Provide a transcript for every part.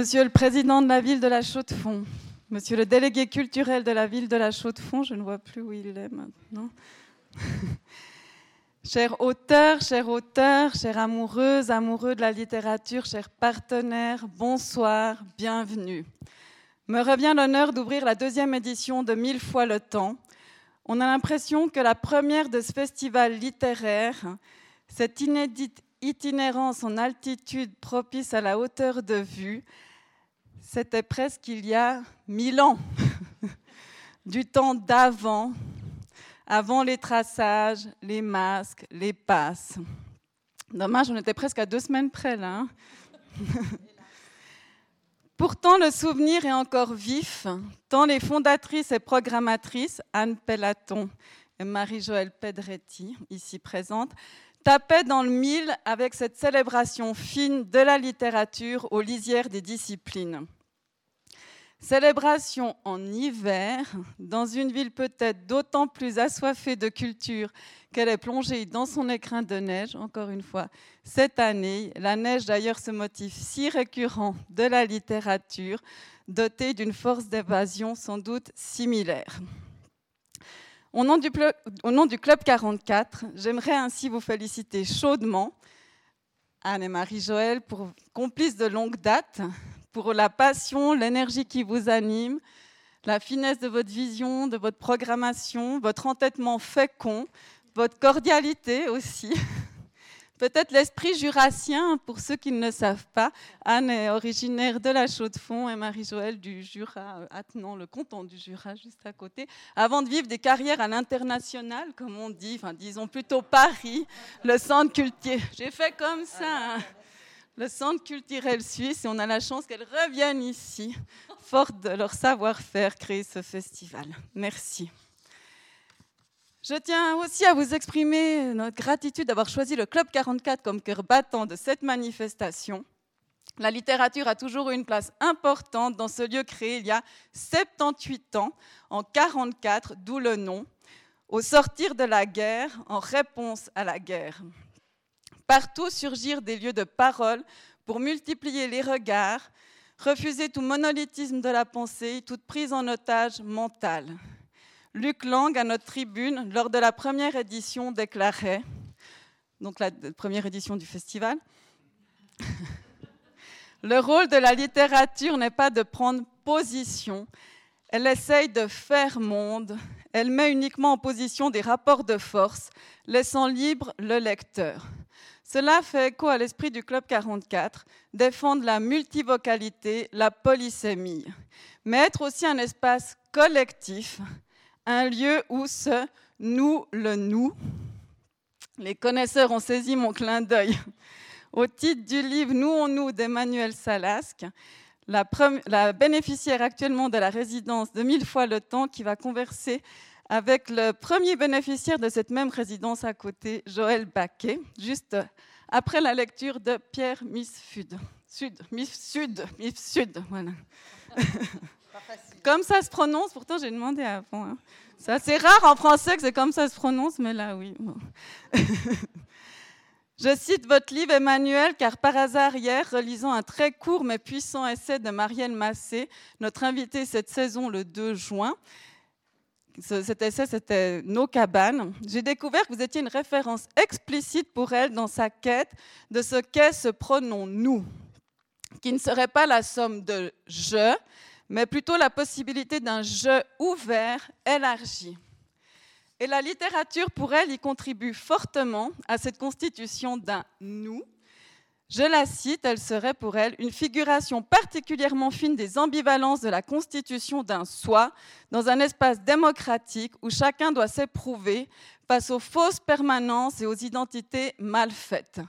Monsieur le Président de la ville de la Chaux-de-Fonds, Monsieur le délégué culturel de la ville de la Chaux-de-Fonds, je ne vois plus où il est maintenant. chers auteurs, chers auteurs, chers amoureuses, amoureux de la littérature, chers partenaires, bonsoir, bienvenue. Me revient l'honneur d'ouvrir la deuxième édition de Mille fois le temps. On a l'impression que la première de ce festival littéraire, cette inédite itinérance en altitude propice à la hauteur de vue, c'était presque il y a mille ans, du temps d'avant, avant les traçages, les masques, les passes. Dommage, on était presque à deux semaines près là. Hein. Pourtant, le souvenir est encore vif, tant les fondatrices et programmatrices, Anne Pellaton et Marie-Joëlle Pedretti, ici présentes, tapait dans le mille avec cette célébration fine de la littérature aux lisières des disciplines. Célébration en hiver, dans une ville peut-être d'autant plus assoiffée de culture qu'elle est plongée dans son écrin de neige, encore une fois, cette année. La neige, d'ailleurs, ce motif si récurrent de la littérature, doté d'une force d'évasion sans doute similaire. Au nom, du, Club 44, j'aimerais ainsi vous féliciter chaudement, Anne et Marie-Joël, pour complices de longue date, pour la passion, l'énergie qui vous anime, la finesse de votre vision, de votre programmation, votre entêtement fécond, votre cordialité aussi. Peut-être l'esprit jurassien, pour ceux qui ne le savent pas. Anne est originaire de la Chaux-de-Fonds et Marie-Joëlle du Jura, attenant le canton du Jura juste à côté, avant de vivre des carrières à l'international, comme on dit, enfin disons plutôt Paris, le centre culturel. J'ai fait comme ça. Le centre culturel suisse, et on a la chance qu'elles reviennent ici, fortes de leur savoir-faire, créer ce festival. Merci. Je tiens aussi à vous exprimer notre gratitude d'avoir choisi le Club 44 comme cœur battant de cette manifestation. La littérature a toujours eu une place importante dans ce lieu créé il y a 78 ans, en 44, d'où le nom, au sortir de la guerre, en réponse à la guerre. Partout surgirent des lieux de parole pour multiplier les regards, refuser tout monolithisme de la pensée, toute prise en otage mentale. Luc Lang, à notre tribune, lors de la première édition, déclarait, donc la première édition du festival, le rôle de la littérature n'est pas de prendre position, elle essaye de faire monde, elle met uniquement en position des rapports de force, laissant libre le lecteur. Cela fait écho à l'esprit du Club 44, défendre la multivocalité, la polysémie, mais être aussi un espace collectif un lieu où ce nous, le nous, les connaisseurs ont saisi mon clin d'œil. Au titre du livre Nous on nous d'Emmanuel Salasque, la, la, bénéficiaire actuellement de la résidence de Mille fois le temps qui va converser avec le premier bénéficiaire de cette même résidence à côté, Joël Baquet, juste après la lecture de Pierre Misfud. Sud, Miss Sud, Miss Sud, voilà. Comme ça se prononce, pourtant j'ai demandé avant. Hein. C'est rare en français que c'est comme ça se prononce, mais là oui. Je cite votre livre Emmanuel, car par hasard hier, relisant un très court mais puissant essai de Marielle Massé, notre invitée cette saison le 2 juin, cet essai c'était Nos cabanes, j'ai découvert que vous étiez une référence explicite pour elle dans sa quête de ce qu'est ce pronom nous, qui ne serait pas la somme de je, mais plutôt la possibilité d'un jeu ouvert, élargi. Et la littérature, pour elle, y contribue fortement à cette constitution d'un nous. Je la cite, elle serait pour elle une figuration particulièrement fine des ambivalences de la constitution d'un soi dans un espace démocratique où chacun doit s'éprouver face aux fausses permanences et aux identités mal faites.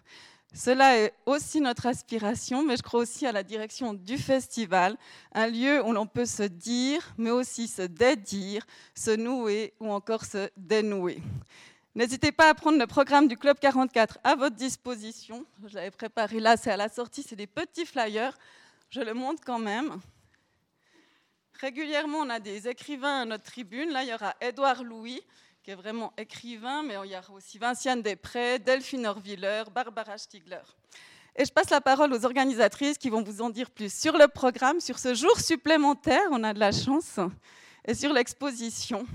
Cela est aussi notre aspiration, mais je crois aussi à la direction du festival, un lieu où l'on peut se dire, mais aussi se dédire, se nouer ou encore se dénouer. N'hésitez pas à prendre le programme du Club 44 à votre disposition. Je l'avais préparé là, c'est à la sortie, c'est des petits flyers. Je le montre quand même. Régulièrement, on a des écrivains à notre tribune. Là, il y aura Édouard Louis, qui est vraiment écrivain, mais il y a aussi Vinciane Després, Delphine Orviller, Barbara Stigler. Et je passe la parole aux organisatrices qui vont vous en dire plus sur le programme, sur ce jour supplémentaire, on a de la chance, et sur l'exposition.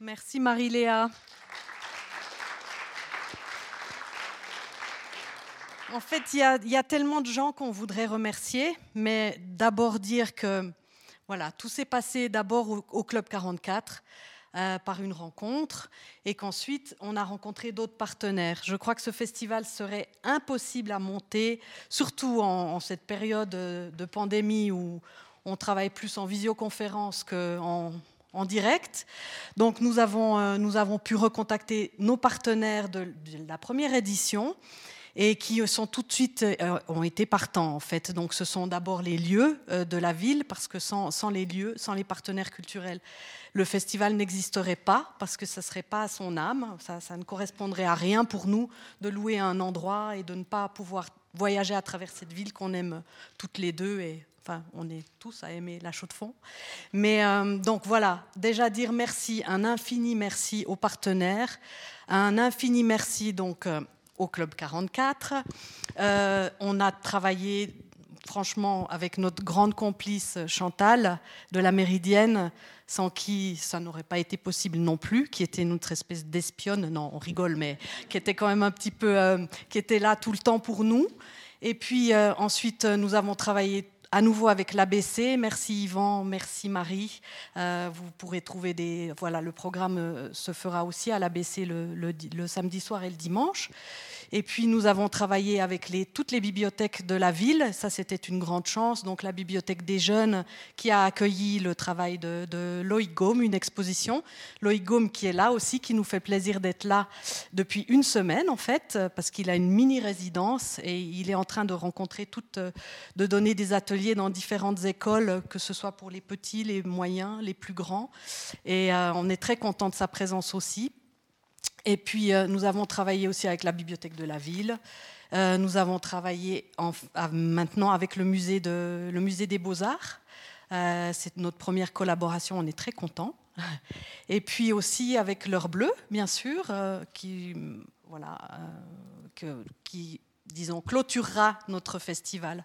Merci Marie-Léa. En fait, il y, a tellement de gens qu'on voudrait remercier, mais d'abord dire que voilà, tout s'est passé d'abord au, Club 44 euh, par une rencontre et qu'ensuite on a rencontré d'autres partenaires. Je crois que ce festival serait impossible à monter, surtout en, cette période de pandémie où on travaille plus en visioconférence qu'en en direct. Donc nous avons, euh, nous avons pu recontacter nos partenaires de la première édition et qui sont tout de suite euh, ont été partants en fait. Donc ce sont d'abord les lieux euh, de la ville parce que sans, sans, les lieux, sans les partenaires culturels, le festival n'existerait pas parce que ça serait pas à son âme, ça, ne correspondrait à rien pour nous de louer un endroit et de ne pas pouvoir voyager à travers cette ville qu'on aime toutes les deux et Enfin, on est tous à aimer la chaux de fond. Mais euh, donc voilà, déjà dire merci, un infini merci aux partenaires, un infini merci donc au Club 44. Euh, on a travaillé franchement avec notre grande complice Chantal de la Méridienne, sans qui ça n'aurait pas été possible non plus, qui était notre espèce d'espionne, non on rigole, mais qui était quand même un petit peu, euh, qui était là tout le temps pour nous. Et puis euh, ensuite, nous avons travaillé à nouveau avec l'ABC. Merci Yvan, merci Marie. vous pourrez trouver des. Voilà, le programme se fera aussi à l'ABC le, le, samedi soir et le dimanche. Et puis nous avons travaillé avec les, toutes les bibliothèques de la ville. Ça, c'était une grande chance. Donc la bibliothèque des jeunes qui a accueilli le travail de, de Loïc Gaume, une exposition. Loïc Gaume qui est là aussi, qui nous fait plaisir d'être là depuis une semaine en fait, parce qu'il a une mini résidence et il est en train de rencontrer toutes, de donner des ateliers dans différentes écoles, que ce soit pour les petits, les moyens, les plus grands. Et euh, on est très content de sa présence aussi. Et puis, euh, nous avons travaillé aussi avec la bibliothèque de la ville. Euh, nous avons travaillé maintenant avec le musée, des beaux-arts. Euh, c'est notre première collaboration, on est très contents. Et puis aussi avec l'heure bleue, bien sûr, qui, voilà, qui disons, clôturera notre festival.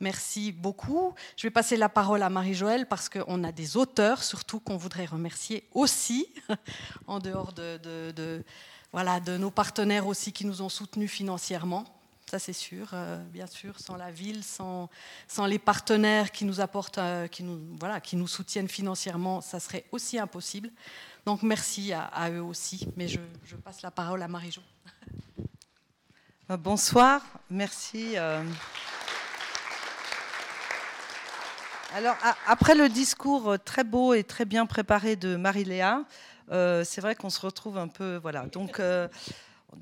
Merci beaucoup. Je vais passer la parole à Marie-Joëlle parce qu'on a des auteurs, surtout qu'on voudrait remercier aussi, en dehors de, voilà, de nos partenaires aussi qui nous ont soutenus financièrement. Ça, c'est sûr, euh, bien sûr, sans la ville, sans, sans les partenaires qui nous apportent, euh, qui, nous, voilà, qui nous soutiennent financièrement, ça serait aussi impossible. Donc, merci à, eux aussi. Mais je, passe la parole à Marie-Jo. Euh, bonsoir, merci. Euh. Alors, après le discours très beau et très bien préparé de Marie-Léa, euh, c'est vrai qu'on se retrouve un peu. Voilà. Donc,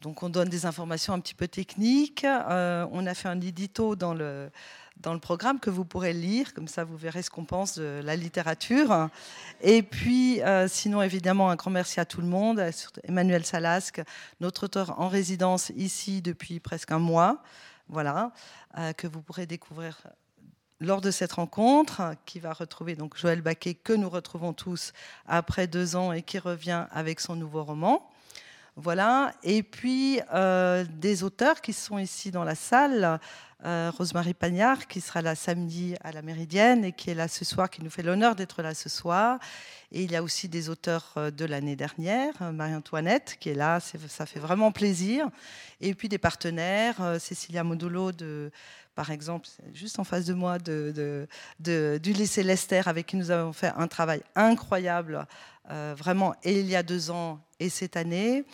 donc, on donne des informations un petit peu techniques. on a fait un édito dans le dans le programme que vous pourrez lire, comme ça vous verrez ce qu'on pense de la littérature. Et puis, euh, sinon, évidemment, un grand merci à tout le monde, à Emmanuel Salasque, notre auteur en résidence ici depuis presque un mois, voilà, euh, que vous pourrez découvrir lors de cette rencontre, qui va retrouver donc Joël Baquet, que nous retrouvons tous après deux ans et qui revient avec son nouveau roman. Voilà. Et puis euh, des auteurs qui sont ici dans la salle. Euh, Rosemary Pagnard, qui sera là samedi à la Méridienne et qui est là ce soir, qui nous fait l'honneur d'être là ce soir. Et il y a aussi des auteurs euh, de l'année dernière, Marie-Antoinette, qui est là, ça fait vraiment plaisir. Et puis des partenaires, Cécilia Modulo, de, par exemple, juste en face de moi, du lycée Lester, avec qui nous avons fait un travail incroyable, vraiment, et il y a deux ans et cette année,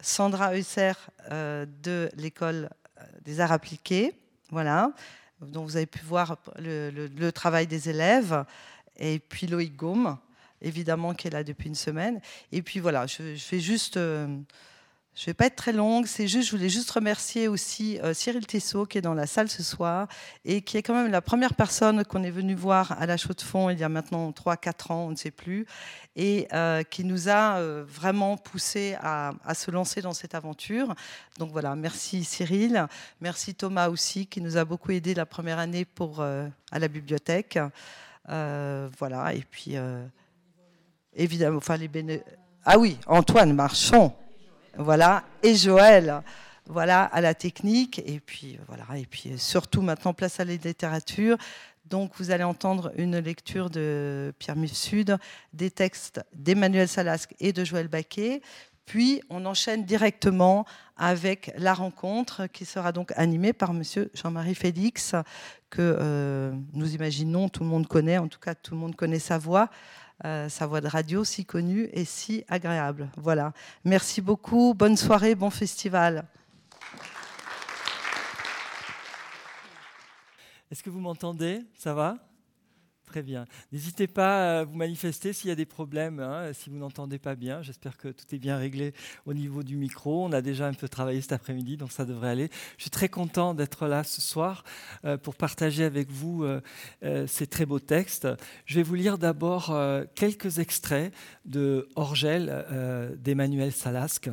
Sandra Eusser euh, de l'école euh, des arts appliqués, voilà, dont vous avez pu voir le, travail des élèves, et puis Loïc Gaume, évidemment, qui est là depuis une semaine. Et puis voilà, je, je vais juste euh, je ne vais pas être très longue, c'est juste, je voulais juste remercier aussi euh, Cyril Tessot qui est dans la salle ce soir et qui est quand même la première personne qu'on est venu voir à la Chaux de Fonds il y a maintenant 3-4 ans, on ne sait plus, et euh, qui nous a euh, vraiment poussé à, se lancer dans cette aventure. Donc voilà, merci Cyril, merci Thomas aussi qui nous a beaucoup aidé la première année pour, à la bibliothèque. voilà, et puis évidemment, enfin les bénévoles. Ah oui, Antoine Marchand voilà, et Joël. voilà, à la technique, et puis voilà, et puis surtout maintenant place à la littérature. Donc vous allez entendre une lecture de Pierre Sud, des textes d'Emmanuel Salasque et de Joël Baquet. Puis on enchaîne directement avec la rencontre qui sera donc animée par Monsieur Jean-Marie Félix, que euh, nous imaginons tout le monde connaît, en tout cas tout le monde connaît sa voix, euh, sa voix de radio si connue et si agréable. Voilà. Merci beaucoup, bonne soirée, bon festival. Est-ce que vous m'entendez? Ça va? Très bien. N'hésitez pas à vous manifester s'il y a des problèmes, hein, si vous n'entendez pas bien. J'espère que tout est bien réglé au niveau du micro. On a déjà un peu travaillé cet après-midi, donc ça devrait aller. Je suis très content d'être là ce soir euh, pour partager avec vous euh, euh, ces très beaux textes. Je vais vous lire d'abord quelques extraits de Orgel d'Emmanuel Salasque.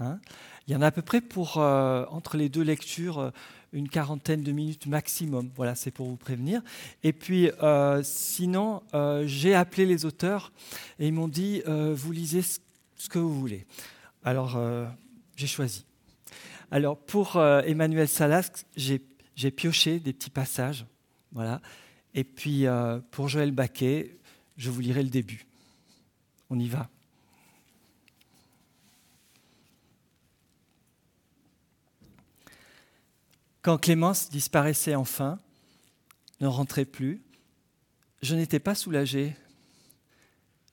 Hein. Il y en a à peu près pour, entre les deux lectures, une quarantaine de minutes maximum. Voilà, c'est pour vous prévenir. Et puis, euh, sinon, euh, j'ai appelé les auteurs et ils m'ont dit, euh, vous lisez ce que vous voulez. Alors, j'ai choisi. Alors, pour Emmanuel Salas, j'ai pioché des petits passages. Voilà. Et puis, pour Joël Baquet, je vous lirai le début. On y va. Quand Clémence disparaissait enfin, ne rentrait plus, je n'étais pas soulagé.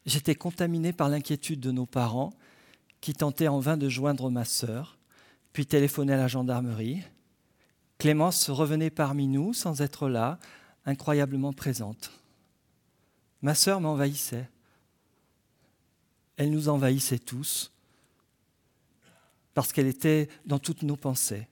J'étais contaminé par l'inquiétude de nos parents qui tentaient en vain de joindre ma sœur, puis téléphonaient à la gendarmerie. Clémence revenait parmi nous sans être là, incroyablement présente. Ma sœur m'envahissait. Elle nous envahissait tous parce qu'elle était dans toutes nos pensées.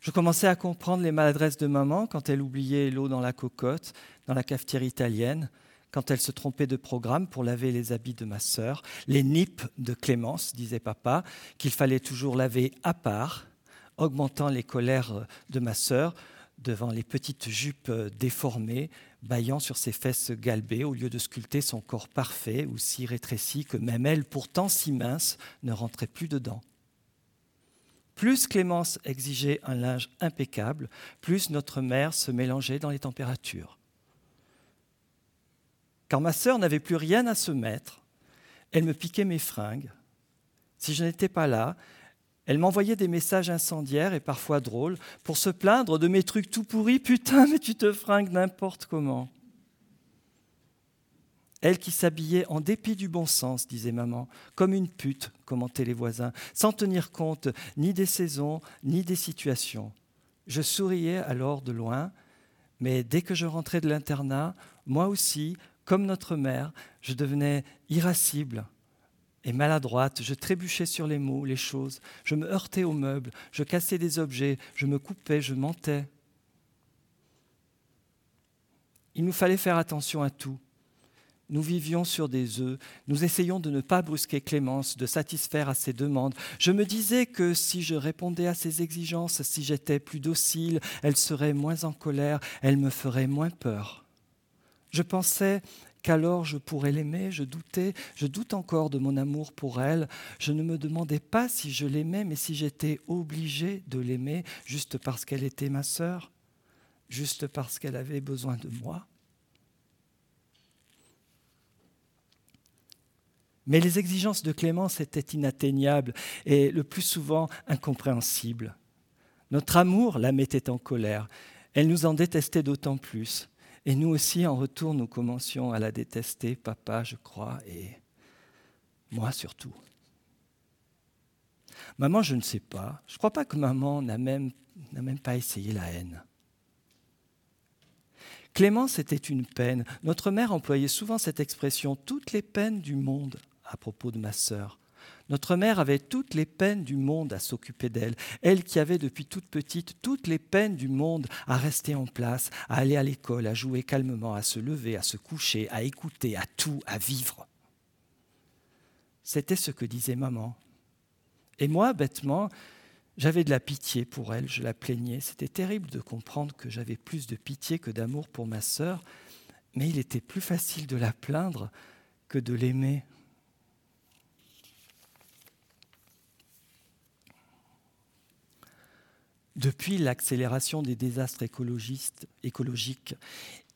Je commençais à comprendre les maladresses de maman quand elle oubliait l'eau dans la cocotte, dans la cafetière italienne, quand elle se trompait de programme pour laver les habits de ma sœur, les nippes de Clémence, disait papa, qu'il fallait toujours laver à part, augmentant les colères de ma sœur devant les petites jupes déformées, baillant sur ses fesses galbées au lieu de sculpter son corps parfait ou si rétréci que même elle, pourtant si mince, ne rentrait plus dedans. Plus Clémence exigeait un linge impeccable, plus notre mère se mélangeait dans les températures. Quand ma sœur n'avait plus rien à se mettre, elle me piquait mes fringues. Si je n'étais pas là, elle m'envoyait des messages incendiaires et parfois drôles pour se plaindre de mes trucs tout pourris. Putain, mais tu te fringues n'importe comment. Elle qui s'habillait en dépit du bon sens, disait maman, comme une pute, commentaient les voisins, sans tenir compte ni des saisons, ni des situations. Je souriais alors de loin, mais dès que je rentrais de l'internat, moi aussi, comme notre mère, je devenais irascible et maladroite, je trébuchais sur les mots, les choses, je me heurtais aux meubles, je cassais des objets, je me coupais, je mentais. Il nous fallait faire attention à tout nous vivions sur des œufs, nous essayions de ne pas brusquer Clémence, de satisfaire à ses demandes. Je me disais que si je répondais à ses exigences, si j'étais plus docile, elle serait moins en colère, elle me ferait moins peur. Je pensais qu'alors je pourrais l'aimer, je doutais, je doute encore de mon amour pour elle. Je ne me demandais pas si je l'aimais, mais si j'étais obligé de l'aimer juste parce qu'elle était ma sœur, juste parce qu'elle avait besoin de moi. Mais les exigences de Clémence étaient inatteignables et le plus souvent incompréhensibles. Notre amour la mettait en colère. Elle nous en détestait d'autant plus. Et nous aussi, en retour, nous commencions à la détester, papa, je crois, et moi surtout. Maman, je ne sais pas. Je ne crois pas que maman n'a même, n'a même pas essayé la haine. Clémence était une peine. Notre mère employait souvent cette expression, toutes les peines du monde à propos de ma sœur. Notre mère avait toutes les peines du monde à s'occuper d'elle, elle qui avait depuis toute petite toutes les peines du monde à rester en place, à aller à l'école, à jouer calmement, à se lever, à se coucher, à écouter, à tout, à vivre. C'était ce que disait maman. Et moi, bêtement, j'avais de la pitié pour elle, je la plaignais. C'était terrible de comprendre que j'avais plus de pitié que d'amour pour ma sœur, mais il était plus facile de la plaindre que de l'aimer. Depuis l'accélération des désastres écologiques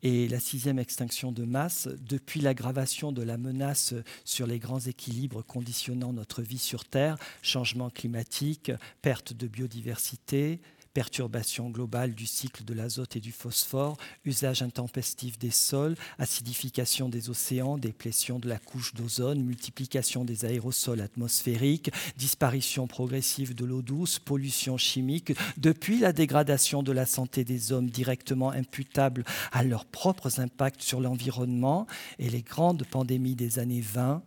et la sixième extinction de masse, depuis l'aggravation de la menace sur les grands équilibres conditionnant notre vie sur Terre, changement climatique, perte de biodiversité, perturbation globale du cycle de l'azote et du phosphore, usage intempestif des sols, acidification des océans, déplétion de la couche d'ozone, multiplication des aérosols atmosphériques, disparition progressive de l'eau douce, pollution chimique, depuis la dégradation de la santé des hommes directement imputable à leurs propres impacts sur l'environnement et les grandes pandémies des années 20,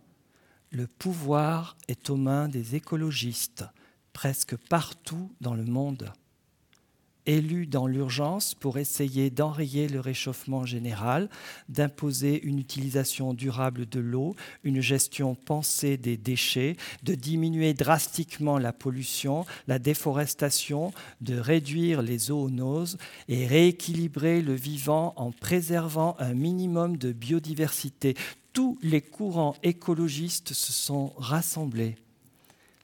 le pouvoir est aux mains des écologistes presque partout dans le monde élus dans l'urgence pour essayer d'enrayer le réchauffement général, d'imposer une utilisation durable de l'eau, une gestion pensée des déchets, de diminuer drastiquement la pollution, la déforestation, de réduire les zoonoses et rééquilibrer le vivant en préservant un minimum de biodiversité. Tous les courants écologistes se sont rassemblés.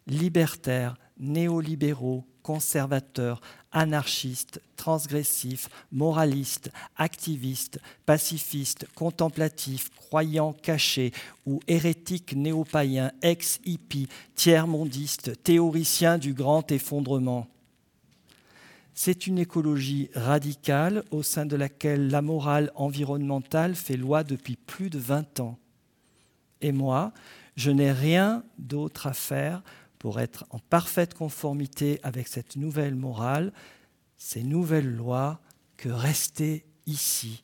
Libertaires, néolibéraux, conservateurs, anarchistes, transgressifs, moralistes, activistes, pacifistes, contemplatifs, croyants cachés ou hérétiques néo-païens, ex-hippies, tiers-mondistes, théoriciens du grand effondrement. C'est une écologie radicale au sein de laquelle la morale environnementale fait loi depuis plus de 20 ans. Et moi, je n'ai rien d'autre à faire pour être en parfaite conformité avec cette nouvelle morale, ces nouvelles lois, que rester ici.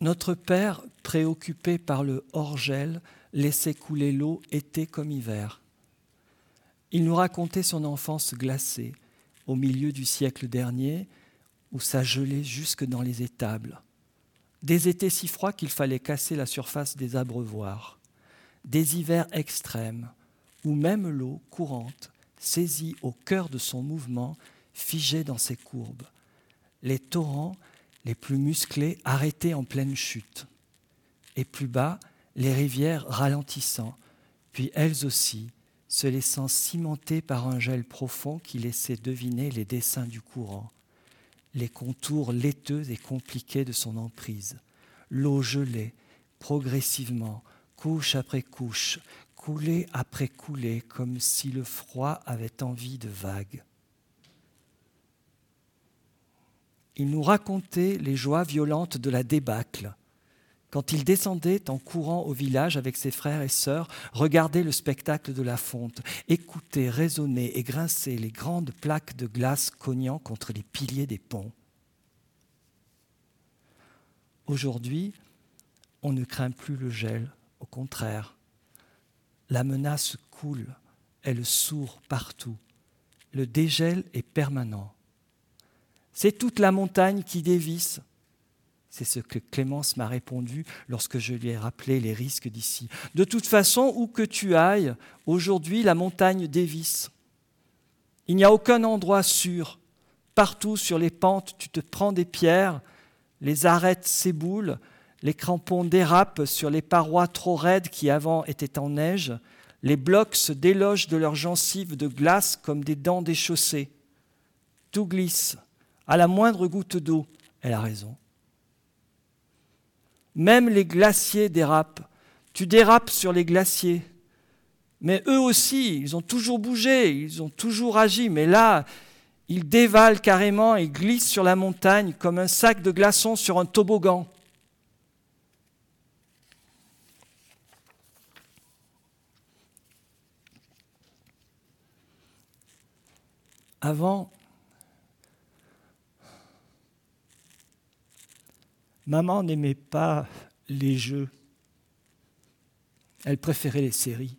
Notre Père, préoccupé par le hors-gel, laissait couler l'eau été comme hiver. Il nous racontait son enfance glacée, au milieu du siècle dernier, où ça gelait jusque dans les étables. Des étés si froids qu'il fallait casser la surface des abreuvoirs, des hivers extrêmes où même l'eau courante, saisie au cœur de son mouvement, figeait dans ses courbes, les torrents les plus musclés arrêtés en pleine chute, et plus bas, les rivières ralentissant, puis elles aussi se laissant cimenter par un gel profond qui laissait deviner les dessins du courant les contours laiteux et compliqués de son emprise. L'eau gelée, progressivement, couche après couche, coulée après coulée, comme si le froid avait envie de vagues. Il nous racontait les joies violentes de la débâcle, quand il descendait en courant au village avec ses frères et sœurs, regarder le spectacle de la fonte, écouter résonner et grincer les grandes plaques de glace cognant contre les piliers des ponts. Aujourd'hui, on ne craint plus le gel, au contraire. La menace coule, elle sourd partout. Le dégel est permanent. C'est toute la montagne qui dévisse, c'est ce que Clémence m'a répondu lorsque je lui ai rappelé les risques d'ici. De toute façon, où que tu ailles, aujourd'hui la montagne dévisse. Il n'y a aucun endroit sûr. Partout sur les pentes, tu te prends des pierres, les arêtes s'éboulent, les crampons dérapent sur les parois trop raides qui avant étaient en neige, les blocs se délogent de leurs gencives de glace comme des dents déchaussées. Tout glisse. À la moindre goutte d'eau, elle a raison. Même les glaciers dérapent. Tu dérapes sur les glaciers. Mais eux aussi, ils ont toujours bougé, ils ont toujours agi. Mais là, ils dévalent carrément et glissent sur la montagne comme un sac de glaçons sur un toboggan. Avant, Maman n'aimait pas les jeux. Elle préférait les séries.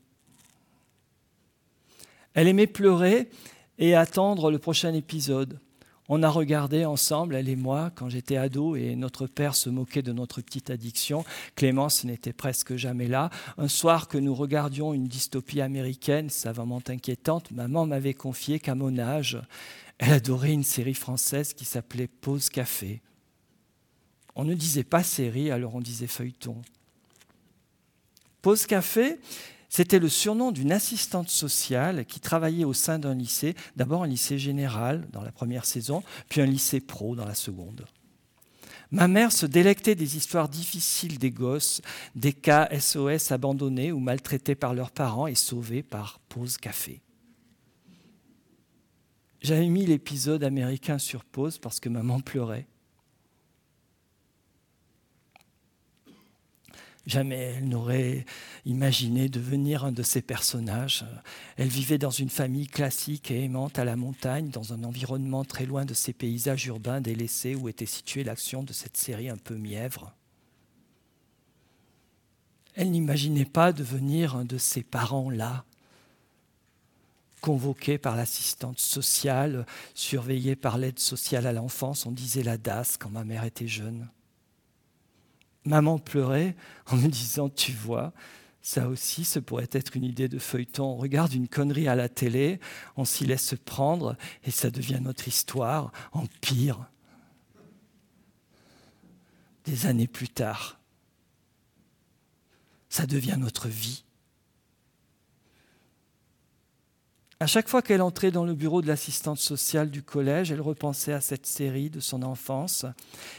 Elle aimait pleurer et attendre le prochain épisode. On a regardé ensemble, elle et moi, quand j'étais ado et notre père se moquait de notre petite addiction. Clémence n'était presque jamais là. Un soir que nous regardions une dystopie américaine savamment inquiétante, maman m'avait confié qu'à mon âge, elle adorait une série française qui s'appelait Pause Café. On ne disait pas série, alors on disait feuilleton. Pause café, C'était le surnom d'une assistante sociale qui travaillait au sein d'un lycée, d'abord un lycée général dans la première saison, puis un lycée pro dans la seconde. Ma mère se délectait des histoires difficiles des gosses, des cas SOS abandonnés ou maltraités par leurs parents et sauvés par pause café. J'avais mis l'épisode américain sur pause parce que maman pleurait. Jamais elle n'aurait imaginé devenir un de ces personnages. Elle vivait dans une famille classique et aimante à la montagne, dans un environnement très loin de ces paysages urbains délaissés où était située l'action de cette série un peu mièvre. Elle n'imaginait pas devenir un de ces parents-là, convoqués par l'assistante sociale, surveillés par l'aide sociale à l'enfance, on disait la DAS quand ma mère était jeune. Maman pleurait en me disant, tu vois, ça aussi, ce pourrait être une idée de feuilleton. On regarde une connerie à la télé, on s'y laisse prendre et ça devient notre histoire en pire. Des années plus tard, ça devient notre vie. À chaque fois qu'elle entrait dans le bureau de l'assistante sociale du collège, elle repensait à cette série de son enfance.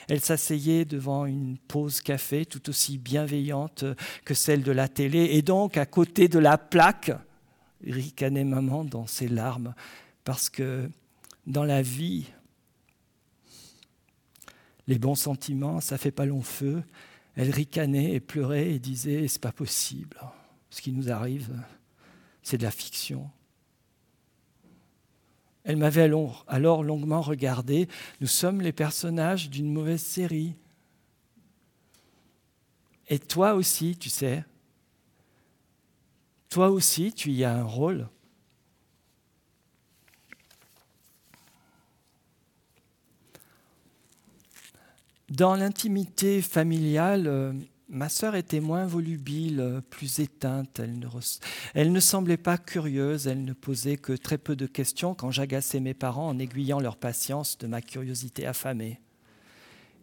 Elle s'asseyait devant une pause café tout aussi bienveillante que celle de la télé, et donc à côté de la plaque, ricanait maman dans ses larmes, parce que dans la vie, les bons sentiments, ça fait pas long feu. Elle ricanait et pleurait et disait c'est pas possible. Ce qui nous arrive, c'est de la fiction. Elle m'avait alors longuement regardé. Nous sommes les personnages d'une mauvaise série. Et toi aussi, tu sais, toi aussi, tu y as un rôle. Dans l'intimité familiale, euh, Ma sœur était moins volubile, plus éteinte. Elle ne, semblait pas curieuse, elle ne posait que très peu de questions quand j'agaçais mes parents en aiguillant leur patience de ma curiosité affamée.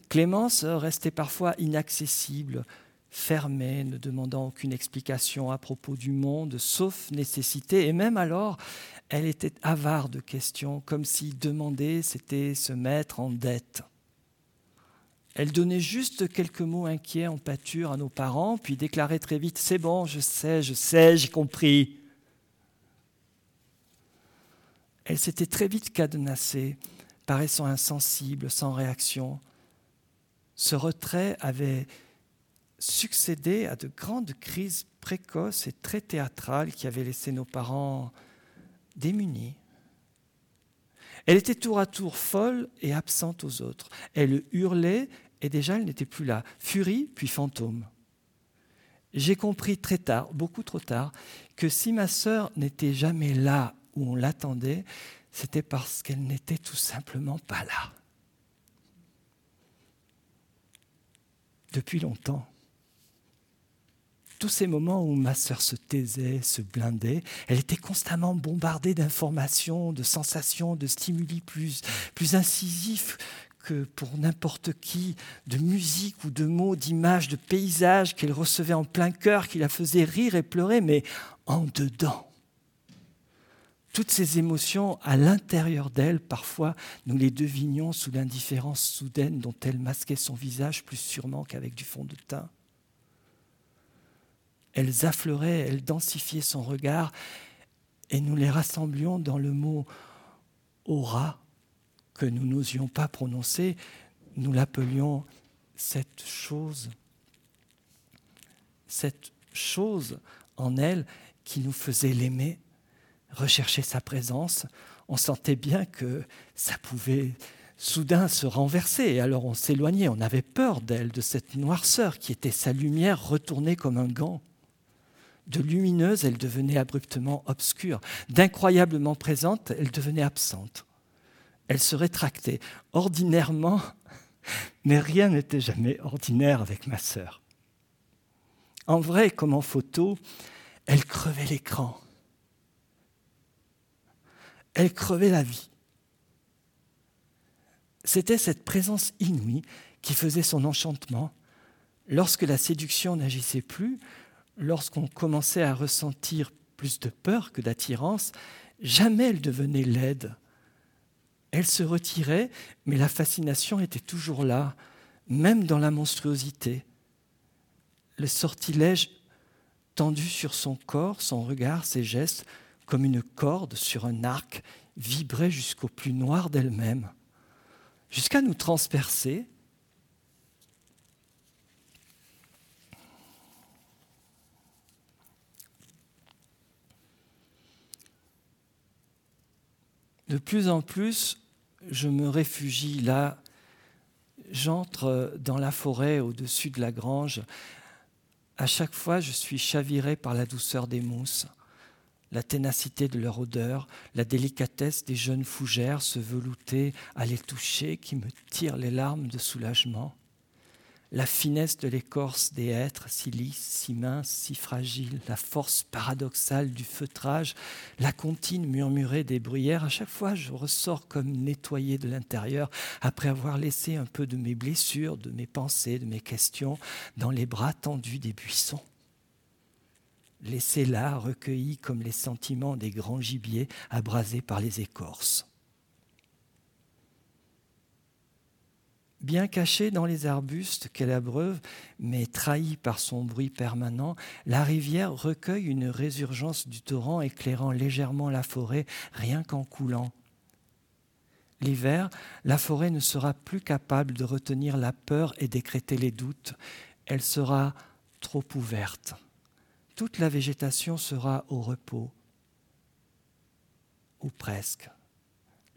Clémence restait parfois inaccessible, fermée, ne demandant aucune explication à propos du monde, sauf nécessité, et même alors, elle était avare de questions, comme si demander, c'était se mettre en dette. Elle donnait juste quelques mots inquiets en pâture à nos parents, puis déclarait très vite C'est bon, je sais, je sais, j'ai compris. Elle s'était très vite cadenassée, paraissant insensible, sans réaction. Ce retrait avait succédé à de grandes crises précoces et très théâtrales qui avaient laissé nos parents démunis. Elle était tour à tour folle et absente aux autres. Elle hurlait et déjà elle n'était plus là. Furie, puis fantôme. J'ai compris très tard, beaucoup trop tard, que si ma sœur n'était jamais là où on l'attendait, c'était parce qu'elle n'était tout simplement pas là. Depuis longtemps. Tous ces moments où ma sœur se taisait, se blindait, elle était constamment bombardée d'informations, de sensations, de stimuli plus, plus incisifs pour n'importe qui, de musique ou de mots, d'images, de paysages qu'elle recevait en plein cœur, qui la faisaient rire et pleurer, mais en dedans. Toutes ces émotions à l'intérieur d'elle, parfois, nous les devinions sous l'indifférence soudaine dont elle masquait son visage plus sûrement qu'avec du fond de teint. Elles affleuraient, elles densifiaient son regard, et nous les rassemblions dans le mot aura que nous n'osions pas prononcer, nous l'appelions cette chose, cette chose en elle qui nous faisait l'aimer, rechercher sa présence. On sentait bien que ça pouvait soudain se renverser, et alors on s'éloignait, on avait peur d'elle, de cette noirceur qui était sa lumière retournée comme un gant. De lumineuse, elle devenait abruptement obscure, d'incroyablement présente, elle devenait absente elle se rétractait. Ordinairement, mais rien n'était jamais ordinaire avec ma sœur. En vrai, comme en photo, elle crevait l'écran. Elle crevait la vie. C'était cette présence inouïe qui faisait son enchantement. Lorsque la séduction n'agissait plus, lorsqu'on commençait à ressentir plus de peur que d'attirance, jamais elle devenait laide. Elle se retirait, mais la fascination était toujours là, même dans la monstruosité. Le sortilège tendu sur son corps, son regard, ses gestes, comme une corde sur un arc, vibrait jusqu'au plus noir d'elle-même, jusqu'à nous transpercer. De plus en plus, je me réfugie là, j'entre dans la forêt au-dessus de la grange. À chaque fois, je suis chaviré par la douceur des mousses la ténacité de leur odeur, la délicatesse des jeunes fougères se velouter à les toucher qui me tirent les larmes de soulagement, la finesse de l'écorce des hêtres, si lisse, si mince, si fragile, la force paradoxale du feutrage, la comptine murmurée des bruyères, à chaque fois je ressors comme nettoyé de l'intérieur après avoir laissé un peu de mes blessures, de mes pensées, de mes questions dans les bras tendus des buissons laissés là, recueillis comme les sentiments des grands gibiers abrasés par les écorces. Bien cachée dans les arbustes qu'elle abreuve, mais trahie par son bruit permanent, la rivière recueille une résurgence du torrent éclairant légèrement la forêt rien qu'en coulant. L'hiver, la forêt ne sera plus capable de retenir la peur et d'écréter les doutes, elle sera trop ouverte toute la végétation sera au repos, ou presque.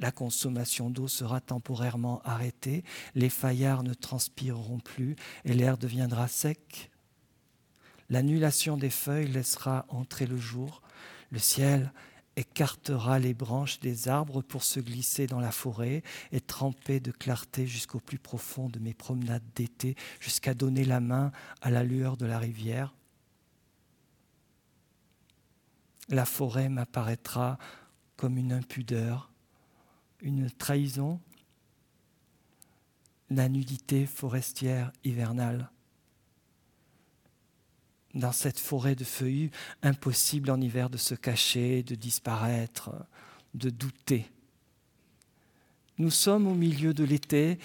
La consommation d'eau sera temporairement arrêtée, les faillards ne transpireront plus et l'air deviendra sec. L'annulation des feuilles laissera entrer le jour, le ciel écartera les branches des arbres pour se glisser dans la forêt et tremper de clarté jusqu'au plus profond de mes promenades d'été, jusqu'à donner la main à la lueur de la rivière. La forêt m'apparaîtra comme une impudeur, une trahison, la nudité forestière hivernale. Dans cette forêt de feuillus, impossible en hiver de se cacher, de disparaître, de douter. Nous sommes au milieu de l'été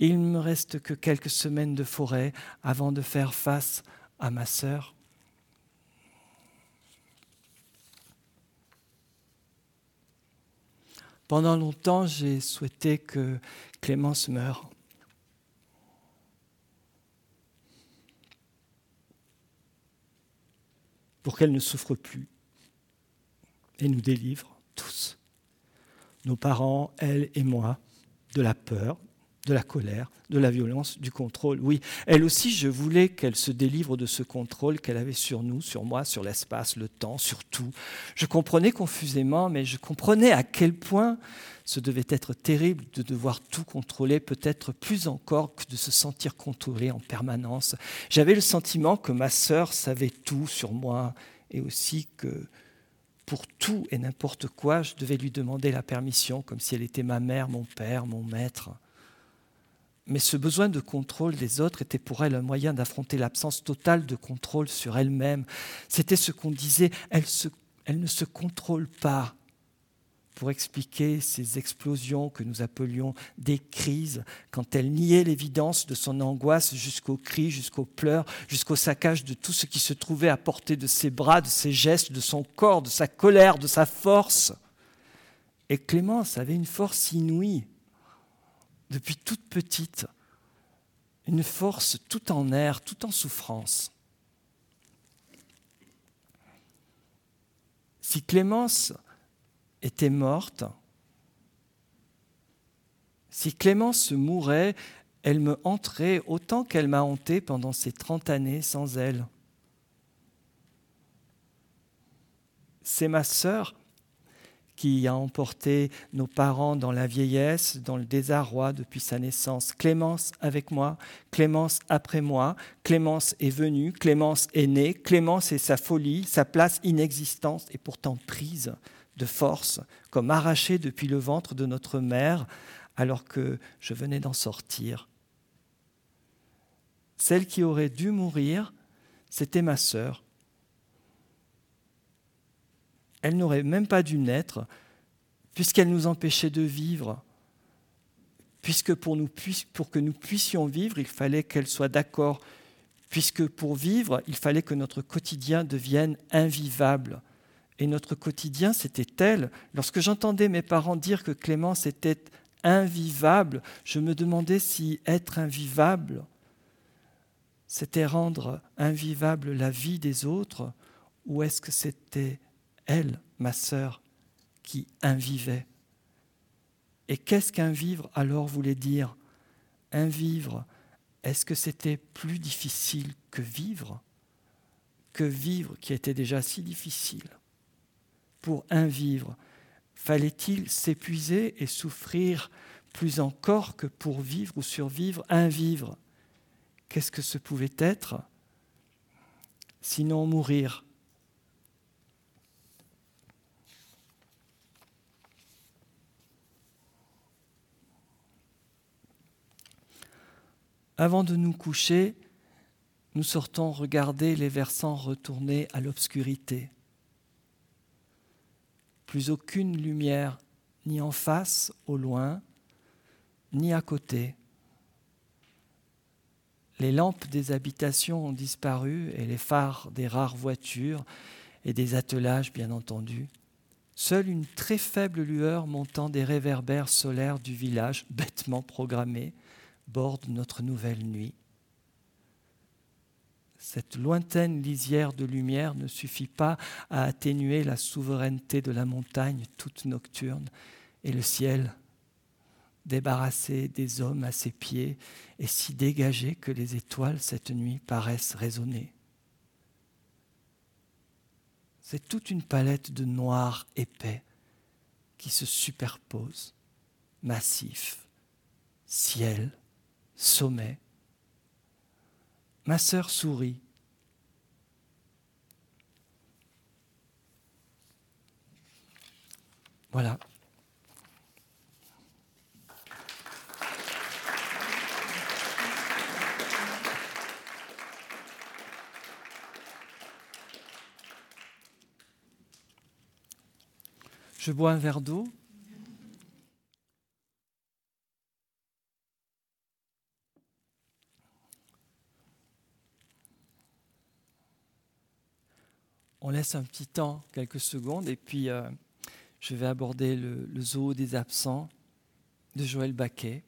et il ne me reste que quelques semaines de forêt avant de faire face à ma sœur Pendant longtemps, j'ai souhaité que Clémence meure. Pour qu'elle ne souffre plus et nous délivre tous, nos parents, elle et moi, de la peur, de la colère, de la violence, du contrôle. Oui, elle aussi, je voulais qu'elle se délivre de ce contrôle qu'elle avait sur nous, sur moi, sur l'espace, le temps, sur tout. Je comprenais confusément, mais je comprenais à quel point ce devait être terrible de devoir tout contrôler, peut-être plus encore que de se sentir contrôlé en permanence. J'avais le sentiment que ma sœur savait tout sur moi et aussi que pour tout et n'importe quoi, je devais lui demander la permission, comme si elle était ma mère, mon père, mon maître. Mais ce besoin de contrôle des autres était pour elle un moyen d'affronter l'absence totale de contrôle sur elle-même. C'était ce qu'on disait, elle, ne se contrôle pas pour expliquer ces explosions que nous appelions des crises, quand elle niait l'évidence de son angoisse jusqu'aux cris, jusqu'aux pleurs, jusqu'au saccage de tout ce qui se trouvait à portée de ses bras, de ses gestes, de son corps, de sa colère, de sa force. Et Clémence avait une force inouïe depuis toute petite, une force tout en air, tout en souffrance. Si Clémence était morte, si Clémence mourait, elle me hanterait autant qu'elle m'a hanté pendant ces trente années sans elle. C'est ma sœur qui a emporté nos parents dans la vieillesse, dans le désarroi depuis sa naissance. Clémence avec moi, Clémence après moi, Clémence est venue, Clémence est née, Clémence est sa folie, sa place inexistante et pourtant prise de force, comme arrachée depuis le ventre de notre mère alors que je venais d'en sortir. Celle qui aurait dû mourir, c'était ma sœur, Elle n'aurait même pas dû naître, puisqu'elle nous empêchait de vivre, puisque pour, que nous puissions vivre, il fallait qu'elle soit d'accord, puisque pour vivre, il fallait que notre quotidien devienne invivable. Et notre quotidien, c'était tel. Lorsque j'entendais mes parents dire que Clémence était invivable, je me demandais si être invivable, c'était rendre invivable la vie des autres, ou est-ce que c'était elle, ma sœur, qui invivait Et qu'est-ce qu'un vivre alors voulait dire? Un vivre, est-ce que c'était plus difficile que vivre? Que vivre qui était déjà si difficile? Pour un vivre, fallait-il s'épuiser et souffrir plus encore que pour vivre ou survivre? Un vivre Qu'est-ce que ce pouvait être? Sinon mourir Avant de nous coucher, nous sortons regarder les versants retournés à l'obscurité. Plus aucune lumière, ni en face, au loin, ni à côté. Les lampes des habitations ont disparu et les phares des rares voitures et des attelages, bien entendu. Seule une très faible lueur montant des réverbères solaires du village, bêtement programmés, borde notre nouvelle nuit. Cette lointaine lisière de lumière ne suffit pas à atténuer la souveraineté de la montagne toute nocturne et le ciel débarrassé des hommes à ses pieds et si dégagé que les étoiles cette nuit paraissent résonner. C'est toute une palette de noir épais qui se superpose, massif, ciel, sommet. Ma sœur sourit. Voilà. Je bois un verre d'eau. on un petit temps, quelques secondes, et puis euh, je vais aborder le, le, zoo des absents de Joël Baquet.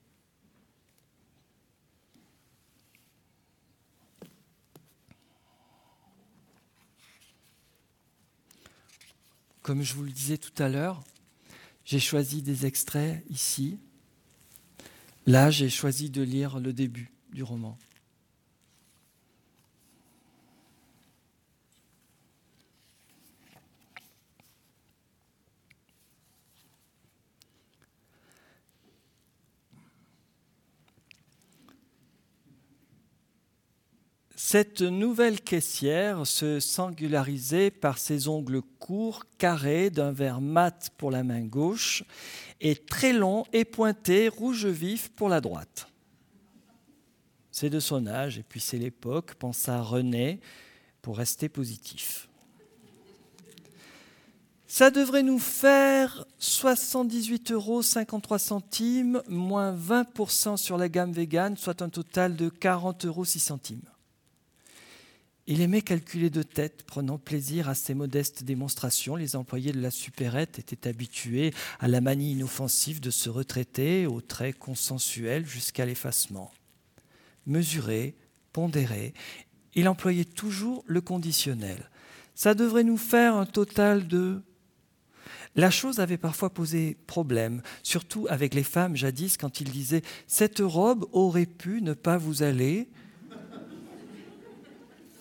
Comme je vous le disais tout à l'heure, j'ai choisi des extraits ici. Là, j'ai choisi de lire le début du roman. Cette nouvelle caissière se singularisait par ses ongles courts, carrés, d'un vert mat pour la main gauche et très longs et pointés, rouge vif pour la droite. C'est de son âge et puis c'est l'époque, pensa René, pour rester positif. Ça devrait nous faire 78,53 euros moins 20% sur la gamme vegan, soit un total de 40,06 euros. Il aimait calculer de tête, prenant plaisir à ces modestes démonstrations. Les employés de la supérette étaient habitués à la manie inoffensive de se retraiter, aux traits consensuels jusqu'à l'effacement. Mesuré, pondéré, il employait toujours le conditionnel. Ça devrait nous faire un total de... La chose avait parfois posé problème, surtout avec les femmes jadis quand ils disaient ⁇ Cette robe aurait pu ne pas vous aller ⁇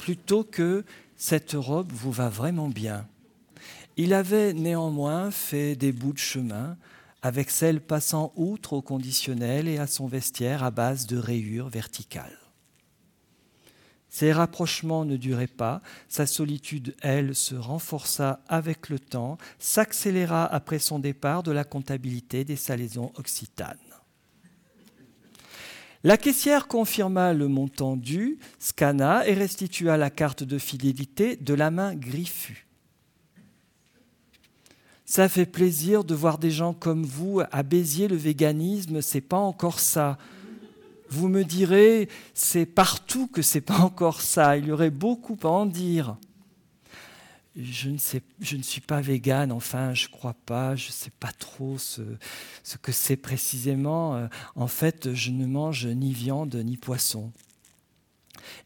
plutôt que cette robe vous va vraiment bien. Il avait néanmoins fait des bouts de chemin avec celle passant outre au conditionnel et à son vestiaire à base de rayures verticales. Ces rapprochements ne duraient pas, sa solitude, elle, se renforça avec le temps, s'accéléra après son départ de la comptabilité des salaisons occitanes. La caissière confirma le montant dû, scanna et restitua la carte de fidélité de la main griffue. Ça fait plaisir de voir des gens comme vous à. Le véganisme, c'est pas encore ça. Vous me direz, c'est partout que c'est pas encore ça. Il y aurait beaucoup à en dire. Je ne, ne suis pas végane, enfin, je crois pas, je ne sais pas trop ce, ce que c'est précisément. Euh, en fait, je ne mange ni viande ni poisson.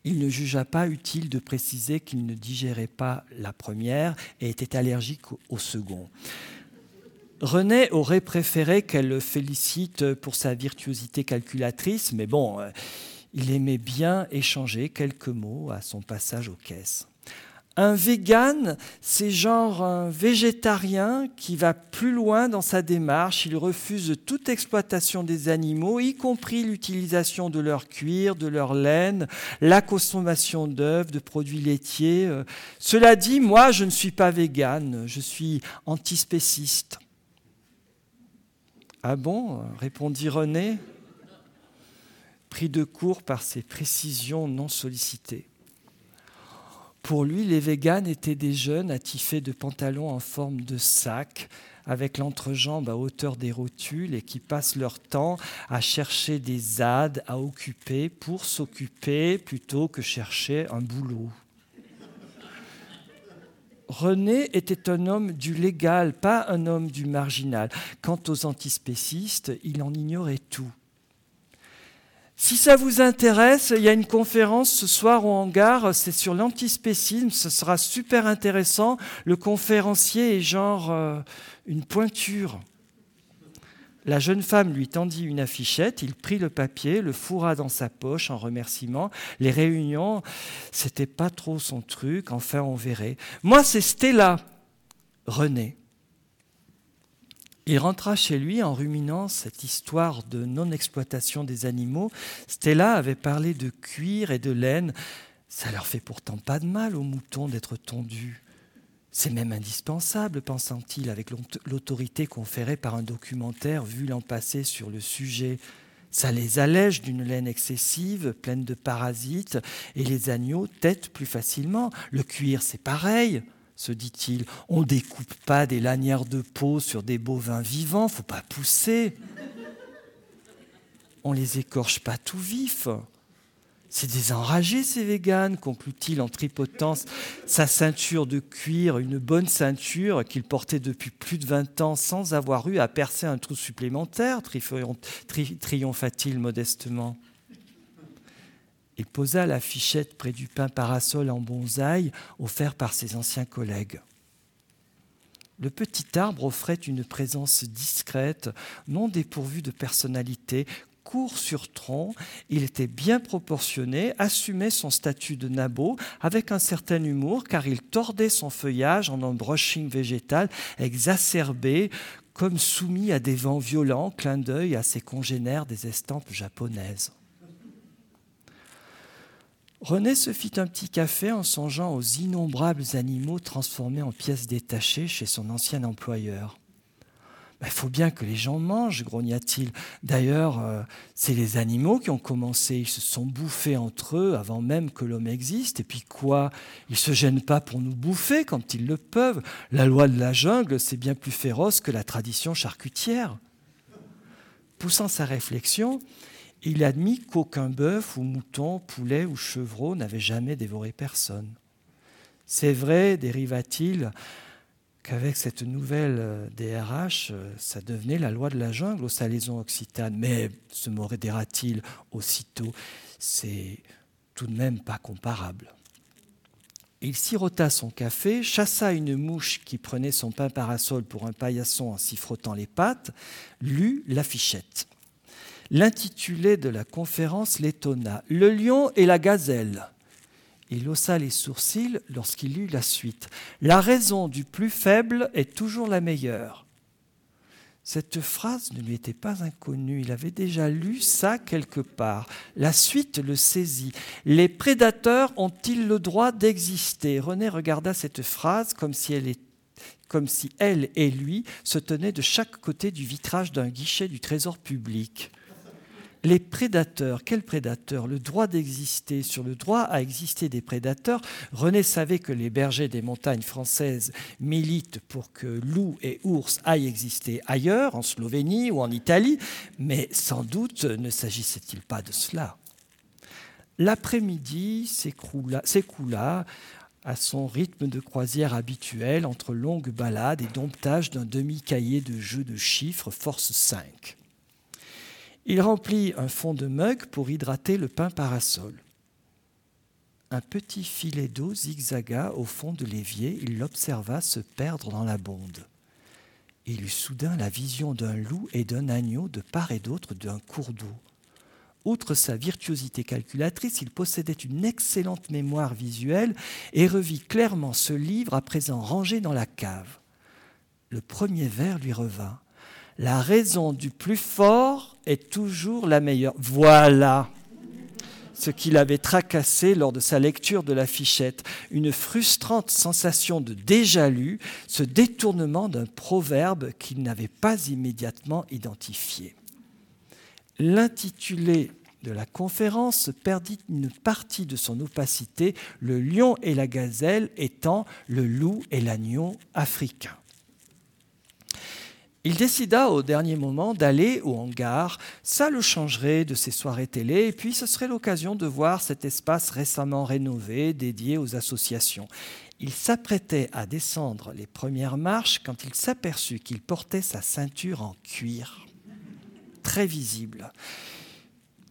Il ne jugea pas utile de préciser qu'il ne digérait pas la première et était allergique au second. René aurait préféré qu'elle le félicite pour sa virtuosité calculatrice, mais bon, euh, il aimait bien échanger quelques mots à son passage aux caisses. Un vegan, c'est genre un végétarien qui va plus loin dans sa démarche. Il refuse toute exploitation des animaux, y compris l'utilisation de leur cuir, de leur laine, la consommation d'œufs, de produits laitiers. Euh, cela dit, moi, je ne suis pas vegan, je suis antispéciste. Ah bon répondit René, pris de court par ces précisions non sollicitées. Pour lui, les véganes étaient des jeunes attifés de pantalons en forme de sac, avec l'entrejambe à hauteur des rotules et qui passent leur temps à chercher des ZAD à occuper pour s'occuper plutôt que chercher un boulot. René était un homme du légal, pas un homme du marginal. Quant aux antispécistes, il en ignorait tout. Si ça vous intéresse, il y a une conférence ce soir au hangar, c'est sur l'antispécisme, ce sera super intéressant. Le conférencier est genre euh, une pointure. La jeune femme lui tendit une affichette, il prit le papier, le fourra dans sa poche en remerciement. Les réunions, c'était pas trop son truc, enfin on verrait. Moi, c'est Stella, René. Il rentra chez lui en ruminant cette histoire de non-exploitation des animaux. Stella avait parlé de cuir et de laine. Ça leur fait pourtant pas de mal aux moutons d'être tondus. C'est même indispensable, pensant-il, avec l'autorité conférée par un documentaire vu l'an passé sur le sujet. Ça les allège d'une laine excessive, pleine de parasites, et les agneaux têtent plus facilement. Le cuir, c'est pareil se dit-il. On ne découpe pas des lanières de peau sur des bovins vivants, faut pas pousser. On les écorche pas tout vifs. C'est des enragés, ces véganes, conclut-il en tripotant sa ceinture de cuir, une bonne ceinture qu'il portait depuis plus de 20 ans sans avoir eu à percer un trou supplémentaire, triompha-t-il modestement. Il posa la fichette près du pain parasol en bonsaï offert par ses anciens collègues. Le petit arbre offrait une présence discrète, non dépourvue de personnalité, court sur tronc, il était bien proportionné, assumait son statut de nabot avec un certain humour car il tordait son feuillage en un brushing végétal exacerbé, comme soumis à des vents violents, clin d'œil à ses congénères des estampes japonaises. René se fit un petit café en songeant aux innombrables animaux transformés en pièces détachées chez son ancien employeur. Il faut bien que les gens mangent, grogna-t-il. D'ailleurs, euh, c'est les animaux qui ont commencé. Ils se sont bouffés entre eux avant même que l'homme existe. Et puis quoi? Ils ne se gênent pas pour nous bouffer quand ils le peuvent. La loi de la jungle, c'est bien plus féroce que la tradition charcutière. Poussant sa réflexion, il admit qu'aucun bœuf ou mouton, poulet ou chevreau n'avait jamais dévoré personne. C'est vrai, dériva-t-il, qu'avec cette nouvelle DRH, ça devenait la loi de la jungle aux salaisons occitanes. Mais, se modéra-t-il aussitôt, c'est tout de même pas comparable. Il sirota son café, chassa une mouche qui prenait son pain parasol pour un paillasson en s'y frottant les pattes, lut l'affichette. L'intitulé de la conférence l'étonna Le lion et la gazelle. Il haussa les sourcils lorsqu'il lut la suite. La raison du plus faible est toujours la meilleure. Cette phrase ne lui était pas inconnue, il avait déjà lu ça quelque part. La suite le saisit. Les prédateurs ont-ils le droit d'exister? René regarda cette phrase comme si elle comme si elle et lui se tenaient de chaque côté du vitrage d'un guichet du trésor public. Les prédateurs, quels prédateurs Le droit d'exister, sur le droit à exister des prédateurs, René savait que les bergers des montagnes françaises militent pour que loups et ours aillent exister ailleurs, en Slovénie ou en Italie, mais sans doute ne s'agissait-il pas de cela. L'après-midi s'écoula à son rythme de croisière habituel entre longues balades et domptage d'un demi-cahier de jeux de chiffres force 5. Il remplit un fond de mug pour hydrater le pain parasol. Un petit filet d'eau zigzaga au fond de l'évier, il l'observa se perdre dans la bonde. Il eut soudain la vision d'un loup et d'un agneau de part et d'autre d'un cours d'eau. Outre sa virtuosité calculatrice, il possédait une excellente mémoire visuelle et revit clairement ce livre à présent rangé dans la cave. Le premier vers lui revint. La raison du plus fort est toujours la meilleure. Voilà ce qu'il avait tracassé lors de sa lecture de la fichette, une frustrante sensation de déjà lu, ce détournement d'un proverbe qu'il n'avait pas immédiatement identifié. L'intitulé de la conférence perdit une partie de son opacité, le lion et la gazelle étant le loup et l'agneau africain. Il décida au dernier moment d'aller au hangar. Ça le changerait de ses soirées télé et puis ce serait l'occasion de voir cet espace récemment rénové dédié aux associations. Il s'apprêtait à descendre les premières marches quand il s'aperçut qu'il portait sa ceinture en cuir, très visible.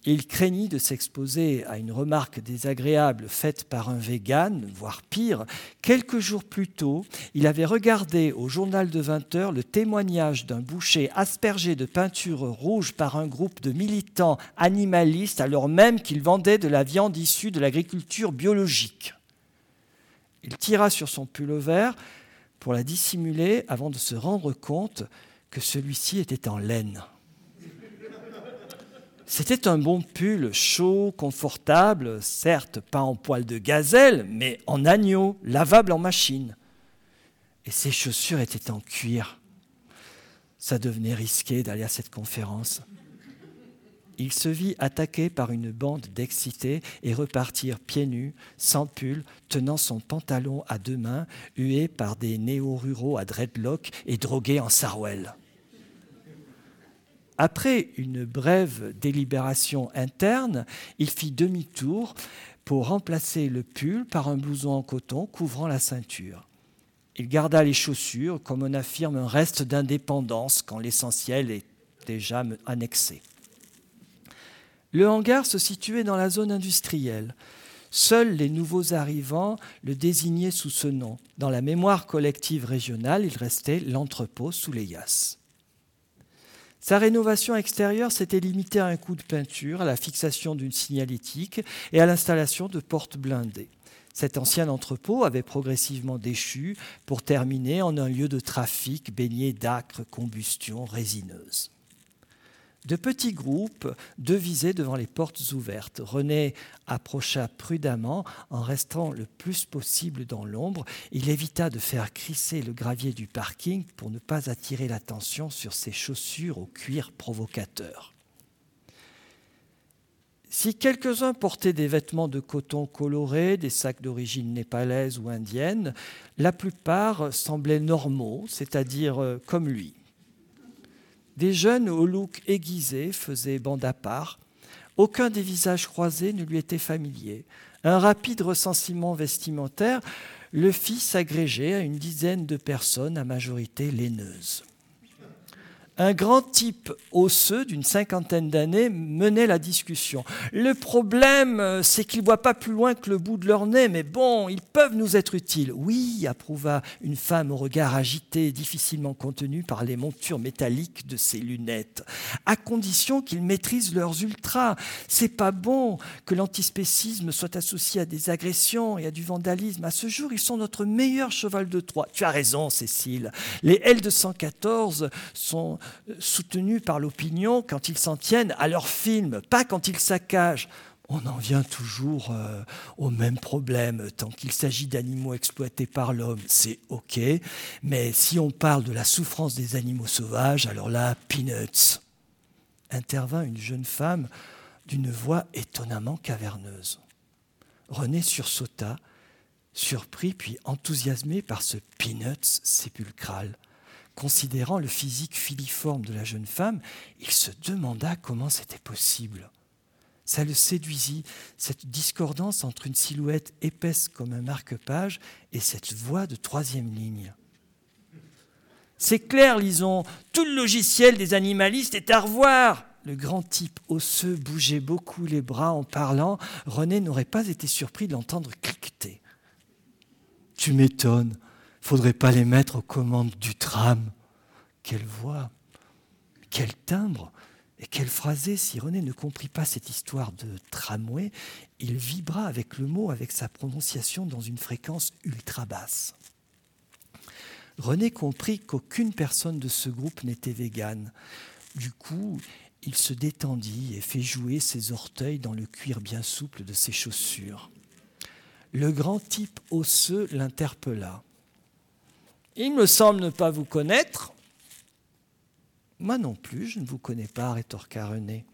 Il craignit de s'exposer à une remarque désagréable faite par un vegan, voire pire. Quelques jours plus tôt, il avait regardé au journal de 20 heures le témoignage d'un boucher aspergé de peinture rouge par un groupe de militants animalistes alors même qu'il vendait de la viande issue de l'agriculture biologique. Il tira sur son pull vert pour la dissimuler avant de se rendre compte que celui-ci était en laine. C'était un bon pull chaud, confortable, certes pas en poil de gazelle, mais en agneau, lavable en machine. Et ses chaussures étaient en cuir. Ça devenait risqué d'aller à cette conférence. Il se vit attaqué par une bande d'excités et repartir pieds nus, sans pull, tenant son pantalon à deux mains, hué par des néo-ruraux à dreadlock et drogués en sarouel. Après une brève délibération interne, il fit demi-tour pour remplacer le pull par un blouson en coton couvrant la ceinture. Il garda les chaussures comme on affirme un reste d'indépendance quand l'essentiel est déjà annexé. Le hangar se situait dans la zone industrielle. Seuls les nouveaux arrivants le désignaient sous ce nom. Dans la mémoire collective régionale, il restait l'entrepôt sous les yasses. Sa rénovation extérieure s'était limitée à un coup de peinture, à la fixation d'une signalétique et à l'installation de portes blindées. Cet ancien entrepôt avait progressivement déchu pour terminer en un lieu de trafic baigné d'âcres combustions résineuses. De petits groupes devisaient devant les portes ouvertes. René approcha prudemment en restant le plus possible dans l'ombre. Il évita de faire crisser le gravier du parking pour ne pas attirer l'attention sur ses chaussures au cuir provocateur. Si quelques-uns portaient des vêtements de coton colorés, des sacs d'origine népalaise ou indienne, la plupart semblaient normaux, c'est-à-dire euh, comme lui. Des jeunes au look aiguisé faisaient bande à part. Aucun des visages croisés ne lui était familier. Un rapide recensement vestimentaire le fit s'agréger à une dizaine de personnes à majorité laineuses. Un grand type osseux d'une cinquantaine d'années menait la discussion. Le problème, euh, c'est qu'ils ne voient pas plus loin que le bout de leur nez, mais bon, ils peuvent nous être utiles. Oui, approuva une femme au regard agité, difficilement contenu par les montures métalliques de ses lunettes, à condition qu'ils maîtrisent leurs ultras. C'est pas bon que l'antispécisme soit associé à des agressions et à du vandalisme. À ce jour, ils sont notre meilleur cheval de Troie. Tu as raison, Cécile. Les L214 sont soutenus par l'opinion quand ils s'en tiennent à leur film, pas quand ils saccagent. On en vient toujours euh, au même problème. Tant qu'il s'agit d'animaux exploités par l'homme, c'est OK. Mais si on parle de la souffrance des animaux sauvages, alors là, peanuts. intervint une jeune femme d'une voix étonnamment caverneuse. René sursauta, surpris puis enthousiasmé par ce peanuts sépulcral. Considérant le physique filiforme de la jeune femme, il se demanda comment c'était possible. Ça le séduisit, cette discordance entre une silhouette épaisse comme un marque-page et cette voix de troisième ligne. C'est clair, lisons, tout le logiciel des animalistes est à revoir. Le grand type osseux bougeait beaucoup les bras en parlant. René n'aurait pas été surpris de l'entendre cliqueter. Tu m'étonnes, faudrait pas les mettre aux commandes du tram. Quelle voix, quel timbre et quel phrasé. Si René ne comprit pas cette histoire de tramway, il vibra avec le mot, avec sa prononciation dans une fréquence ultra basse. René comprit qu'aucune personne de ce groupe n'était végane. Du coup, il se détendit et fit jouer ses orteils dans le cuir bien souple de ses chaussures. Le grand type osseux l'interpella. Il me semble ne pas vous connaître. Moi non plus, je ne vous connais pas, rétorqua René.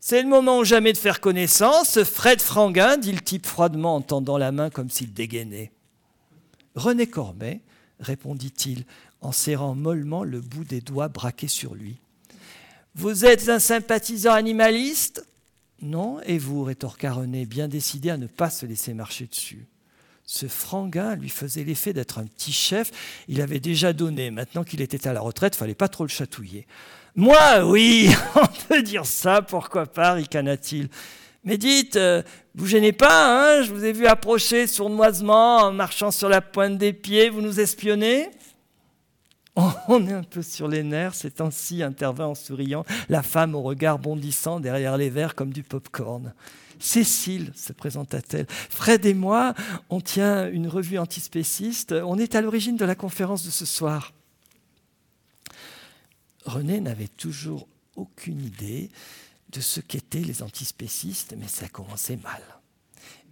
C'est le moment ou jamais de faire connaissance. Fred Franguin, dit le type froidement en tendant la main comme s'il dégainait. René Corbet répondit-il en serrant mollement le bout des doigts braqués sur lui. Vous êtes un sympathisant animaliste? Non, et vous, rétorqua René, bien décidé à ne pas se laisser marcher dessus. Ce franguin lui faisait l'effet d'être un petit chef. Il avait déjà donné. Maintenant qu'il était à la retraite, fallait pas trop le chatouiller. Moi, oui, on peut dire ça, pourquoi pas, ricana-t-il. Mais dites, euh, vous gênez pas, hein je vous ai vu approcher sournoisement en marchant sur la pointe des pieds, vous nous espionnez? On est un peu sur les nerfs, ces temps-ci, intervint en souriant la femme au regard bondissant derrière les verres comme du pop-corn. Cécile, se présenta-t-elle. Fred et moi, on tient une revue antispéciste. On est à l'origine de la conférence de ce soir. René n'avait toujours aucune idée de ce qu'étaient les antispécistes, mais ça commençait mal.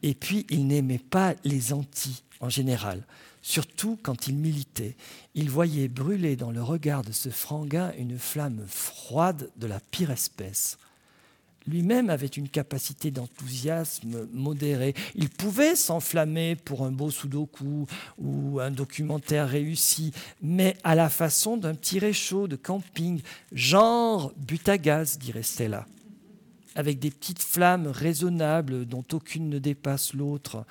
Et puis, il n'aimait pas les antis en général, surtout quand il militait. Il voyait brûler dans le regard de ce franguin une flamme froide de la pire espèce. Lui-même avait une capacité d'enthousiasme modérée. Il pouvait s'enflammer pour un beau sudoku ou un documentaire réussi, mais à la façon d'un petit réchaud de camping, genre but à gaz, dirait Stella avec des petites flammes raisonnables dont aucune ne dépasse l'autre.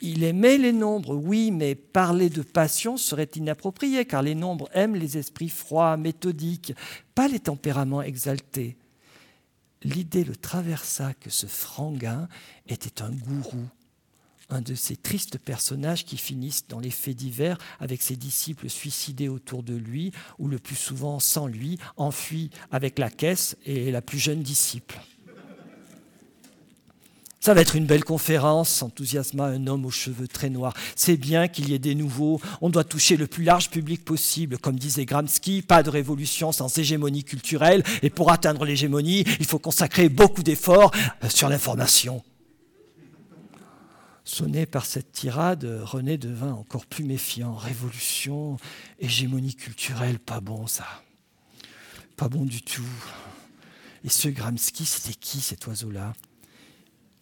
Il aimait les nombres, oui, mais parler de passion serait inapproprié, car les nombres aiment les esprits froids, méthodiques, pas les tempéraments exaltés. L'idée le traversa que ce franguin était un gourou, un de ces tristes personnages qui finissent dans les faits divers avec ses disciples suicidés autour de lui, ou le plus souvent sans lui, enfui avec la caisse et la plus jeune disciple. Ça va être une belle conférence, s'enthousiasma un homme aux cheveux très noirs. C'est bien qu'il y ait des nouveaux. On doit toucher le plus large public possible. Comme disait Gramsci, pas de révolution sans hégémonie culturelle. Et pour atteindre l'hégémonie, il faut consacrer beaucoup d'efforts euh, sur l'information. Sonné par cette tirade, René devint encore plus méfiant. Révolution, hégémonie culturelle, pas bon ça. Pas bon du tout. Et ce Gramsci, c'était qui cet oiseau-là?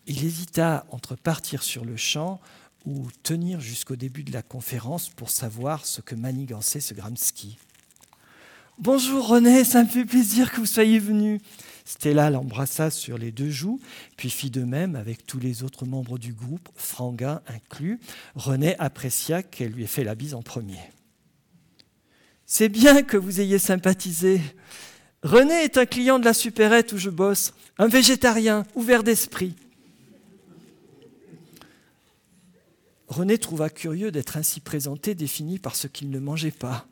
Il hésita entre partir sur le champ ou tenir jusqu'au début de la conférence pour savoir ce que manigançait ce Gramsci. Bonjour René, ça me fait plaisir que vous soyez venu. Stella l'embrassa sur les deux joues, puis fit de même avec tous les autres membres du groupe, Franguin inclus. René apprécia qu'elle lui ait fait la bise en premier. C'est bien que vous ayez sympathisé. René est un client de la supérette où je bosse, un végétarien, ouvert d'esprit. René trouva curieux d'être ainsi présenté, défini par ce qu'il ne mangeait pas.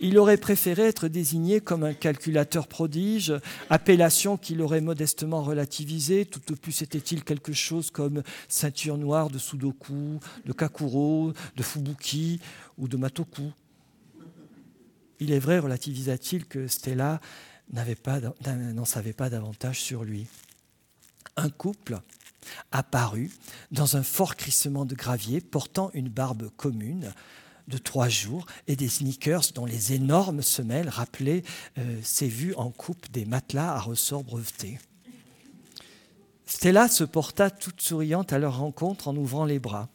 Il aurait préféré être désigné comme un calculateur prodige, appellation qu'il aurait modestement relativisée. Tout au plus était-il quelque chose comme ceinture noire de Sudoku, de Kakuro, de Fubuki ou de Matoku. Il est vrai, relativisa-t-il, que Stella n'en savait pas davantage sur lui. Un couple apparut dans un fort crissement de gravier, portant une barbe commune, de trois jours et des sneakers dont les énormes semelles rappelaient euh, ses vues en coupe des matelas à ressort brevetés. Stella se porta toute souriante à leur rencontre en ouvrant les bras.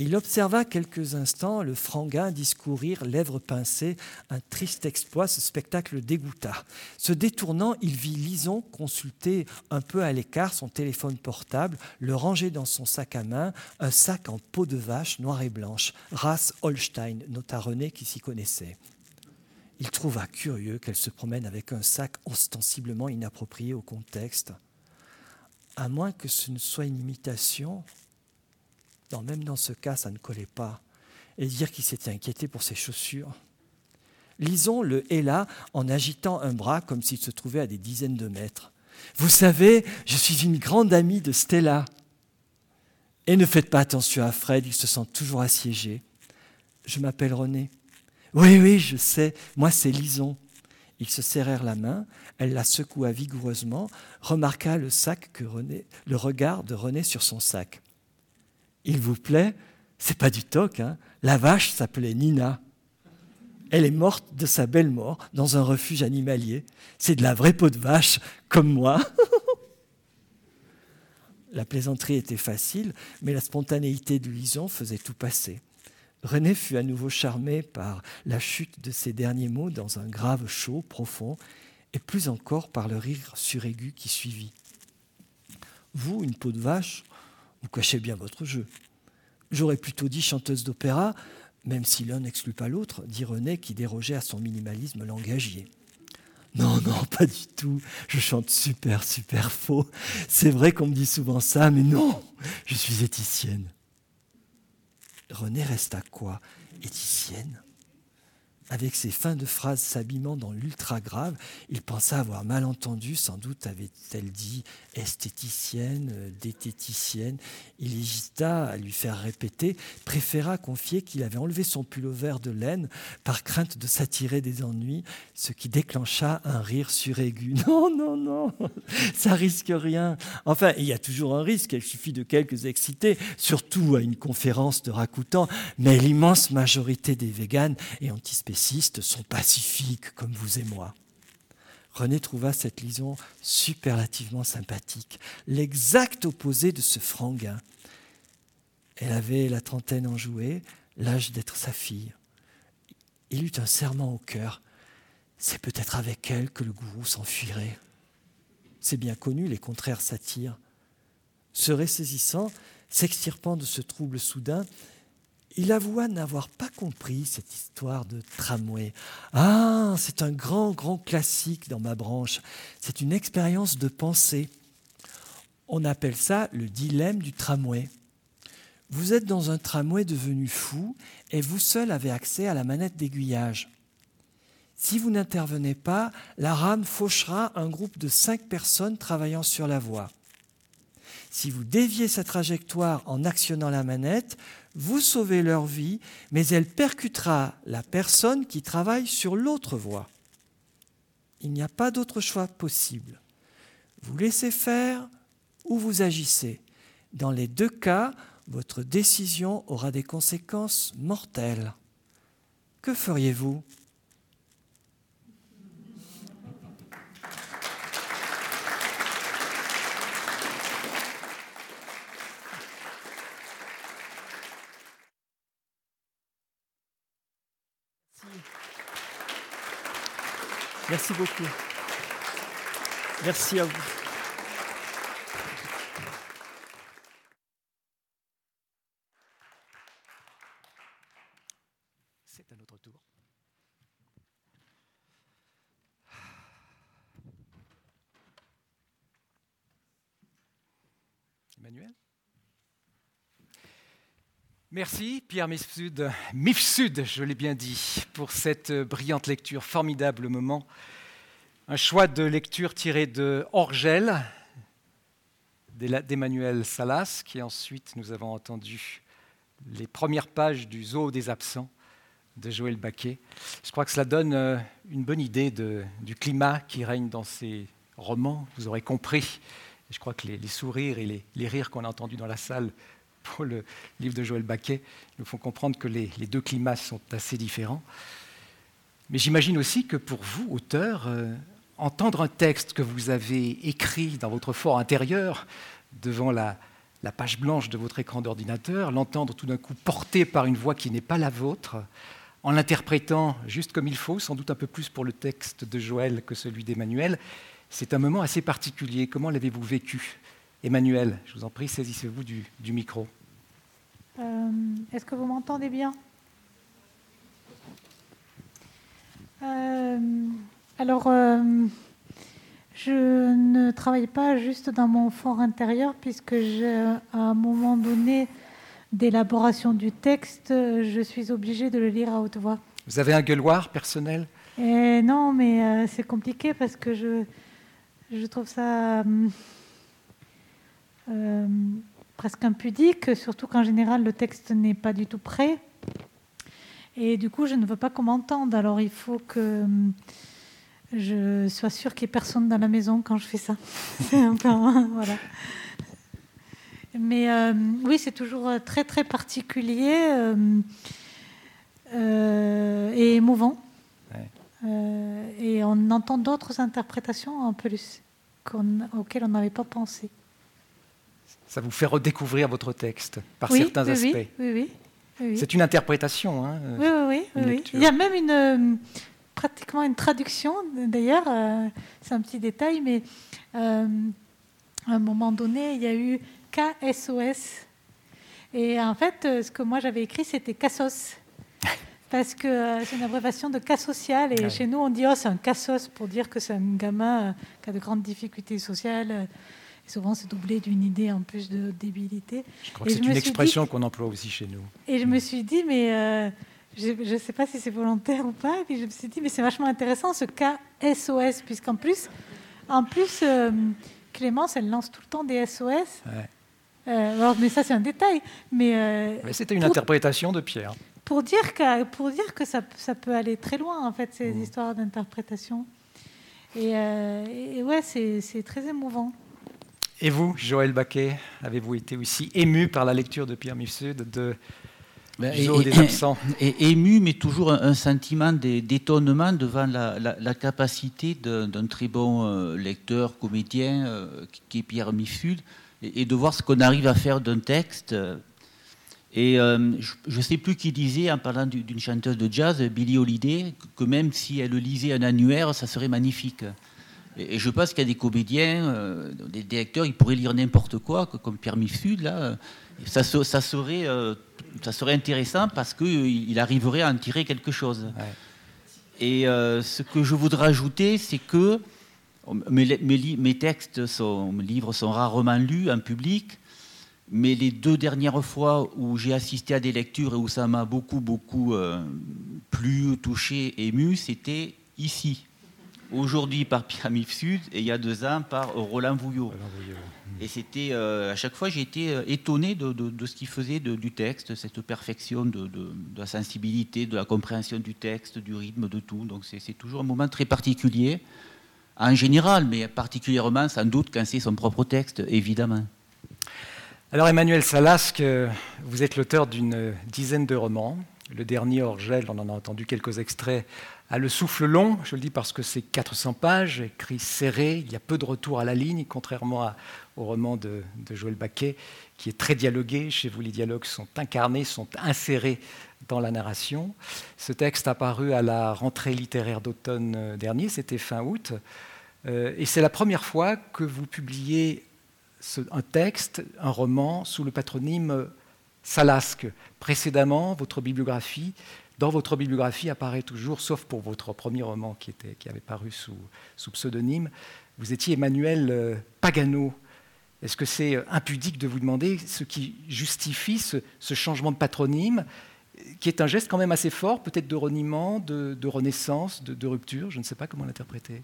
Il observa quelques instants le franguin discourir, lèvres pincées, un triste exploit, ce spectacle dégoûta. Se détournant, il vit Lison consulter un peu à l'écart son téléphone portable, le ranger dans son sac à main, un sac en peau de vache noire et blanche, race Holstein, nota René qui s'y connaissait. Il trouva curieux qu'elle se promène avec un sac ostensiblement inapproprié au contexte. À moins que ce ne soit une imitation, même dans ce cas, ça ne collait pas. Et dire qu'il s'était inquiété pour ses chaussures. Lison le héla en agitant un bras comme s'il se trouvait à des dizaines de mètres. Vous savez, je suis une grande amie de Stella. Et ne faites pas attention à Fred, il se sent toujours assiégé. Je m'appelle René. Oui, oui, je sais, moi c'est Lison. Ils se serrèrent la main, elle la secoua vigoureusement, remarqua le sac que le regard de René sur son sac. Il vous plaît? C'est pas du toc. Hein la vache s'appelait Nina. Elle est morte de sa belle mort dans un refuge animalier. C'est de la vraie peau de vache, comme moi. la plaisanterie était facile, mais la spontanéité de Lison faisait tout passer. René fut à nouveau charmé par la chute de ses derniers mots dans un grave chaud, profond, et plus encore par le rire suraigu qui suivit. Vous, une peau de vache, vous cachez bien votre jeu. J'aurais plutôt dit chanteuse d'opéra, même si l'un n'exclut pas l'autre, dit René qui dérogeait à son minimalisme langagier. Non, non, pas du tout. Je chante super, super faux. C'est vrai qu'on me dit souvent ça, mais non, je suis éthicienne. René resta quoi Éthicienne? Avec ses fins de phrases s'abîmant dans l'ultra grave, il pensa avoir mal entendu, sans doute avait-elle dit esthéticienne, euh, dététicienne. Il hésita à lui faire répéter, préféra confier qu'il avait enlevé son pullover de laine par crainte de s'attirer des ennuis, ce qui déclencha un rire suraigu. Non, non, non, ça risque rien. Enfin, il y a toujours un risque, il suffit de quelques excités, surtout à une conférence de Rakoutan, mais l'immense majorité des véganes et antispécistes sont pacifiques comme vous et moi. René trouva cette liaison superlativement sympathique, l'exact opposé de ce franguin. Elle avait la trentaine enjouée, l'âge d'être sa fille. Il eut un serment au cœur. C'est peut-être avec elle que le gourou s'enfuirait. C'est bien connu, les contraires s'attirent. Se ressaisissant, s'extirpant de ce trouble soudain, il avoua n'avoir pas compris cette histoire de tramway. Ah, c'est un grand, grand classique dans ma branche. C'est une expérience de pensée. On appelle ça le dilemme du tramway. Vous êtes dans un tramway devenu fou et vous seul avez accès à la manette d'aiguillage. Si vous n'intervenez pas, la rame fauchera un groupe de cinq personnes travaillant sur la voie. Si vous déviez sa trajectoire en actionnant la manette, vous sauvez leur vie, mais elle percutera la personne qui travaille sur l'autre voie. Il n'y a pas d'autre choix possible. Vous laissez faire ou vous agissez. Dans les deux cas, votre décision aura des conséquences mortelles. Que feriez-vous? Merci beaucoup. Merci à vous. C'est à notre tour. Emmanuel Merci Pierre Mifsud, Mifsud, je l'ai bien dit, pour cette brillante lecture, formidable moment. Un choix de lecture tiré de Orgel d'Emmanuel Salas, qui ensuite nous avons entendu les premières pages du Zoo des absents de Joël Baquet. Je crois que cela donne euh, une bonne idée du climat qui règne dans ces romans. Vous aurez compris. Je crois que les, sourires et les, les rires qu'on a entendus dans la salle pour le livre de Joël Baquet nous font comprendre que les, deux climats sont assez différents. Mais j'imagine aussi que pour vous, auteur, euh, entendre un texte que vous avez écrit dans votre fort intérieur, devant la, la page blanche de votre écran d'ordinateur, l'entendre tout d'un coup porté par une voix qui n'est pas la vôtre, en l'interprétant juste comme il faut, sans doute un peu plus pour le texte de Joël que celui d'Emmanuel, c'est un moment assez particulier. Comment l'avez-vous vécu? Emmanuel, je vous en prie, saisissez-vous du, micro. Euh, est-ce que vous m'entendez bien? Euh, Alors, euh, je ne travaille pas juste dans mon fort intérieur, puisque à un moment donné d'élaboration du texte, je suis obligée de le lire à haute voix. Vous avez un gueuloir personnel? Et Non, mais c'est compliqué parce que je, je trouve ça euh, euh, presque impudique, surtout qu'en général le texte n'est pas du tout prêt. Et du coup, je ne veux pas qu'on m'entende. Alors il faut que je sois sûre qu'il n'y ait personne dans la maison quand je fais ça. c'est un peu, voilà. Mais euh, oui, c'est toujours très très particulier euh, euh, et émouvant. et on entend d'autres interprétations en plus auxquelles on n'avait pas pensé. Ça vous fait redécouvrir votre texte par certains aspects. Oui, oui, oui. C'est une interprétation. Hein, oui, oui, oui. Il y a même une pratiquement une traduction, d'ailleurs, euh, c'est un petit détail, mais euh, à un moment donné, il y a eu KSOS. Et en fait, euh, ce que moi j'avais écrit, c'était Cassos. Parce que c'est une abréviation de cas social. Et chez nous, on dit oh, c'est un cassos pour dire que c'est un gamin qui a de grandes difficultés sociales. Souvent, c'est doublé d'une idée en plus de débilité. Je crois que c'est une expression qu'on emploie aussi chez nous. Et je me suis dit, mais je ne sais pas si c'est volontaire ou pas. Et puis je me suis dit, mais c'est vachement intéressant ce cas SOS, puisqu'en plus, en plus euh, Clémence, elle lance tout le temps des SOS. Euh, mais ça, c'est un détail. Mais, euh, mais c'était une interprétation de Pierre. Pour dire que, pour dire que ça, ça peut aller très loin, en fait, ces mmh. histoires d'interprétation. Et, et, ouais, c'est très émouvant. Et vous, Joël Baquet, avez-vous été aussi ému par la lecture de Pierre Mifsud de ben, et, ému, mais toujours un, sentiment d'étonnement devant la, capacité d'un très bon euh, lecteur, comédien, euh, qui est Pierre Mifsud, et, de voir ce qu'on arrive à faire d'un texte. Et euh, je ne sais plus qui disait, en parlant d'une chanteuse de jazz, Billie Holiday, que même si elle lisait un annuaire, ça serait magnifique. Et, je pense qu'il y a des comédiens, des, lecteurs, ils pourraient lire n'importe quoi, comme Pierre Mifsud, là. Ça, ça serait ça serait intéressant parce qu'il arriverait à en tirer quelque chose. Et euh, ce que je voudrais ajouter, c'est que mes, mes, textes, sont, mes livres sont rarement lus en public, mais les deux dernières fois où j'ai assisté à des lectures et où ça m'a beaucoup, beaucoup euh, plu, touché, ému, c'était ici. Aujourd'hui par Pierre Sud et il y a deux ans par Roland Vouillot. Et c'était euh, à chaque fois, j'ai été euh, étonné de, ce qu'il faisait du texte, cette perfection de, la sensibilité, de la compréhension du texte, du rythme, de tout. Donc c'est toujours un moment très particulier, en général, mais particulièrement sans doute quand c'est son propre texte, évidemment. Alors Emmanuel Salasque, vous êtes l'auteur d'une dizaine de romans. Le dernier, Orgel, on en a entendu quelques extraits, a le souffle long, je le dis parce que c'est 400 pages, écrit serré, il y a peu de retour à la ligne, contrairement au roman de, Joël Baquet, qui est très dialogué. Chez vous, les dialogues sont incarnés, sont insérés dans la narration. Ce texte a paru à la rentrée littéraire d'automne euh, dernier, c'était fin août, euh, et c'est la première fois que vous publiez un texte, un roman, sous le patronyme Salasque. Précédemment, votre bibliographie, dans votre bibliographie apparaît toujours, sauf pour votre premier roman qui, était, qui avait paru sous, sous pseudonyme, vous étiez Emmanuel euh, Pagano. Est-ce que c'est euh, impudique de vous demander ce qui justifie ce, changement de patronyme, qui est un geste quand même assez fort, peut-être de reniement, de, renaissance, de, rupture Je ne sais pas comment l'interpréter.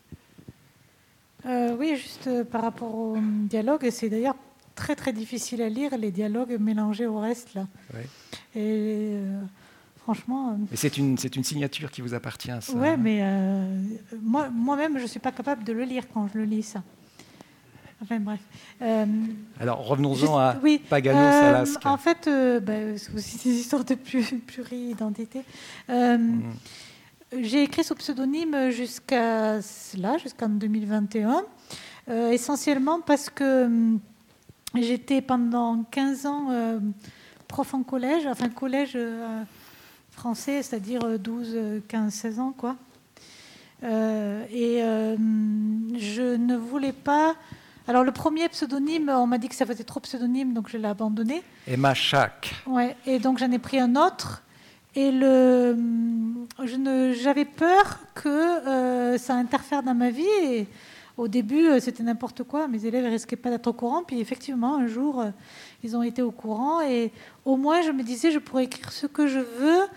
Euh, oui, juste euh, par rapport au dialogue, c'est d'ailleurs très très difficile à lire les dialogues mélangés au reste là. Et franchement. Mais c'est une, c'est une signature qui vous appartient. Ça, ouais, mais moi, moi-même, je ne suis pas capable de le lire quand je le lis ça. Enfin bref. Alors revenons-en à Pagano Salasque. En fait, bah, c'est aussi des histoires de pluri-identité. Mm. J'ai écrit sous pseudonyme jusqu'à là, jusqu'en 2021, essentiellement parce que hum, j'étais pendant 15 ans prof en collège, enfin collège français, c'est-à-dire 12, 15, 16 ans, quoi. Euh, et euh, je ne voulais pas. Alors le premier pseudonyme, on m'a dit que ça faisait trop pseudonyme, donc je l'ai abandonné. Emma Schack. Ouais, et donc j'en ai pris un autre. Et le, j'avais peur que euh, ça interfère dans ma vie. Et au début, c'était n'importe quoi. Mes élèves ne risquaient pas d'être au courant. Puis effectivement, un jour, ils ont été au courant. Et au moins, je me disais, je pourrais écrire ce que je veux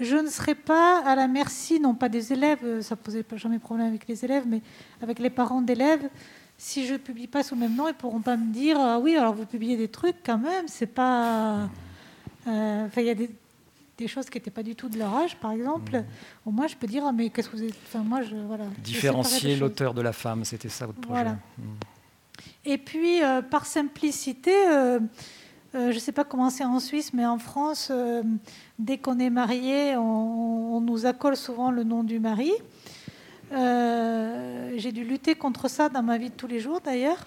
je ne serai pas à la merci, non pas des élèves, ça ne posait jamais problème avec les élèves, mais avec les parents d'élèves. Si je ne publie pas sous le même nom, ils ne pourront pas me dire ah oui, alors vous publiez des trucs quand même, c'est pas. Euh, enfin, il y a des, choses qui n'étaient pas du tout de leur âge, par exemple. Mmh. Au moins, je peux dire ah, mais qu'est-ce que vous êtes. Enfin, moi, je. Voilà, Différencier l'auteur de la femme, c'était ça votre projet. Voilà. Mmh. Et puis, euh, par simplicité. Euh, je ne sais pas comment c'est en Suisse, mais en France, dès qu'on est marié, on, nous accole souvent le nom du mari. Euh, j'ai dû lutter contre ça dans ma vie de tous les jours d'ailleurs.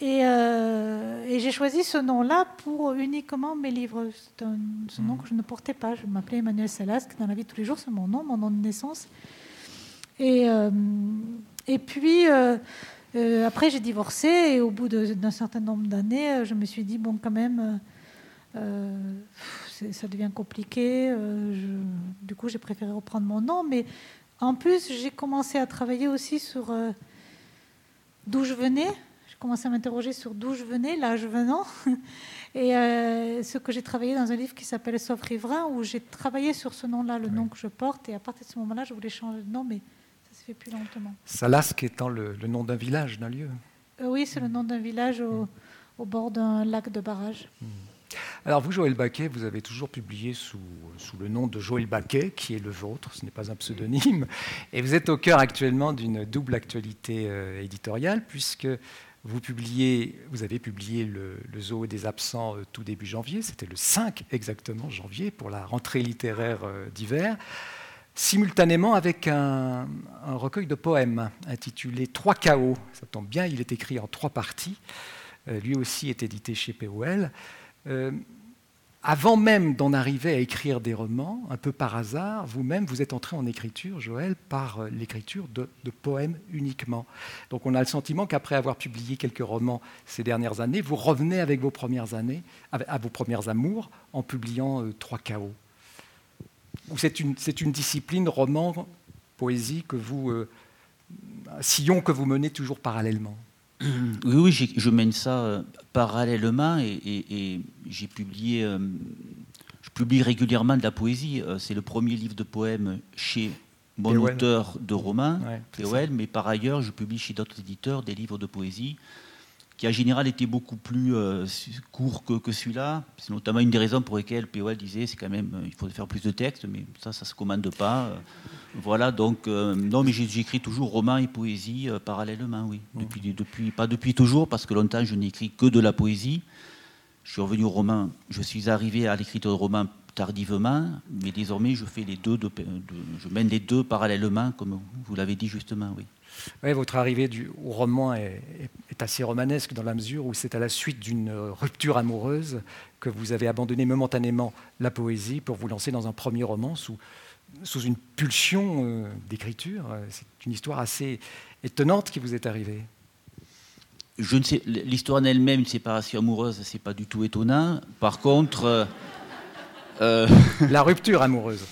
Et, euh, j'ai choisi ce nom-là pour uniquement mes livres. C'est un, ce nom que je ne portais pas. Je m'appelais Emmanuel Salasque. Dans la vie de tous les jours, c'est mon nom, mon nom de naissance. Et, euh, et puis, après, j'ai divorcé. Et au bout d'un certain nombre d'années, je me suis dit, bon, quand même, ça devient compliqué. Euh, du coup, j'ai préféré reprendre mon nom. Mais en plus, j'ai commencé à travailler aussi sur euh, d'où je venais. J'ai commencé à m'interroger sur d'où je venais, l'âge venant. Et euh, ce que j'ai travaillé dans un livre qui s'appelle Sauf Riverain, où j'ai travaillé sur ce nom-là, le nom que je porte. Et à partir de ce moment-là, je voulais changer de nom, mais fait plus lentement. Salasque étant le, nom d'un village, d'un lieu. oui, c'est le nom d'un village au, bord d'un lac de barrage. Hmm. Alors vous, Joël Baquet, vous avez toujours publié sous, sous, le nom de Joël Baquet, qui est le vôtre, ce n'est pas un pseudonyme, et vous êtes au cœur actuellement d'une double actualité euh, éditoriale, puisque vous, publiez, vous avez publié le, Zoo des absents euh, tout début janvier, c'était le 5 exactement janvier, pour la rentrée littéraire euh, d'hiver, simultanément avec un, recueil de poèmes intitulé Trois chaos. Ça tombe bien, il est écrit en trois parties. lui aussi est édité chez POL. Euh, avant même d'en arriver à écrire des romans, un peu par hasard, vous-même, vous êtes entré en écriture, Joël, par euh, l'écriture de, poèmes uniquement. Donc on a le sentiment qu'après avoir publié quelques romans ces dernières années, vous revenez avec vos premières années, à vos premières amours, en publiant euh, Trois chaos. Ou c'est une, une, discipline, roman, poésie, que vous, un sillon que vous menez toujours parallèlement oui, oui, je mène ça euh, parallèlement et, j'ai publié, euh, je publie régulièrement de la poésie. Euh, c'est le premier livre de poèmes chez mon auteur de romans, POL, mais par ailleurs, je publie chez d'autres éditeurs des livres de poésie qui en général étaient beaucoup plus courts que, celui-là. C'est notamment une des raisons pour lesquelles POL disait c'est quand même il faut faire plus de textes, mais ça, ça se commande pas. Voilà, donc, euh, non, mais j'écris toujours romans et poésie euh, parallèlement, oui. Depuis, depuis, pas depuis toujours, parce que longtemps, je n'écris que de la poésie. Je suis revenu au roman, je suis arrivé à l'écriture de romans tardivement, mais désormais, je, fais les deux je mène les deux parallèlement, comme vous l'avez dit justement, oui. Oui, votre arrivée du, au roman est, est, assez romanesque dans la mesure où c'est à la suite d'une rupture amoureuse que vous avez abandonné momentanément la poésie pour vous lancer dans un premier roman sous, sous une pulsion euh, d'écriture. C'est une histoire assez étonnante qui vous est arrivée. Je ne sais, l'histoire en elle-même, une séparation amoureuse, c'est pas du tout étonnant. Par contre, euh, euh, la rupture amoureuse.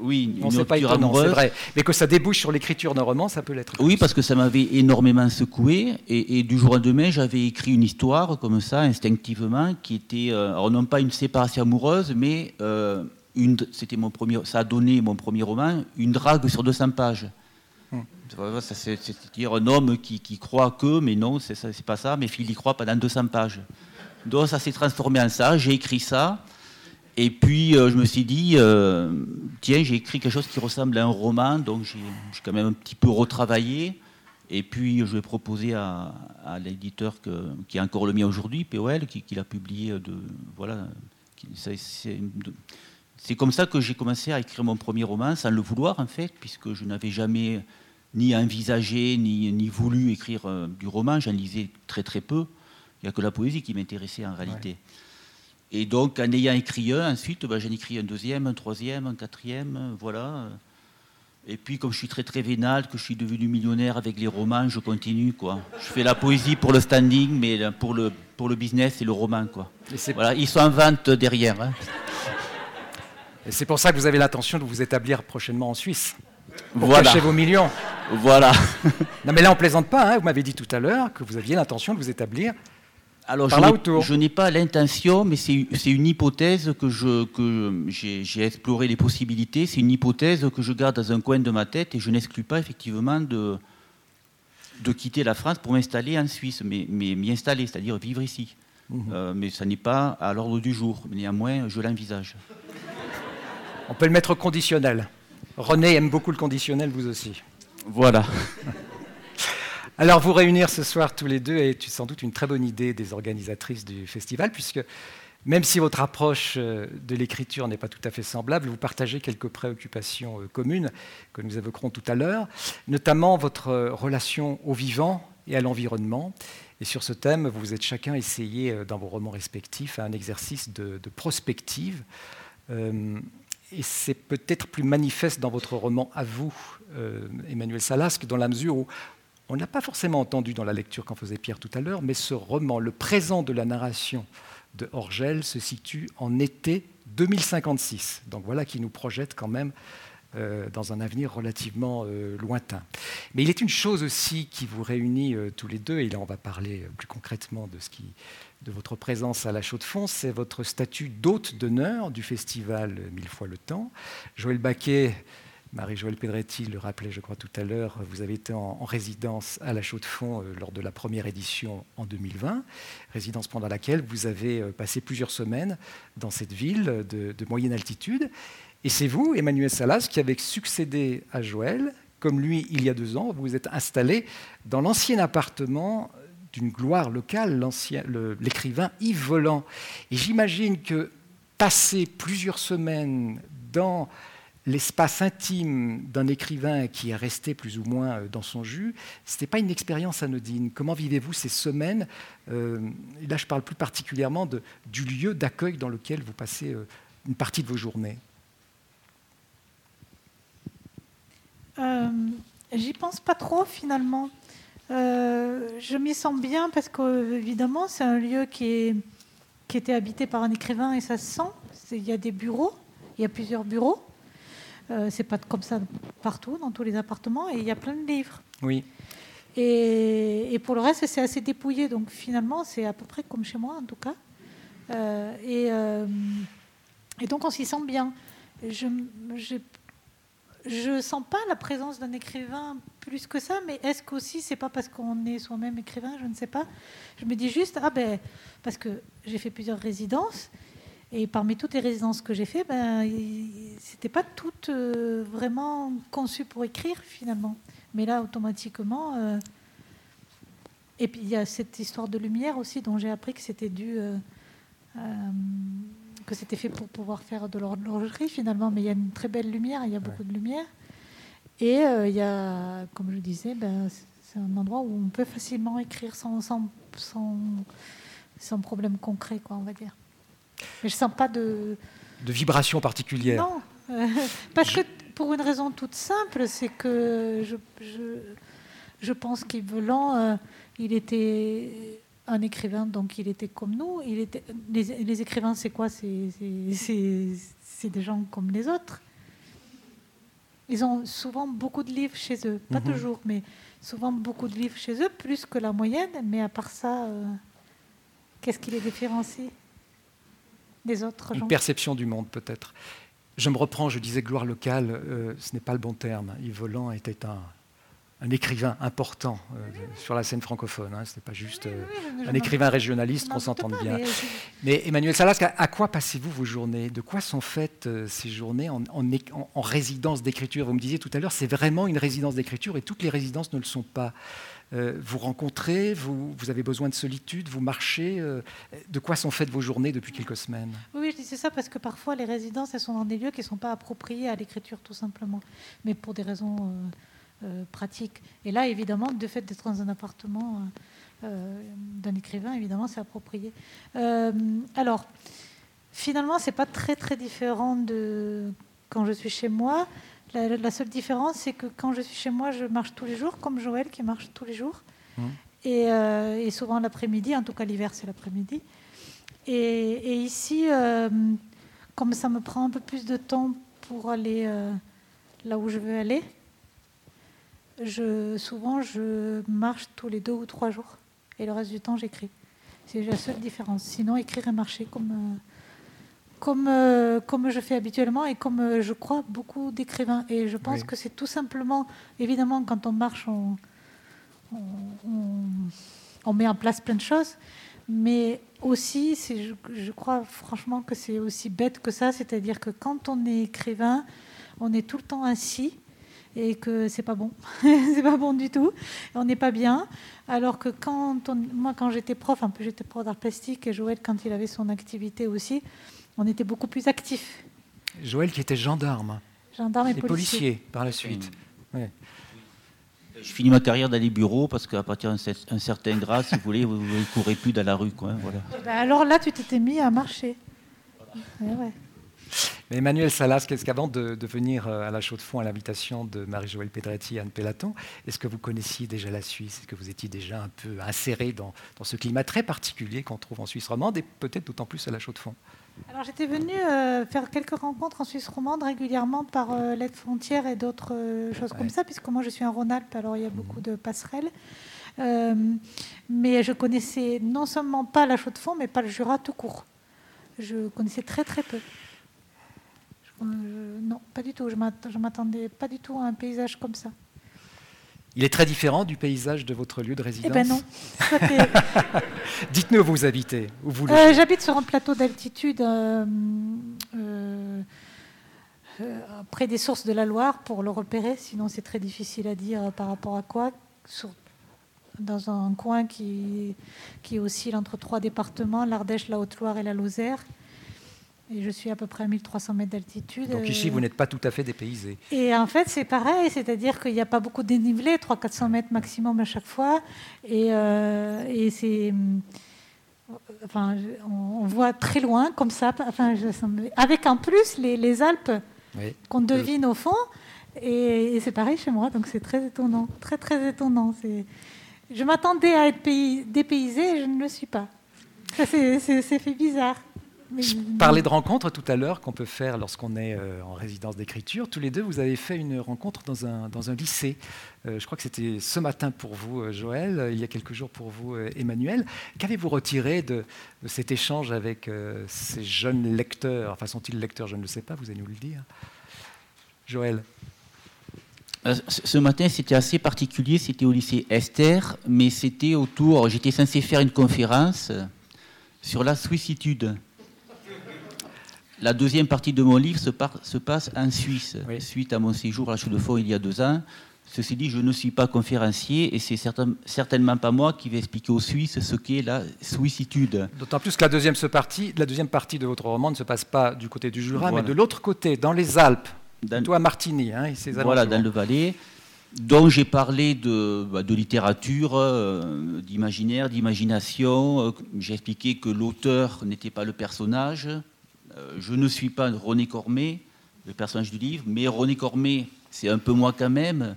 Oui, une rupture pas étonnant, c'est vrai. Mais que ça débouche sur l'écriture d'un roman, ça peut l'être. Oui, parce que ça m'avait énormément secoué. Et, du jour au lendemain, j'avais écrit une histoire comme ça, instinctivement, qui était, alors non pas une séparation amoureuse, mais c'était mon premier, ça a donné mon premier roman, une drague sur 200 pages. Hmm. C'est-à-dire un homme qui, croit que, mais non, c'est pas ça, mais il y croit pendant 200 pages. Donc ça s'est transformé en ça, j'ai écrit ça, et puis euh, je me suis dit, euh, tiens, j'ai écrit quelque chose qui ressemble à un roman, donc j'ai quand même un petit peu retravaillé. Et puis, je vais proposer à, l'éditeur qui est encore le mien aujourd'hui, POL, qui, l'a publié de. Voilà. C'est comme ça que j'ai commencé à écrire mon premier roman, sans le vouloir en fait, puisque je n'avais jamais ni envisagé, ni, ni voulu écrire euh, du roman. J'en lisais très très peu. Il n'y a que la poésie qui m'intéressait en réalité. Et donc, en ayant écrit un, ensuite, ben, j'en écris un deuxième, un troisième, un quatrième, voilà. Et puis, comme je suis très très vénal, que je suis devenu millionnaire avec les romans, je continue, quoi. Je fais la poésie pour le standing, mais pour le, pour le business, c'est le roman, quoi. voilà, ils sont en vente derrière. Hein. Et c'est pour ça que vous avez l'intention de vous établir prochainement en Suisse. Pour voilà. cacher vos millions. Voilà. non, mais là, on plaisante pas. Hein. Vous m'avez dit tout à l'heure que vous aviez l'intention de vous établir alors, je n'ai pas l'intention, mais c'est une hypothèse que je que j'ai exploré les possibilités. C'est une hypothèse que je garde dans un coin de ma tête et je n'exclus pas effectivement de de quitter la France pour m'installer en Suisse, mais m'y installer, c'est-à-dire vivre ici. Mhm. Euh, mais ça n'est pas à l'ordre du jour. Néanmoins, je l'envisage. On peut le mettre conditionnel. René aime beaucoup le conditionnel, vous aussi. Voilà. Alors, vous réunir ce soir tous les deux est sans doute une très bonne idée des organisatrices du festival, puisque même si votre approche euh, de l'écriture n'est pas tout à fait semblable, vous partagez quelques préoccupations euh, communes que nous évoquerons tout à l'heure, notamment votre euh, relation au vivant et à l'environnement. Et sur ce thème, vous êtes chacun essayé dans vos romans respectifs à un exercice de, prospective. et c'est peut-être plus manifeste dans votre roman à vous, Emmanuel Salasque, dans la mesure où on n'a pas forcément entendu dans la lecture qu'en faisait Pierre tout à l'heure, mais ce roman, le présent de la narration de Orgel, se situe en été 2056. Donc voilà qui nous projette quand même euh, dans un avenir relativement euh, lointain. Mais il est une chose aussi qui vous réunit euh, tous les deux, et là on va parler plus concrètement de, ce qui, de votre présence à la Chaux-de-Fonds, c'est votre statut d'hôte d'honneur du festival Mille fois le temps. Joël Baquet Marie-Joëlle Pedretti le rappelait, je crois, tout à l'heure, vous avez été en, résidence à la Chaux-de-Fonds euh, lors de la première édition en 2020, résidence pendant laquelle vous avez euh, passé plusieurs semaines dans cette ville de, moyenne altitude. Et c'est vous, Emmanuel Salas, qui avez succédé à Joël. Comme lui, il y a deux ans, vous vous êtes installé dans l'ancien appartement d'une gloire locale, l'écrivain Yves Volant. Et j'imagine que passer plusieurs semaines dans l'espace intime d'un écrivain qui est resté plus ou moins euh, dans son jus, ce n'était pas une expérience anodine. Comment vivez-vous ces semaines euh, là, je parle plus particulièrement du lieu d'accueil dans lequel vous passez euh, une partie de vos journées? J'y pense pas trop finalement. je m'y sens bien parce qu'évidemment, c'est un lieu qui, est, qui était habité par un écrivain et ça se sent. Il y a des bureaux, il y a plusieurs bureaux. Euh, c'est pas comme ça partout, dans tous les appartements, et il y a plein de livres. Oui. Et, pour le reste, c'est assez dépouillé. Donc finalement, c'est à peu près comme chez moi, en tout cas. Euh, et, euh, et, donc on s'y sent bien. Je ne sens pas la présence d'un écrivain plus que ça, mais est-ce qu'aussi c'est pas parce qu'on est soi-même écrivain, je ne sais pas. Je me dis juste, ah ben, parce que j'ai fait plusieurs résidences et parmi toutes les résidences que j'ai faites, ben, c'était pas toutes euh, vraiment conçues pour écrire finalement. Mais là, automatiquement. Euh, et puis il y a cette histoire de lumière aussi dont j'ai appris que c'était dû. Euh, que c'était fait pour pouvoir faire de l'horlogerie finalement. Mais il y a une très belle lumière, il y a beaucoup de lumière. Et il y a, comme je disais, ben, c'est un endroit où on peut facilement écrire sans, sans, sans, sans problème concret, quoi, on va dire. Mais je sens pas de... De vibration particulière Non, euh, parce que pour une raison toute simple, c'est que je, je, je pense qu'Yves euh, il était un écrivain, donc il était comme nous. Il était, les, les écrivains, c'est quoi? C'est des gens comme les autres. Ils ont souvent beaucoup de livres chez eux, pas mhm. toujours, mais souvent beaucoup de livres chez eux, plus que la moyenne. Mais à part ça, euh, qu'est-ce qui les différencie? Autres Une perception du monde, peut-être. Je me reprends, je disais gloire locale, euh, ce n'est pas le bon terme. Yves Volant était un, un écrivain important euh, sur la scène francophone. Hein. Ce n'est pas juste euh, un écrivain régionaliste, qu'on s'entende bien. Mais, Emmanuel Salas, à, quoi passez-vous vos journées? De quoi sont faites euh, ces journées en, en, résidence d'écriture? Vous me disiez tout à l'heure, c'est vraiment une résidence d'écriture et toutes les résidences ne le sont pas. vous rencontrez, vous, vous, avez besoin de solitude, vous marchez. de quoi sont faites vos journées depuis quelques semaines? Oui, je disais ça parce que parfois les résidences, elles sont dans des lieux qui ne sont pas appropriés à l'écriture tout simplement, mais pour des raisons pratique. Et là, évidemment, de fait d'être dans un appartement euh, euh, d'un écrivain, évidemment, c'est approprié. alors, finalement, c'est pas très très différent de quand je suis chez moi. La, seule différence, c'est que quand je suis chez moi, je marche tous les jours, comme Joël qui marche tous les jours. Mmh. Et, souvent l'après-midi, en tout cas l'hiver, c'est l'après-midi. Et, ici, comme ça me prend un peu plus de temps pour aller là où je veux aller, je, souvent, je marche tous les deux ou trois jours. Et le reste du temps, j'écris. C'est la seule différence. Sinon, écrire et marcher comme, euh, comme, euh, comme je fais habituellement et comme euh, je crois beaucoup d'écrivains. Et je pense que c'est tout simplement, évidemment, quand on marche, on, on, met en place plein de choses. Mais aussi, je, je crois franchement que c'est aussi bête que ça. C'est-à-dire que quand on est écrivain, on est tout le temps assis et que c'est pas bon, c'est pas bon du tout, on n'est pas bien. Alors que quand moi quand j'étais prof, un peu j'étais prof d'art plastique et Joël quand il avait son activité aussi, on était beaucoup plus actifs. Joël qui était gendarme. Gendarme et, policier. par la suite. Je finis ma carrière dans les bureaux parce qu'à partir d'un certain grade, si vous voulez, vous ne courez plus dans la rue. Quoi, voilà. Ben alors là, tu t'étais mis à marcher. Ouais, mais Emmanuel Salas, qu'est-ce qu'avant de, venir euh, à la chaux de fond à l'invitation de Marie-Joëlle Pedretti et Anne Pellaton, est-ce que vous connaissiez déjà la Suisse? Est-ce que vous étiez déjà un peu inséré dans, ce climat très particulier qu'on trouve en Suisse romande et peut-être d'autant plus à la chaux de fond alors j'étais venue euh, faire quelques rencontres en Suisse romande régulièrement par euh, l'aide frontière et d'autres choses comme ça, puisque moi je suis en Rhône-Alpes, alors il y a beaucoup de passerelles. mais je connaissais non seulement pas la chaux de fond, mais pas le Jura tout court. Je connaissais très très peu. Euh, non, pas du tout. Je ne m'attendais pas du tout à un paysage comme ça. Il est très différent du paysage de votre lieu de résidence Eh bien non. Dites-nous où vous habitez. Où euh, J'habite sur un plateau d'altitude euh, près des sources de la Loire pour le repérer. Sinon, c'est très difficile à dire par rapport à quoi. dans un coin qui, qui oscille entre trois départements, l'Ardèche, la Haute-Loire et la Lozère. Et je suis à peu près à 1300 mètres d'altitude. Donc ici, vous n'êtes pas tout à fait dépaysé. Et en fait, c'est pareil, c'est-à-dire qu'il n'y a pas beaucoup de dénivelé, 300-400 mètres maximum à chaque fois. Et, euh, et c'est. Enfin, on voit très loin, comme ça, enfin, avec en plus les, les Alpes qu'on devine au fond. Et, c'est pareil chez moi, donc c'est très étonnant, très très étonnant. Je m'attendais à être dépaysé et je ne le suis pas. C'est fait bizarre. Je parlais de rencontres tout à l'heure qu'on peut faire lorsqu'on est euh, en résidence d'écriture. Tous les deux, vous avez fait une rencontre dans un, dans un lycée. Euh, je crois que c'était ce matin pour vous, euh, Joël, il y a quelques jours pour vous, Emmanuel. Qu'avez-vous retiré de, cet échange avec ces jeunes lecteurs? Enfin, sont-ils lecteurs? Je ne le sais pas, vous allez nous le dire. Joël ce matin, c'était assez particulier. C'était au lycée Esther, mais c'était autour. J'étais censé faire une conférence sur la suicitude. La deuxième partie de mon livre se, passe en Suisse, suite à mon séjour à la Chaux de Fonds il y a deux ans. Ceci dit, je ne suis pas conférencier et c'est certainement pas moi qui vais expliquer aux Suisses ce qu'est la suicitude. D'autant plus que la deuxième, partie, la deuxième partie de votre roman ne se passe pas du côté du Jura, mais de l'autre côté, dans les Alpes, dans, à Martigny. Hein, voilà, dans le Valais, dont j'ai parlé de, bah, littérature, euh, d'imaginaire, d'imagination. Euh, j'ai expliqué que l'auteur n'était pas le personnage, je ne suis pas René Cormé, le personnage du livre, mais René Cormé, c'est un peu moi quand même,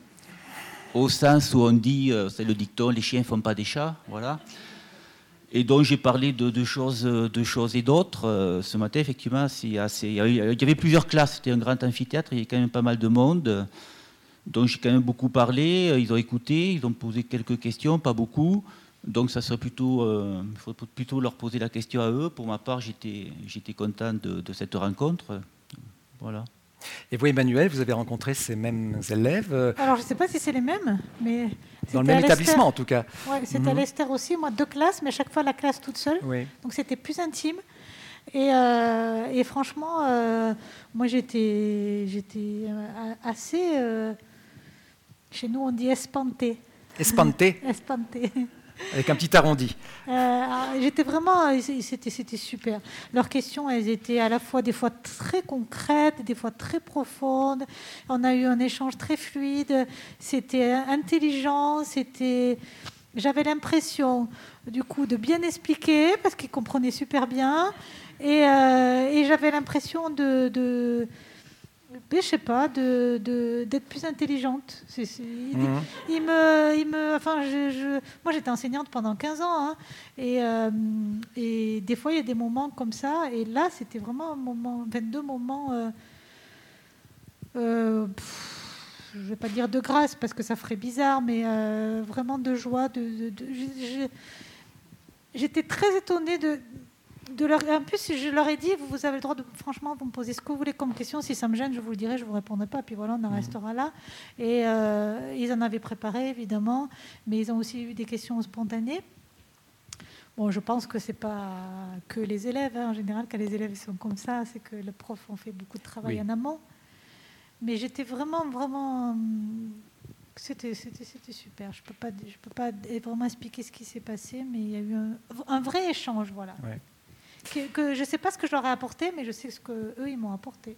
au sens où on dit, euh, c'est le dicton, les chiens ne font pas des chats, voilà. Et donc j'ai parlé de, choses, de choses et d'autres. Euh, ce matin, effectivement, assez, il y avait plusieurs classes, c'était un grand amphithéâtre, il y avait quand même pas mal de monde. Donc j'ai quand même beaucoup parlé, ils ont écouté, ils ont posé quelques questions, pas beaucoup. Donc ça serait plutôt, euh, il faut plutôt leur poser la question à eux. Pour ma part, j'étais, j'étais content de, cette rencontre. Voilà. Et vous, Emmanuel, vous avez rencontré ces mêmes élèves euh, Alors, je ne sais pas si c'est les mêmes, mais. Dans le même établissement, en tout cas. Oui, c'était à mhm. l'Esther aussi, moi, deux classes, mais chaque fois la classe toute seule. Oui. Donc, c'était plus intime. Et, euh, franchement, euh, moi, j'étais, j'étais assez. chez nous, on dit espanté. Espanté Espanté. Avec un petit arrondi. Euh, ah, j'étais vraiment, c'était, super. Leurs questions, elles étaient à la fois des fois très concrètes, des fois très profondes. On a eu un échange très fluide. C'était intelligent. C'était, j'avais l'impression, du coup, de bien expliquer parce qu'ils comprenaient super bien. Et, euh, j'avais l'impression de je sais pas, de, d'être plus intelligente. Mhm. il, me, il me, enfin, je, moi j'étais enseignante pendant 15 ans, hein, et, euh, et des fois il y a des moments comme ça, et là c'était vraiment un moment, deux moments, euh, euh, je vais pas dire de grâce parce que ça ferait bizarre, mais vraiment de joie. De, j'étais très étonnée de, en plus, je leur ai dit, vous avez le droit de, franchement, vous me poser ce que vous voulez comme question. Si ça me gêne, je vous le dirai, je vous répondrai pas. Puis voilà, on en mhm. restera là. Et euh, ils en avaient préparé, évidemment, mais ils ont aussi eu des questions spontanées. Bon, je pense que c'est pas que les élèves. Hein. En général, quand les élèves sont comme ça, c'est que le prof ont fait beaucoup de travail en amont. Mais j'étais vraiment, vraiment. C'était super. Je ne peux, pas, je peux pas vraiment expliquer ce qui s'est passé, mais il y a eu un, un vrai échange. Voilà que, je ne sais pas ce que je leur ai apporté, mais je sais ce qu'eux, ils m'ont apporté.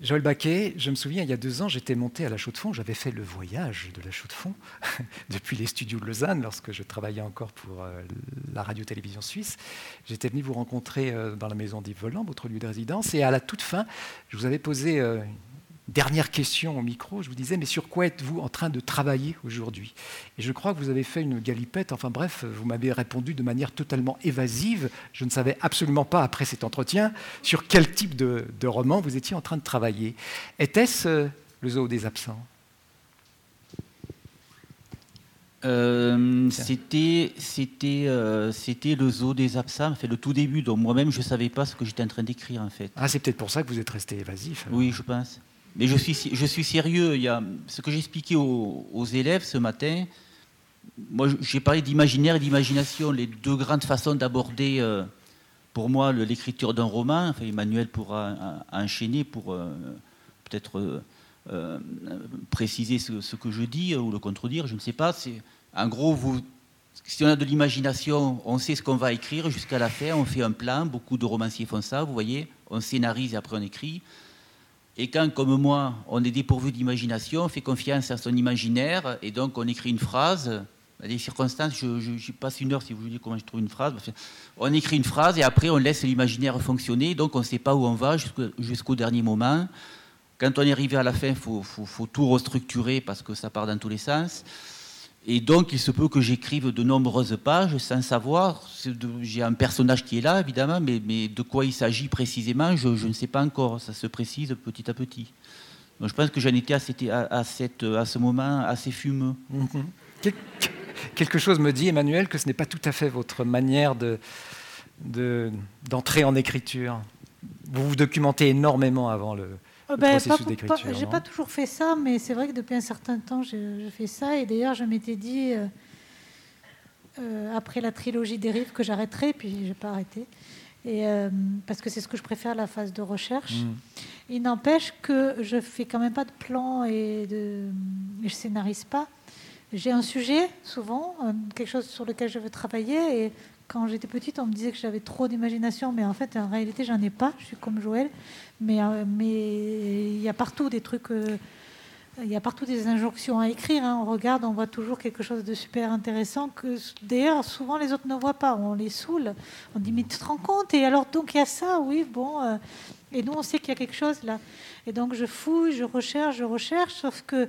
Joël Baquet, je me souviens, il y a deux ans, j'étais monté à la Chaux-de-Fonds. J'avais fait le voyage de la Chaux-de-Fonds depuis les studios de Lausanne, lorsque je travaillais encore pour euh, la radio-télévision suisse. J'étais venu vous rencontrer euh, dans la maison d'Yves Volant, votre lieu de résidence. Et à la toute fin, je vous avais posé euh, Dernière question au micro, je vous disais, mais sur quoi êtes-vous en train de travailler aujourd'hui? Et je crois que vous avez fait une galipette, enfin bref, vous m'avez répondu de manière totalement évasive. Je ne savais absolument pas, après cet entretien, sur quel type de, roman vous étiez en train de travailler. Était-ce euh, le zoo des absents? Euh, c'était c'était euh, c'était le zoo des absents, fait le tout début. Donc moi-même je savais pas ce que j'étais en train d'écrire en fait. Ah c'est peut-être pour ça que vous êtes resté évasif. Oui je pense. Mais je suis, je suis sérieux. Il y a ce que j'ai expliqué aux, élèves ce matin. Moi, j'ai parlé d'imaginaire et d'imagination, les deux grandes façons d'aborder, euh, pour moi, l'écriture d'un roman. Emmanuel pourra enchaîner pour euh, peut-être euh, préciser ce, que je dis ou le contredire, je ne sais pas. C'est, en gros, vous, si on a de l'imagination, on sait ce qu'on va écrire jusqu'à la fin, on fait un plan, beaucoup de romanciers font ça, vous voyez, on scénarise et après on écrit. Et quand, comme moi, on est dépourvu d'imagination, on fait confiance à son imaginaire, et donc on écrit une phrase, à des circonstances, je, passe une heure si vous dites comment je trouve une phrase, on écrit une phrase et après on laisse l'imaginaire fonctionner, donc on ne sait pas où on va jusqu'au dernier moment. Quand on est arrivé à la fin, il faut, tout restructurer parce que ça part dans tous les sens. Et donc, il se peut que j'écrive de nombreuses pages sans savoir. J'ai un personnage qui est là, évidemment, mais, de quoi il s'agit précisément, je, ne sais pas encore. Ça se précise petit à petit. Donc, je pense que j'en étais à, ce moment assez fumeux. Mhm. Quelque chose me dit, Emmanuel, que ce n'est pas tout à fait votre manière d'entrer de, d'entrer en écriture. Vous vous documentez énormément avant le, euh, ben, J'ai pas toujours fait ça, mais c'est vrai que depuis un certain temps, je, fais ça. Et d'ailleurs, je m'étais dit, euh, euh, après la trilogie des rives, que j'arrêterais, puis je n'ai pas arrêté. Et, parce que c'est ce que je préfère, la phase de recherche. Mm. Il n'empêche que je fais quand même pas de plan et, de, et je scénarise pas. J'ai un sujet, souvent, quelque chose sur lequel je veux travailler. Et quand j'étais petite, on me disait que j'avais trop d'imagination, mais en fait, en réalité, j'en ai pas. Je suis comme Joël. Mais euh, il y a partout des trucs. Euh, il y a partout des injonctions à écrire. Hein. On regarde, on voit toujours quelque chose de super intéressant que d'ailleurs souvent les autres ne voient pas. On les saoule. On dit mais tu te rends compte? Et alors donc il y a ça, oui, bon. Euh, et nous on sait qu'il y a quelque chose là. Et donc je fouille, je recherche, je recherche. Sauf que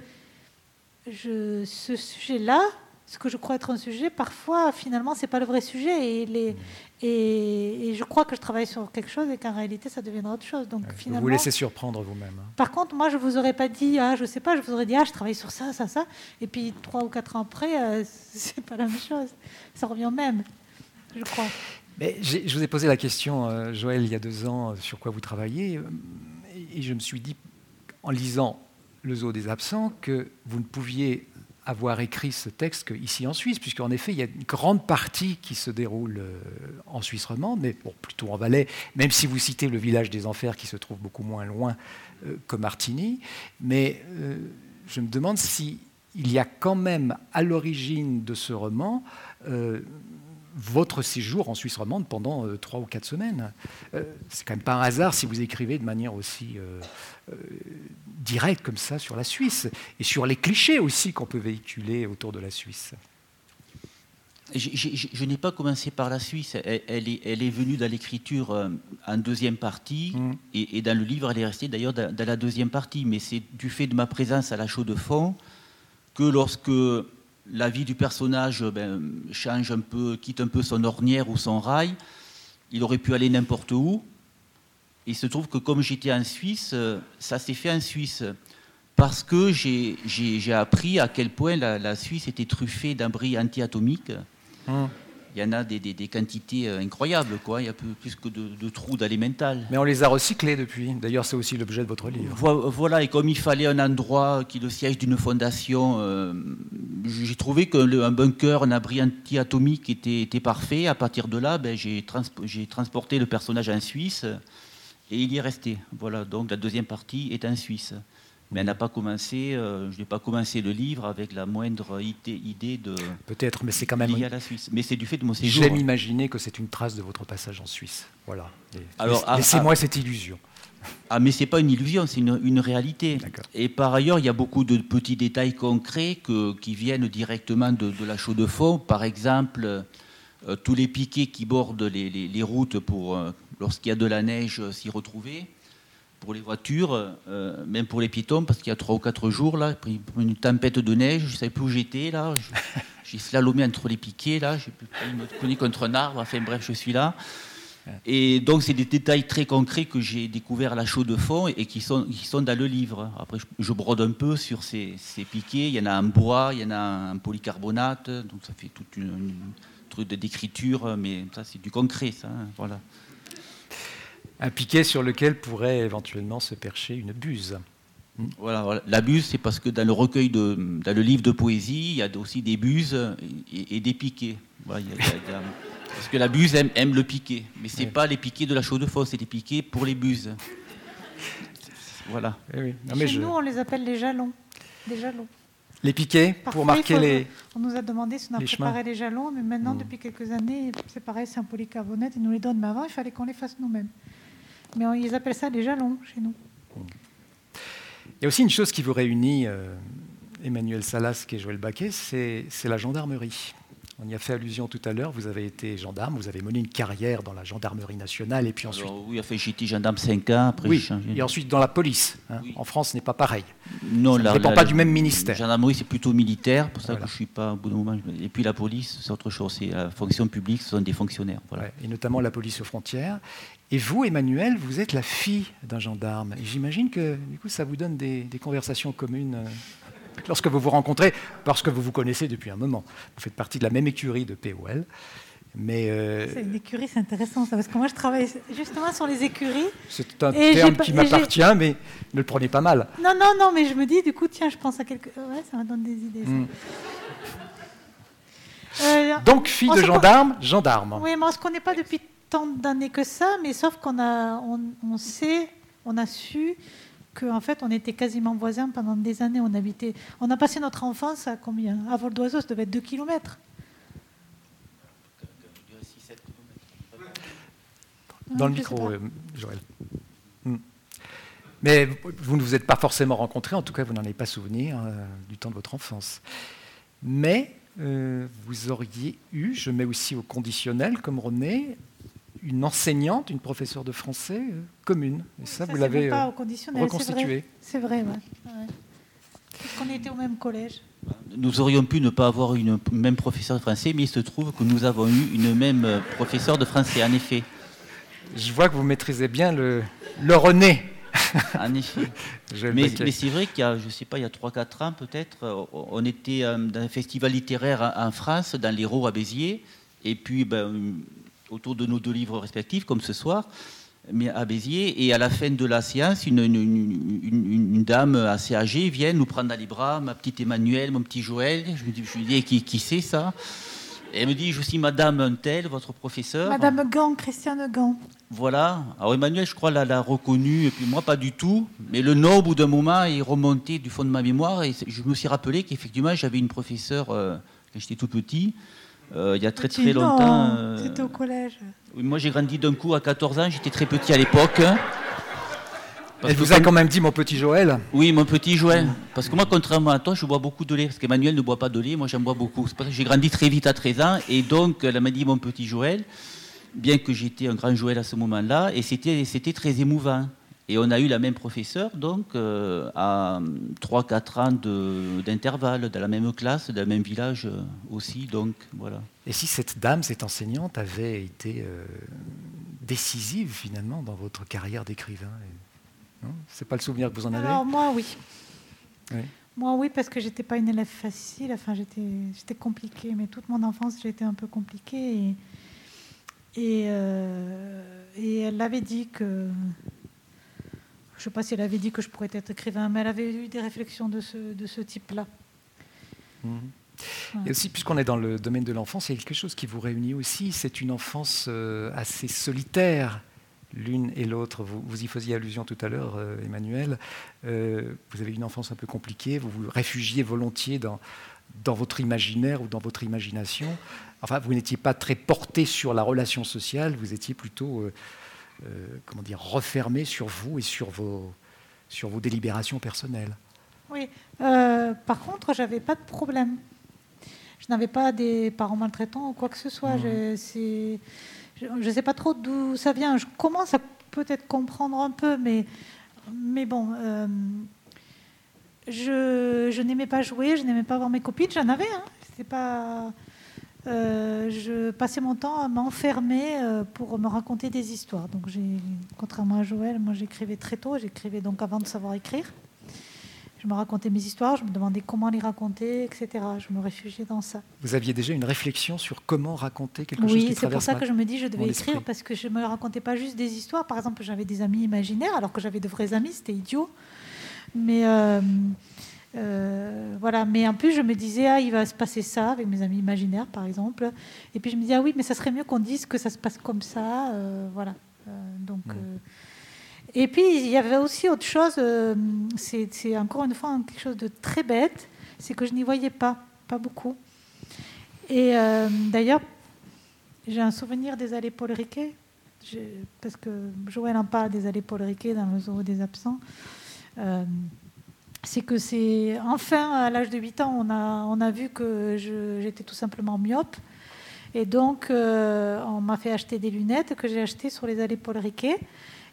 je, ce sujet-là, ce que je crois être un sujet, parfois, finalement, c'est pas le vrai sujet. Et, les, et, je crois que je travaille sur quelque chose et qu'en réalité, ça deviendra autre chose. Donc, finalement, vous vous laissez surprendre vous-même. Hein. Par contre, moi, je vous aurais pas dit, ah, je sais pas, je vous aurais dit, ah, je travaille sur ça, ça, ça. Et puis, trois ou quatre ans après, euh, c'est pas la même chose. Ça revient au même, je crois. Mais je vous ai posé la question, euh, Joël, il y a deux ans, sur quoi vous travaillez. et je me suis dit, en lisant Le zoo des absents, que vous ne pouviez avoir écrit ce texte ici en Suisse, puisqu'en effet, il y a une grande partie qui se déroule euh, en Suisse romande, mais plutôt en Valais, même si vous citez le village des Enfers qui se trouve beaucoup moins loin euh, que Martigny. Mais euh, je me demande s'il y a quand même à l'origine de ce roman votre séjour en Suisse romande pendant trois ou quatre semaines. c'est quand même pas un hasard si vous écrivez de manière aussi direct comme ça sur la Suisse et sur les clichés aussi qu'on peut véhiculer autour de la Suisse. Je, n'ai pas commencé par la Suisse. Elle, est, venue dans l'écriture euh, en deuxième partie, mm. et, dans le livre, elle est restée d'ailleurs dans, la deuxième partie. Mais c'est du fait de ma présence à la chaux de fond que lorsque la vie du personnage ben, change un peu, quitte un peu son ornière ou son rail, il aurait pu aller n'importe où. Il se trouve que comme j'étais en Suisse, euh, ça s'est fait en Suisse parce que j'ai appris à quel point la, Suisse était truffée d'abris antiatomiques. Hum. Il y en a des, quantités euh, incroyables, quoi. Il y a plus, que de, trous dans Mais on les a recyclés depuis. D'ailleurs, c'est aussi l'objet de votre livre. Voilà, et comme il fallait un endroit qui est le siège d'une fondation, euh, j'ai trouvé qu'un bunker, un abri antiatomique était, était, parfait. À partir de là, ben, j'ai transporté le personnage en Suisse. Et il y est resté. Voilà, donc la deuxième partie est en Suisse. Mais elle n'a pas commencé, euh, je n'ai pas commencé le livre avec la moindre idée, de. Peut-être, mais c'est quand même. à la Suisse. Mais c'est du fait de mon séjour. J'aime imaginer que c'est une trace de votre passage en Suisse. Voilà. Alors, laissez-moi cette illusion. Ah, mais c'est pas une illusion, c'est une, réalité. Et par ailleurs, il y a beaucoup de petits détails concrets que, qui viennent directement de, la chaux de fond. Par exemple, euh, tous les piquets qui bordent les, les routes pour euh, lorsqu'il y a de la neige, euh, s'y retrouver. Pour les voitures, euh, même pour les piétons, parce qu'il y a trois ou quatre jours, là, une tempête de neige, je ne savais plus où j'étais, là. J'ai slalomé entre les piquets, là. J'ai me connais contre un arbre. Enfin bref, je suis là. Et donc, c'est des détails très concrets que j'ai découvert à la chaux de fond et qui sont, qui sont dans le livre. Après, je, brode un peu sur ces, piquets. Il y en a en bois, il y en a en polycarbonate. Donc, ça fait toute une, truc d'écriture, mais ça, c'est du concret, ça. Hein, voilà un piquet sur lequel pourrait éventuellement se percher une buse. Voilà, la buse, c'est parce que dans le recueil de, dans le livre de poésie, il y a aussi des buses et, des piquets. parce que la buse aime, le piquet, mais c'est n'est pas les piquets de la chaux de fosse, c'est des piquets pour les buses. Voilà. Eh mais Chez nous, on les appelle les jalons. Des jalons. Les piquets pour marquer les. On nous a demandé si on a préparé les jalons, mais maintenant, hmm. depuis quelques années, c'est pareil, c'est un polycarbonate, ils nous les donnent, mais avant, il fallait qu'on les fasse nous-mêmes. Mais ils appellent ça des jalons chez nous. Il y a aussi une chose qui vous réunit, euh, Emmanuel Salas et Joël Baquet, c'est la gendarmerie. On y a fait allusion tout à l'heure. Vous avez été gendarme, vous avez mené une carrière dans la gendarmerie nationale et puis ensuite. oui, j'ai été gendarme 5 ans. Après oui, et ensuite dans la police. Hein. En France, ce n'est pas pareil. Non, ça ne dépend pas du même ministère. La gendarmerie, c'est plutôt militaire, pour ça que je ne suis pas au bout d'un moment. Et puis la police, c'est autre chose. C'est la fonction publique, ce sont des fonctionnaires. Voilà. et notamment la police aux frontières. Et vous, Emmanuel, vous êtes la fille d'un gendarme. Et j'imagine que du coup, ça vous donne des, conversations communes. Euh, lorsque vous vous rencontrez, parce que vous vous connaissez depuis un moment. Vous faites partie de la même écurie de POL. Mais euh, C'est une écurie, c'est intéressant ça, parce que moi je travaille justement sur les écuries. C'est un terme qui m'appartient, mais ne le prenez pas mal. Non, non, non, mais je me dis, du coup, tiens, je pense à quelque. Ouais, ça me donne des idées. Hmm. Euh, Donc, fille de gendarme, gendarme. Oui, mais on ne se connaît pas depuis tant d'années que ça, mais sauf qu'on a, on sait, on a su qu'en fait, on était quasiment voisins pendant des années. On habitait, on a passé notre enfance à combien? À vol d'oiseau, ça devait être 2 km. Dans le micro, euh, Joël. Hmm. Mais vous ne vous êtes pas forcément rencontrés, en tout cas, vous n'en avez pas souvenir euh, du temps de votre enfance. Mais euh, vous auriez eu, je mets aussi au conditionnel, comme René, une enseignante, une professeure de français euh, commune. Et ça, vous l'avez euh, reconstitué. C'est vrai, vrai On était au même collège. Nous aurions pu ne pas avoir une même professeure de français, mais il se trouve que nous avons eu une même euh, professeure de français, en effet. Je vois que vous maîtrisez bien le, le René. En effet. mais, c'est vrai qu'il y a, je sais pas, il y a 3-4 ans peut-être, on était dans un festival littéraire en France, dans l'Hérault à Béziers, et puis ben, autour de nos deux livres respectifs, comme ce soir. mais à Béziers. Et à la fin de la séance, une, une, dame assez âgée vient nous prendre dans les bras, ma petite Emmanuelle, mon petit Joël. Je je dis qui, qui c'est ça? Elle me dit, je suis Madame Untel, votre professeur. Madame Gant, Christiane Gant. Voilà. Alors Emmanuel, je crois, l'a reconnu, et puis moi, pas du tout. Mais le nom, au bout d'un moment, est remonté du fond de ma mémoire, et je me suis rappelé qu'effectivement, j'avais une professeure euh, quand j'étais tout petit, il y a très très longtemps. Euh, C'était au collège. moi, j'ai grandi d'un coup à 14 ans, j'étais très petit à l'époque. Elle vous a quand même dit mon petit Joël Oui, mon petit Joël. Parce que moi, contrairement à toi, je bois beaucoup de lait. Parce qu'Emmanuel ne boit pas de lait, moi j'en bois beaucoup. C'est parce que j'ai grandi très vite à 13 ans. Et donc, elle m'a dit mon petit Joël, bien que j'étais un grand Joël à ce moment-là. Et c'était, c'était très émouvant. Et on a eu la même professeure, donc, euh, à 3-4 ans d'intervalle, dans la même classe, dans le même village euh, aussi. Donc, voilà. Et si cette dame, cette enseignante, avait été euh, décisive finalement dans votre carrière d'écrivain c'est pas le souvenir que vous en avez? Alors moi, oui. Moi, oui, parce que j'étais pas une élève facile. Enfin, j'étais, j'étais compliquée. Mais toute mon enfance, j'ai été un peu compliquée. Et, et, euh, et elle avait dit que. Je ne sais pas si elle avait dit que je pourrais être écrivain, mais elle avait eu des réflexions de ce, de ce type-là. Mhm. Et aussi, puisqu'on est dans le domaine de l'enfance, il y a quelque chose qui vous réunit aussi. C'est une enfance euh, assez solitaire l'une et l'autre. Vous, y faisiez allusion tout à l'heure, euh, Emmanuel. Euh, vous avez une enfance un peu compliquée, vous vous réfugiez volontiers dans, dans votre imaginaire ou dans votre imagination. Enfin, vous n'étiez pas très porté sur la relation sociale, vous étiez plutôt, euh, comment dire, refermé sur vous et sur vos, sur vos délibérations personnelles. Oui. par contre, j'avais pas de problème. Je n'avais pas des parents maltraitants ou quoi que ce soit. Mmh. Je ne sais pas trop d'où ça vient. Je commence à peut-être comprendre un peu, mais, mais bon, euh, je, je n'aimais pas jouer, je n'aimais pas voir mes copines. J'en avais, hein. pas. Euh, je passais mon temps à m'enfermer euh, pour me raconter des histoires. Donc, contrairement à Joël, moi j'écrivais très tôt. J'écrivais donc avant de savoir écrire. Je me racontais mes histoires, je me demandais comment les raconter, etc. Je me réfugiais dans ça. Vous aviez déjà une réflexion sur comment raconter quelque chose qui Oui, c'est pour ça que je me dis je devais écrire parce que je ne me racontais pas juste des histoires. Par exemple, j'avais des amis imaginaires alors que j'avais de vrais amis, c'était idiot. Mais euh, euh, voilà, mais en plus je me disais ah il va se passer ça avec mes amis imaginaires par exemple. Et puis je me disais ah oui mais ça serait mieux qu'on dise que ça se passe comme ça, euh, voilà. donc hmm. Et puis, il y avait aussi autre chose, euh, c'est encore une fois quelque chose de très bête, c'est que je n'y voyais pas, pas beaucoup. Et euh, d'ailleurs, j'ai un souvenir des allées Paul Riquet, parce que Joël en parle des allées Paul Riquet dans le zoo des absents. Euh, c'est que c'est enfin, à l'âge de 8 ans, on a, on a vu que j'étais tout simplement myope. Et donc, on m'a fait acheter des lunettes que j'ai achetées sur les allées Paul Riquet.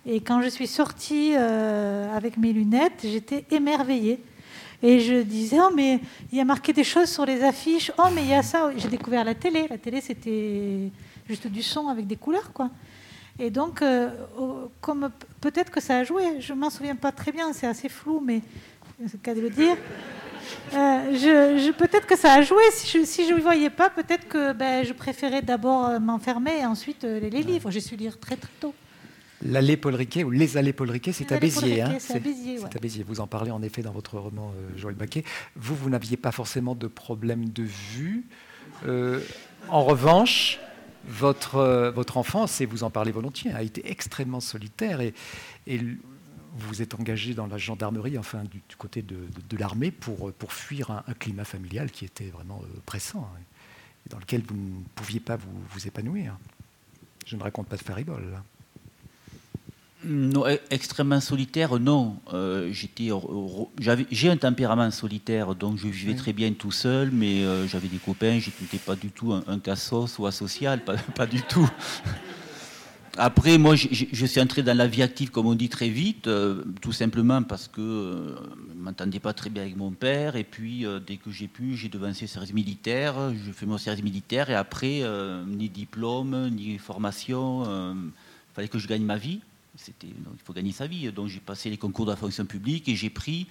Et quand je suis sortie euh, avec mes lunettes, j'étais émerveillée. Et je disais, oh, mais il y a marqué des choses sur les affiches. Oh, mais il y a ça. J'ai découvert la télé. La télé, c'était juste du son avec des couleurs, quoi. Et donc, euh, comme peut-être que ça a joué, je m'en souviens pas très bien, c'est assez flou, mais c'est le cas de le dire. Euh, je, peut-être que ça a joué. Si je ne le voyais pas, peut-être que ben, je préférais d'abord m'enfermer et ensuite les, les livres. J'ai su lire très très tôt. L'allée Paul Riquet ou les allées Paul Riquet, c'est à Béziers. Hein, c'est à, Béziers. Vous en parlez en effet dans votre roman euh, Joël Baquet. Vous, vous n'aviez pas forcément de problème de vue. Euh, en revanche, votre, euh, votre enfance, et vous en parlez volontiers, a été extrêmement solitaire et, et vous vous êtes engagé dans la gendarmerie, enfin du, côté de, l'armée, pour, pour fuir un, climat familial qui était vraiment pressant hein, et dans lequel vous ne pouviez pas vous, vous épanouir. Je ne raconte pas de faribole. Non, e-, extrêmement solitaire, non. Euh, j'ai un tempérament solitaire, donc je vivais très bien tout seul, mais euh, j'avais des copains, je n'étais pas du tout un, cassos ou asocial, pas, pas, du tout. Après, moi, je, suis entré dans la vie active, comme on dit, très vite, euh, tout simplement parce que je ne m'entendais pas très bien avec mon père, et puis dès que j'ai pu, j'ai devancé service militaire, je fais mon service militaire, et après, ni diplôme, ni formation, il fallait que je gagne ma vie il faut gagner sa vie. Donc j'ai passé les concours de la fonction publique et j'ai pris,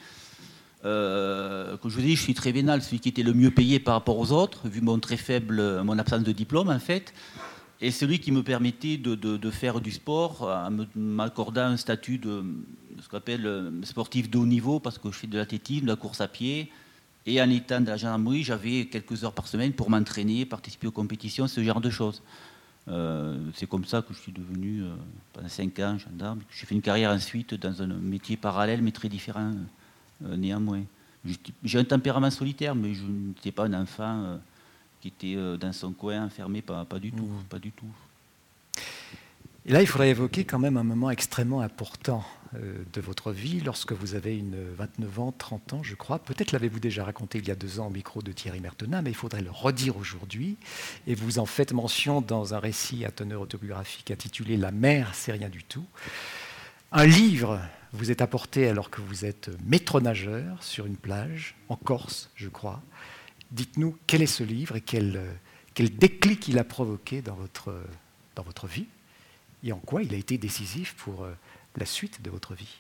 euh, comme je vous dis, je suis très vénal, celui qui était le mieux payé par rapport aux autres, vu mon très faible, mon absence de diplôme en fait. Et celui qui me permettait de, faire du sport en m'accordant un statut de ce qu'on appelle euh, sportif de haut niveau, parce que je fais de l'athlétisme, de la course à pied, et en étant de la gendarmerie, j'avais quelques heures par semaine pour m'entraîner, participer aux compétitions, ce genre de choses. Euh, c'est comme ça que je suis devenu, euh, pendant 5 ans, gendarme. J'ai fait une carrière ensuite dans un métier parallèle, mais très différent néanmoins. J'ai un tempérament solitaire, mais je n'étais pas un enfant qui était euh, dans son coin, enfermé, pas, pas du tout, mmh. pas du tout. Et là, il faudrait évoquer quand même un moment extrêmement important euh, de votre vie, lorsque vous avez une 29 ans, 30 ans, je crois. Peut-être l'avez-vous déjà raconté il y a deux ans au micro de Thierry Mertenin, mais il faudrait le redire aujourd'hui. Et vous en faites mention dans un récit à teneur autobiographique intitulé La mer, c'est rien du tout. Un livre vous est apporté alors que vous êtes maître nageur sur une plage, en Corse, je crois. Dites-nous quel est ce livre et quel, quel déclic il a provoqué dans votre, dans votre vie et en quoi il a été décisif pour euh, la suite de votre vie?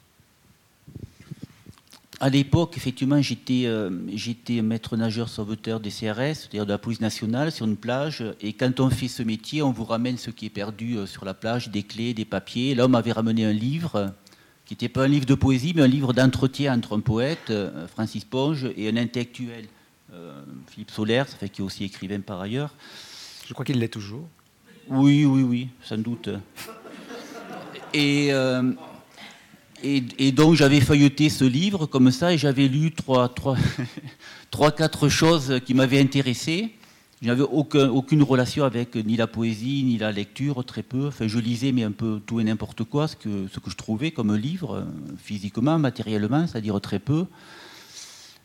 À l'époque, effectivement, j'étais, euh, maître nageur sauveteur des CRS, c'est-à-dire de la police nationale, sur une plage. Et quand on fait ce métier, on vous ramène ce qui est perdu euh, sur la plage, des clés, des papiers. Là, on m'avait ramené un livre qui n'était pas un livre de poésie, mais un livre d'entretien entre un poète, Francis Ponge, et un intellectuel. Euh, Philippe Solaire, ça fait qu'il est aussi écrivain par ailleurs. Je crois qu'il l'est toujours. Oui, oui, oui, sans doute. Et, euh, et, donc j'avais feuilleté ce livre comme ça et j'avais lu trois, trois, trois, quatre choses qui m'avaient intéressé. Je n'avais aucun, aucune relation avec ni la poésie, ni la lecture, très peu. Enfin, je lisais, mais un peu tout et n'importe quoi, ce que, ce que je trouvais comme livre, euh, physiquement, matériellement, c'est-à-dire très peu.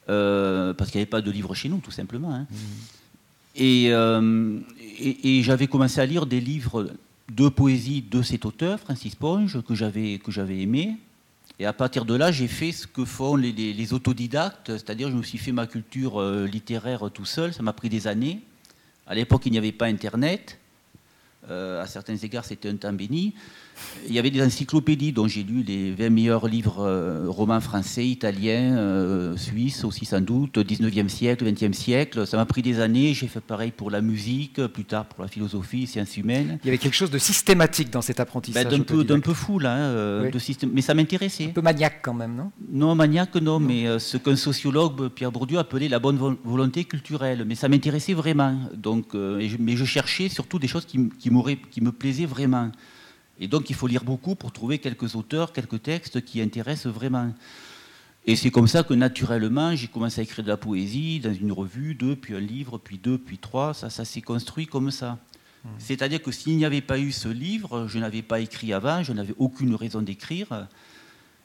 Euh, parce qu'il n'y avait pas de livre chez nous, tout simplement. Hein. Mmh. Euh, et, j'avais commencé à lire des livres de poésie de cet auteur, Francis Ponge, que j'avais, que j'avais aimé. Et à partir de là, j'ai fait ce que font les, autodidactes, c'est-à-dire je me suis fait ma culture euh, littéraire tout seul, ça m'a pris des années. À l'époque, il n'y avait pas Internet. à certains égards, c'était un temps béni. Il y avait des encyclopédies dont j'ai lu les 20 meilleurs livres euh, romans français, italiens, euh, suisses aussi sans doute, 19e siècle, 20e siècle. Ça m'a pris des années. J'ai fait pareil pour la musique, plus tard pour la philosophie, sciences humaines. Il y avait quelque chose de systématique dans cet apprentissage. Ben, d'un, peu, d'un peu fou, là. Hein, euh, de. Mais ça m'intéressait. Un peu maniaque quand même, non? Non, maniaque, non, mais ce qu'un sociologue, Pierre Bourdieu, appelait la bonne volonté culturelle. Mais ça m'intéressait vraiment. Donc, mais je cherchais surtout des choses qui, qui, qui me plaisaient vraiment. Et donc il faut lire beaucoup pour trouver quelques auteurs, quelques textes qui intéressent vraiment. Et c'est comme ça que naturellement, j'ai commencé à écrire de la poésie dans une revue, deux, puis un livre, puis deux, puis trois. Ça, ça s'est construit comme ça. Mmh. C'est-à-dire que s'il n'y avait pas eu ce livre, je n'avais pas écrit avant, je n'avais aucune raison d'écrire.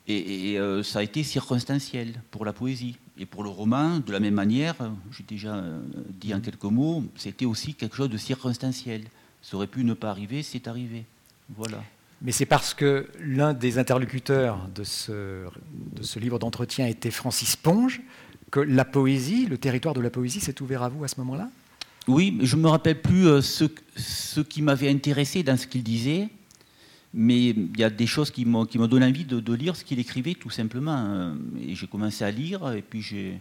Et, euh, ça a été circonstanciel pour la poésie. Et pour le roman, de la même manière, j'ai déjà euh, dit en quelques mots, c'était aussi quelque chose de circonstanciel. Ça aurait pu ne pas arriver, c'est arrivé. Voilà. Mais c'est parce que l'un des interlocuteurs de ce, de ce livre d'entretien était Francis Ponge que la poésie, le territoire de la poésie s'est ouvert à vous à ce moment-là? Oui, je ne me rappelle plus euh, ce, ce qui m'avait intéressé dans ce qu'il disait, mais il y a des choses qui m'ont donné envie de, de, lire ce qu'il écrivait tout simplement. Euh, et j'ai commencé à lire, et puis j'ai...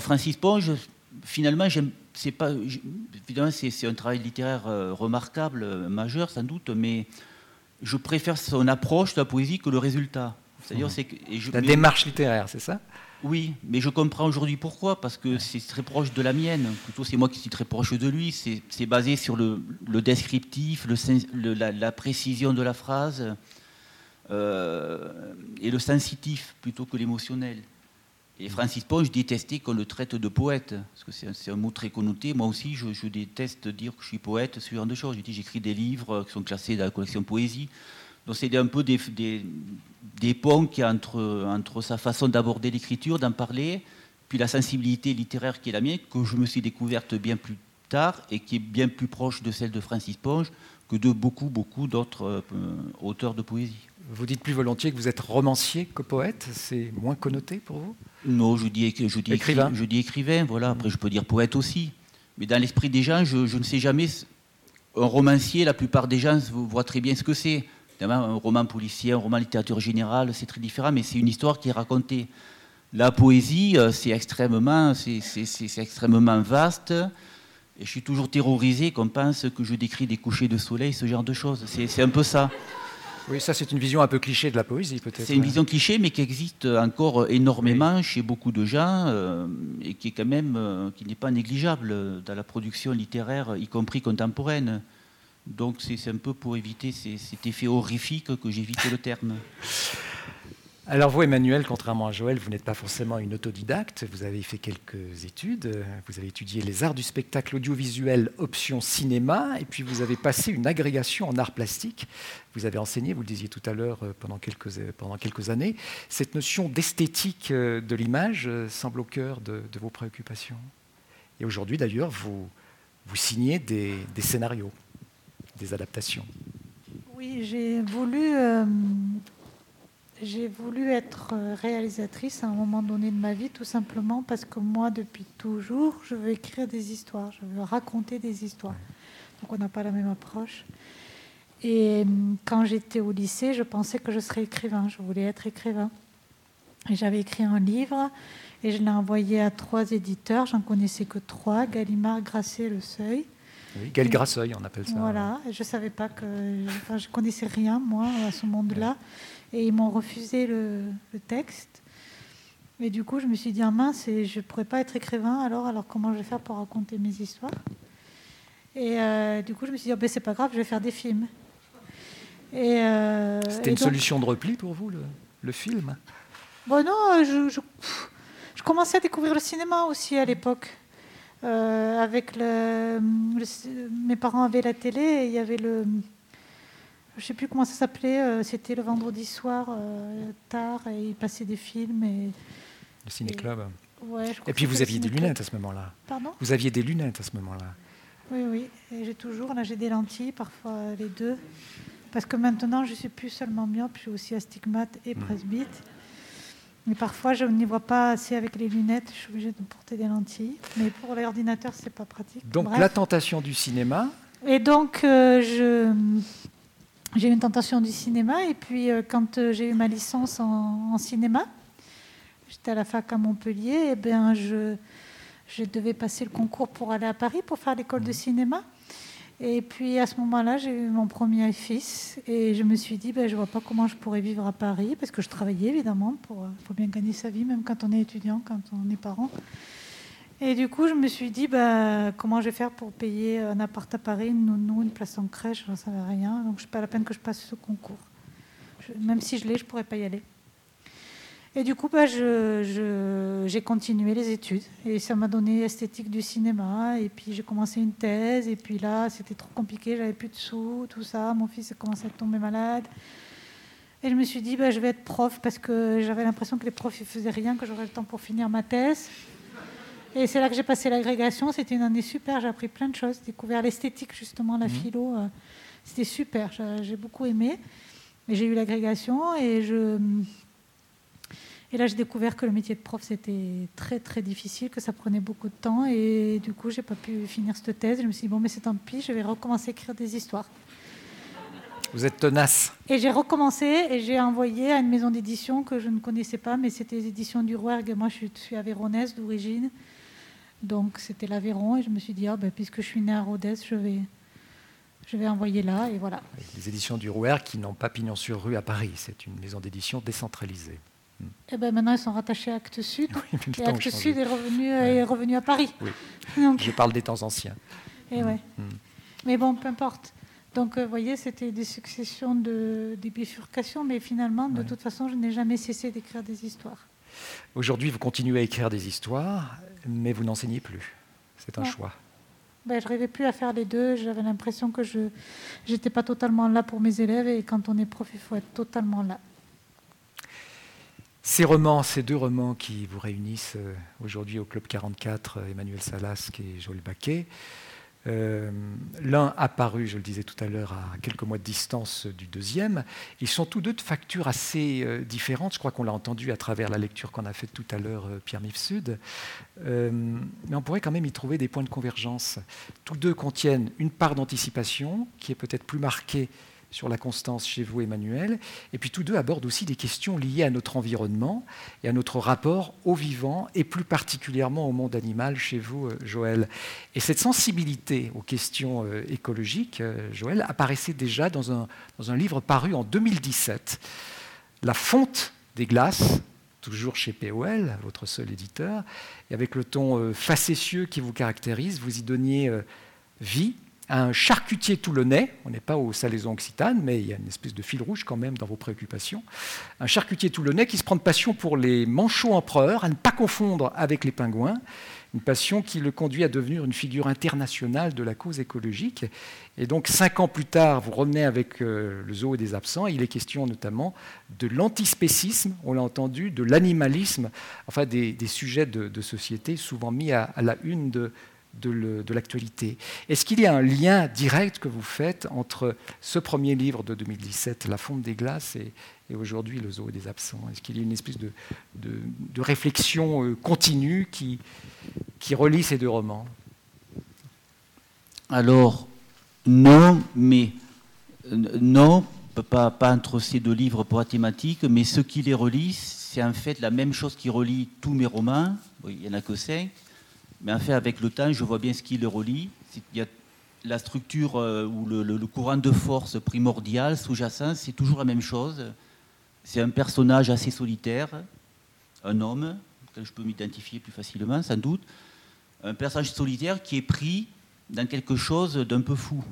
Francis Ponge, finalement, c'est pas, évidemment, c'est un travail littéraire euh, remarquable, euh, majeur sans doute, mais je préfère son approche de la poésie que le résultat. C'est-à-dire, mmh. c'est la démarche littéraire, c'est ça? Oui, mais je comprends aujourd'hui pourquoi, parce que c'est très proche de la mienne. Plutôt, c'est moi qui suis très proche de lui. C'est basé sur le, descriptif, le, la, précision de la phrase euh, et le sensitif plutôt que l'émotionnel. Et Francis Ponge détestait qu'on le traite de poète, parce que c'est un, mot très connoté. Moi aussi, je, déteste dire que je suis poète, ce genre de choses. J'écris des livres qui sont classés dans la collection poésie. Donc c'est un peu des, ponts qui entre, entre sa façon d'aborder l'écriture, d'en parler, puis la sensibilité littéraire qui est la mienne, que je me suis découverte bien plus tard et qui est bien plus proche de celle de Francis Ponge que de beaucoup, beaucoup d'autres euh, auteurs de poésie. Vous dites plus volontiers que vous êtes romancier que poète, c'est moins connoté pour vous? Non, je dis, je dis écrivain. Je dis écrivain, voilà. Après, je peux dire poète aussi. Mais dans l'esprit des gens, je, ne sais jamais. Un romancier, la plupart des gens voient très bien ce que c'est. Un roman policier, un roman littérature générale, c'est très différent, mais c'est une histoire qui est racontée. La poésie, euh, c'est extrêmement, c'est extrêmement vaste. Et je suis toujours terrorisé qu'on pense que je décris des couchers de soleil, ce genre de choses. C'est un peu ça. Oui, ça c'est une vision un peu cliché de la poésie peut-être. C'est une vision cliché, mais qui existe encore énormément chez beaucoup de gens euh, et qui est quand même euh, qui n'est pas négligeable dans la production littéraire, y compris contemporaine. Donc c'est un peu pour éviter cet effet horrifique que j'évite le terme. Alors vous, Emmanuel, contrairement à Joël, vous n'êtes pas forcément une autodidacte. Vous avez fait quelques études. Vous avez étudié les arts du spectacle audiovisuel option cinéma, et puis vous avez passé une agrégation en arts plastiques. Vous avez enseigné, vous le disiez tout à l'heure, euh, pendant quelques, euh, pendant quelques années. Cette notion d'esthétique euh, de l'image semble au cœur de, vos préoccupations. Et aujourd'hui, d'ailleurs, vous, vous signez des, scénarios, des adaptations. Oui, j'ai voulu j'ai voulu être euh, réalisatrice à un moment donné de ma vie, tout simplement parce que moi, depuis toujours, je veux écrire des histoires, je veux raconter des histoires. Donc on n'a pas la même approche. Et hum, quand j'étais au lycée, je pensais que je serais écrivain, je voulais être écrivain. Et j'avais écrit un livre et je l'ai envoyé à trois éditeurs, j'en connaissais que trois, Gallimard, Grasset, Le Seuil. Oui, Gal Grasseuil, on appelle ça. Voilà, je ne savais pas que. Enfin, je connaissais rien, moi, à ce monde-là et ils m'ont refusé le, texte. Et du coup, je me suis dit, ah mince, je ne pourrais pas être écrivain, alors, alors comment je vais faire pour raconter mes histoires? Et euh, du coup, je me suis dit, oh, ben, c'est pas grave, je vais faire des films. Euh, C'était une solution de repli pour vous, le, film? Bon, non, je, je, commençais à découvrir le cinéma aussi à l'époque. Euh, avec le, mes parents avaient la télé et il y avait le, je ne sais plus comment ça s'appelait, euh, c'était le vendredi soir, euh, tard, et il passait des films. Et, le ciné-club. Et, puis vous aviez des lunettes à ce moment-là. Pardon? Vous aviez des lunettes à ce moment-là. Oui, oui, et j'ai toujours, là j'ai des lentilles, parfois les deux. Parce que maintenant, je ne suis plus seulement myope, je suis aussi astigmate et hmm. presbyte. Mais parfois, je n'y vois pas assez avec les lunettes, je suis obligée de porter des lentilles. Mais pour l'ordinateur, ce n'est pas pratique. Donc la tentation du cinéma Et donc, euh, je j'ai eu une tentation du cinéma. Et puis, euh, quand euh, j'ai eu ma licence en, cinéma, j'étais à la fac à Montpellier, et bien, je, je devais passer le concours pour aller à Paris pour faire l'école de cinéma. Et puis à ce moment-là, j'ai eu mon premier fils et je me suis dit, ben, je ne vois pas comment je pourrais vivre à Paris, parce que je travaillais évidemment, il euh, faut bien gagner sa vie, même quand on est étudiant, quand on est parent. Et du coup, je me suis dit, bah, comment je vais faire pour payer un appart à Paris, une nounou, une place en crèche, je n'en savais rien. Donc, c'est pas la peine que je passe ce concours. même si je l'ai, je ne pourrais pas y aller. Et du coup, bah, j'ai continué les études. Et ça m'a donné esthétique du cinéma. Et puis, j'ai commencé une thèse. Et puis là, c'était trop compliqué, j'avais plus de sous, tout ça. Mon fils a commencé à tomber malade. Et je me suis dit, bah, je vais être prof parce que j'avais l'impression que les profs ne faisaient rien, que j'aurais le temps pour finir ma thèse. Et c'est là que j'ai passé l'agrégation. C'était une année super. J'ai appris plein de choses. J'ai découvert l'esthétique, justement, la mhm. philo. Euh, c'était super. J'ai beaucoup aimé. Et j'ai eu l'agrégation. Et, je... et là, j'ai découvert que le métier de prof, c'était très, très difficile, que ça prenait beaucoup de temps. Et du coup, j'ai pas pu finir cette thèse. Je me suis dit, bon, mais c'est tant pis, je vais recommencer à écrire des histoires. Vous êtes tenace. Et j'ai recommencé et j'ai envoyé à une maison d'édition que je ne connaissais pas, mais c'était les éditions du Rouergue. Moi, je suis avéronaise d'origine. Donc c'était l'Aveyron et je me suis dit, ah, ben, puisque je suis née à Rodez, je vais, je vais envoyer là et voilà. Les éditions du Rouer qui n'ont pas pignon sur rue à Paris, c'est une maison d'édition décentralisée. Et eh ben maintenant, ils sont rattachés à Actes Sud. et Actes Sud est revenu, est revenu à Paris. Oui. je parle des temps anciens. Et eh ouais. Mm. Mais bon, peu importe. Donc, euh, vous voyez, c'était des successions de des bifurcations, mais finalement, de toute façon, je n'ai jamais cessé d'écrire des histoires. Aujourd'hui, vous continuez à écrire des histoires, mais vous n'enseignez plus. C'est un choix. Ben, je rêvais plus à faire les deux. J'avais l'impression que je n'étais pas totalement là pour mes élèves. Et quand on est prof, il faut être totalement là. Ces romans, ces deux romans qui vous réunissent euh, aujourd'hui au Club 44, Emmanuel Salasque et Joël Baquet, euh, l'un apparu, je le disais tout à l'heure, à quelques mois de distance du deuxième. Ils sont tous deux de factures assez euh, différentes. Je crois qu'on l'a entendu à travers la lecture qu'on a faite tout à l'heure, euh, Pierre Mifsud. mais on pourrait quand même y trouver des points de convergence. Tous deux contiennent une part d'anticipation qui est peut-être plus marquée sur la constance chez vous, Emmanuel. Et puis tous deux abordent aussi des questions liées à notre environnement et à notre rapport au vivant, et plus particulièrement au monde animal chez vous, euh, Joël. Et cette sensibilité aux questions euh, écologiques, euh, Joël, apparaissait déjà dans un, dans un livre paru en 2017, La fonte des glaces toujours chez POL, votre seul éditeur, et avec le ton facétieux qui vous caractérise, vous y donniez vie un charcutier toulonnais, on n'est pas au salaison occitane, mais il y a une espèce de fil rouge quand même dans vos préoccupations, un charcutier toulonnais qui se prend de passion pour les manchots empereurs, à ne pas confondre avec les pingouins, une passion qui le conduit à devenir une figure internationale de la cause écologique. Et donc, cinq ans plus tard, vous revenez avec euh, le zoo des absents. il est question notamment de l'antispécisme, on l'a entendu, de l'animalisme, enfin des, sujets de, société souvent mis à la une de, de l'actualité. Est-ce qu'il y a un lien direct que vous faites entre ce premier livre de 2017, La fonte des glaces, et, aujourd'hui Le zoo des absents? Est-ce qu'il y a une espèce de, réflexion euh, continue qui, relie ces deux romans? Alors, non, mais euh, non, pas, pas entre ces deux livres pour la thématique, mais ce qui les relie, c'est en fait la même chose qui relie tous mes romans, il n'y en a que cinq, mais en fait, avec le temps, je vois bien ce qui le relie. Il y a la structure euh, ou le, courant de force primordial, sous-jacent, c'est toujours la même chose. C'est un personnage assez solitaire, un homme, que je peux m'identifier plus facilement, sans doute. Un personnage solitaire qui est pris dans quelque chose d'un peu fou,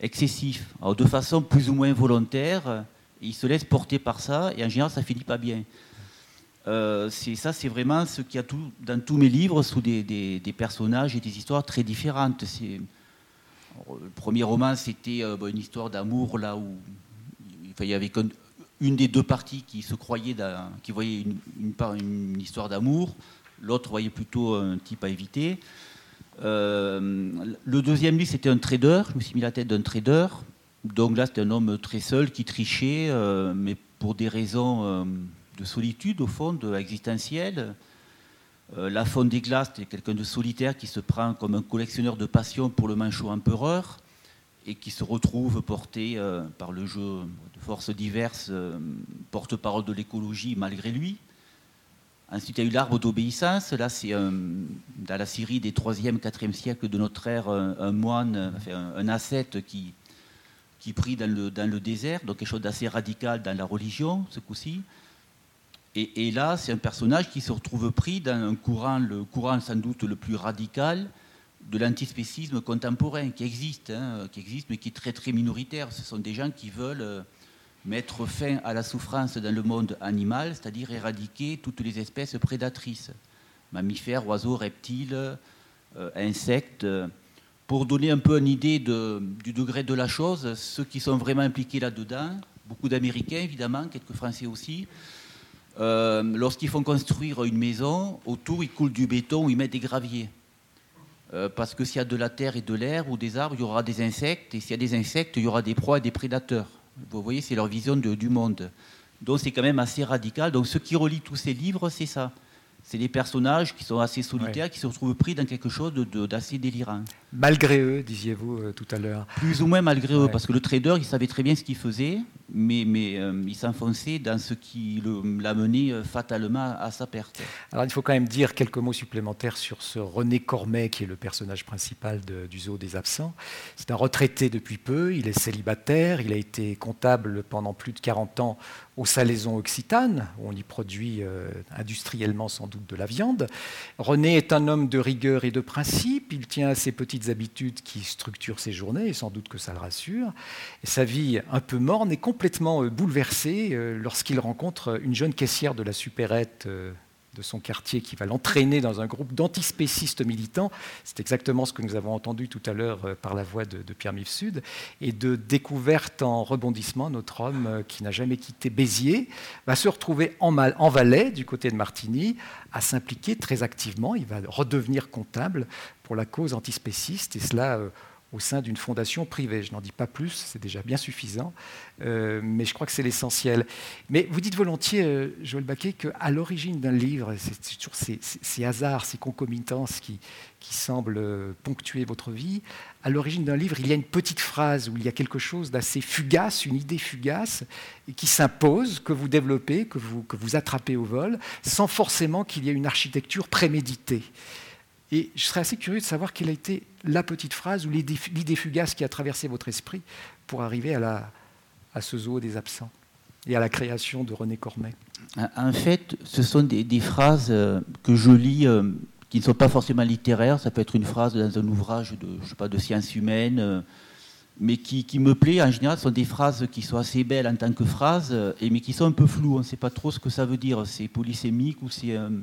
excessif, de façon plus ou moins volontaire. il se laisse porter par ça, et en général, ça finit pas bien. Euh, ça, c'est vraiment ce qu'il y a dans tous mes livres sous des, personnages et des histoires très différentes. le premier roman, c'était euh, une histoire d'amour là où il y avait une des deux parties qui se croyait, qui voyait une, histoire d'amour, l'autre voyait plutôt un type à éviter. Euh, le deuxième livre, c'était un trader. Je me suis mis la tête d'un trader. Donc là, c'était un homme très seul qui trichait, mais pour des raisons de solitude, au fond, de existentielle. Euh, la faune des glaces est quelqu'un de solitaire qui se prend comme un collectionneur de passion pour le manchot empereur et qui se retrouve porté euh, par le jeu de forces diverses, euh, porte-parole de l'écologie malgré lui. Ensuite, il y a eu l'arbre d'obéissance. Là, c'est dans la Syrie des 3e, 4e siècles de notre ère, un, moine, un, ascète qui, qui prie dans le, dans le désert, donc quelque chose d'assez radical dans la religion, ce coup-ci. Et, là, c'est un personnage qui se retrouve pris dans un courant, le courant sans doute le plus radical de l'antispécisme contemporain qui existe, hein, qui existe, mais qui est très très minoritaire. Ce sont des gens qui veulent euh, mettre fin à la souffrance dans le monde animal, c'est-à-dire éradiquer toutes les espèces prédatrices, mammifères, oiseaux, reptiles, euh, insectes. Pour donner un peu une idée du degré de la chose, ceux qui sont vraiment impliqués là-dedans, beaucoup d'Américains évidemment, quelques Français aussi, euh, lorsqu'ils font construire une maison, autour ils coulent du béton ou ils mettent des graviers. Euh, parce que s'il y a de la terre et de l'air ou des arbres, il y aura des insectes, et s'il y a des insectes, il y aura des proies et des prédateurs. Vous voyez, c'est leur vision du monde. Donc c'est quand même assez radical. Donc ce qui relie tous ces livres, c'est ça c'est des personnages qui sont assez solitaires, qui se retrouvent pris dans quelque chose d'assez délirant. Malgré eux, disiez-vous euh, tout à l'heure. Plus ou moins malgré eux, parce que le trader, il savait très bien ce qu'il faisait, mais, mais euh, il s'enfonçait dans ce qui l'a mené euh, fatalement à sa perte. Alors il faut quand même dire quelques mots supplémentaires sur ce René Cormet, qui est le personnage principal du zoo des absents. C'est un retraité depuis peu, il est célibataire, il a été comptable pendant plus de 40 ans aux salaisons occitanes, où on y produit euh, industriellement sans doute de la viande. René est un homme de rigueur et de principe, il tient à ses petites habitudes qui structurent ses journées, et sans doute que ça le rassure. Sa vie un peu morne est complètement euh, bouleversée euh, lorsqu'il rencontre une jeune caissière de la supérette de son quartier qui va l'entraîner dans un groupe d'antispécistes militants. C'est exactement ce que nous avons entendu tout à l'heure euh, par la voix de, Pierre Mifsud. Et de découverte en rebondissement, notre homme euh, qui n'a jamais quitté Béziers va se retrouver en, Valais, du côté de Martigny, à s'impliquer très activement. Il va redevenir comptable pour la cause antispéciste. Et cela euh, au sein d'une fondation privée. Je n'en dis pas plus, c'est déjà bien suffisant, euh, mais je crois que c'est l'essentiel. Mais vous dites volontiers, euh, Joël Baquet, qu'à l'origine d'un livre, c'est toujours ces, hasards, ces concomitances qui, semblent euh, ponctuer votre vie. À l'origine d'un livre, il y a une petite phrase où il y a quelque chose d'assez fugace, une idée fugace, qui s'impose, que vous développez, que vous, que vous attrapez au vol, sans forcément qu'il y ait une architecture préméditée. Et je serais assez curieux de savoir quelle a été la petite phrase ou l'idée fugace qui a traversé votre esprit pour arriver à, la, à ce zoo des absents et à la création de René Cormet. En fait, ce sont des, phrases euh, que je lis euh, qui ne sont pas forcément littéraires. Ça peut être une phrase dans un ouvrage de, je sais pas, de sciences humaines, euh, mais qui, me plaît. En général, ce sont des phrases qui sont assez belles en tant que phrases, et, mais qui sont un peu floues. On ne sait pas trop ce que ça veut dire. C'est polysémique ou c'est... Hum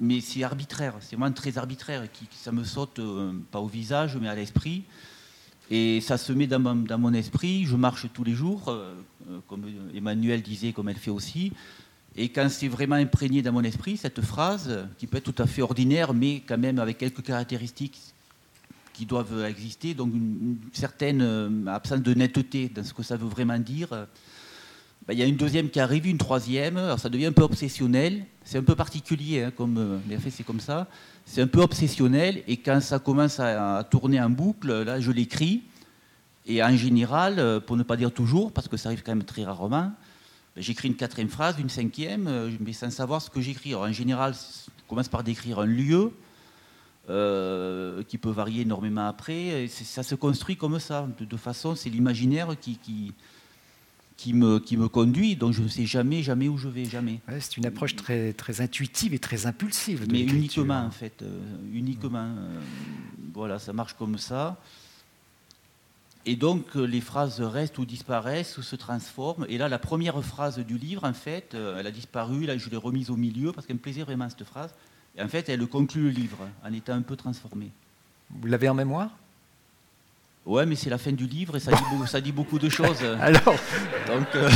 mais c'est arbitraire, c'est vraiment très arbitraire, qui, ça me saute euh, pas au visage, mais à l'esprit. Et ça se met dans mon, esprit, je marche tous les jours, euh, euh, comme Emmanuel disait, comme elle fait aussi. Et quand c'est vraiment imprégné dans mon esprit, cette phrase, qui peut être tout à fait ordinaire, mais quand même avec quelques caractéristiques qui doivent exister, donc une certaine absence de netteté dans ce que ça veut vraiment dire, il y a une deuxième qui arrive, une troisième, alors ça devient un peu obsessionnel, c'est un peu particulier, hein, comme, euh, en fait c'est comme ça, c'est un peu obsessionnel, et quand ça commence à, tourner en boucle, là je l'écris, et en général, euh, pour ne pas dire toujours, parce que ça arrive quand même très rarement, bah, j'écris une quatrième phrase, une cinquième, euh, mais sans savoir ce que j'écris. en général, je commence par décrire un lieu, qui peut varier énormément après, ça se construit comme ça, de, de façon, c'est l'imaginaire qui qui me, qui me conduit, donc je ne sais jamais, jamais où je vais, jamais. c'est une approche très, très intuitive et très impulsive. Mais uniquement, en fait, euh, uniquement. Euh, voilà, ça marche comme ça. Et donc, euh, les phrases restent ou disparaissent ou se transforment. Et là, la première phrase du livre, en fait, elle a disparu, là, je l'ai remise au milieu parce qu'elle me plaisait vraiment, cette phrase. Et en fait, elle conclut le livre en étant un peu transformée. Vous l'avez en mémoire? Ouais, mais c'est la fin du livre et ça, dit, ça dit, beaucoup de choses. Alors, Donc, euh,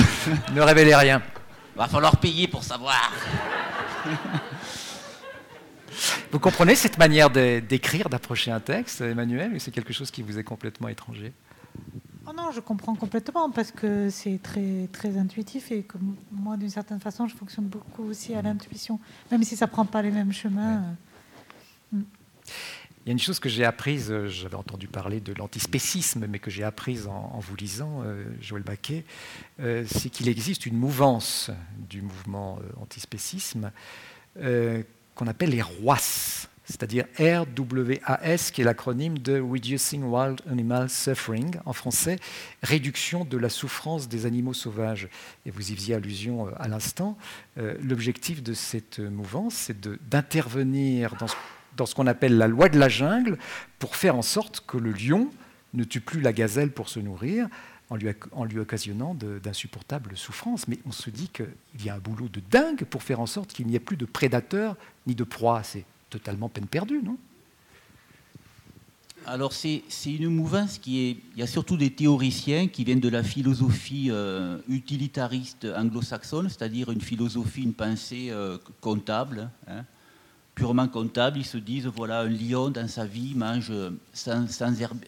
ne révélez rien. Va falloir payer pour savoir. Vous comprenez cette manière d'écrire, d'approcher un texte, Emmanuel, ou c'est quelque chose qui vous est complètement étranger? Oh Non, je comprends complètement parce que c'est très, très intuitif et que moi, d'une certaine façon, je fonctionne beaucoup aussi à l'intuition, même si ça ne prend pas les mêmes chemins. Hmm. Il y a une chose que j'ai apprise, euh, j'avais entendu parler de l'antispécisme, mais que j'ai apprise en, vous lisant, euh, Joël Baquet, euh, c'est qu'il existe une mouvance du mouvement antispécisme qu'on appelle les RWAS, c'est-à-dire RWAS, qui est l'acronyme de Reducing Wild Animal Suffering, en français, réduction de la souffrance des animaux sauvages. Et vous y faisiez allusion à l'instant. L'objectif de cette mouvance, c'est d'intervenir dans ce dans ce qu'on appelle la loi de la jungle pour faire en sorte que le lion ne tue plus la gazelle pour se nourrir en lui, en lui occasionnant d'insupportables souffrances. Mais on se dit qu'il y a un boulot de dingue pour faire en sorte qu'il n'y ait plus de prédateurs ni de proies. C'est totalement peine perdue, non? Alors c'est une mouvance qui est... Il y a surtout des théoriciens qui viennent de la philosophie euh, utilitariste anglo-saxonne, c'est-à-dire une philosophie, une pensée euh, comptable, hein, purement comptable, ils se disent voilà, un lion dans sa vie mange sans,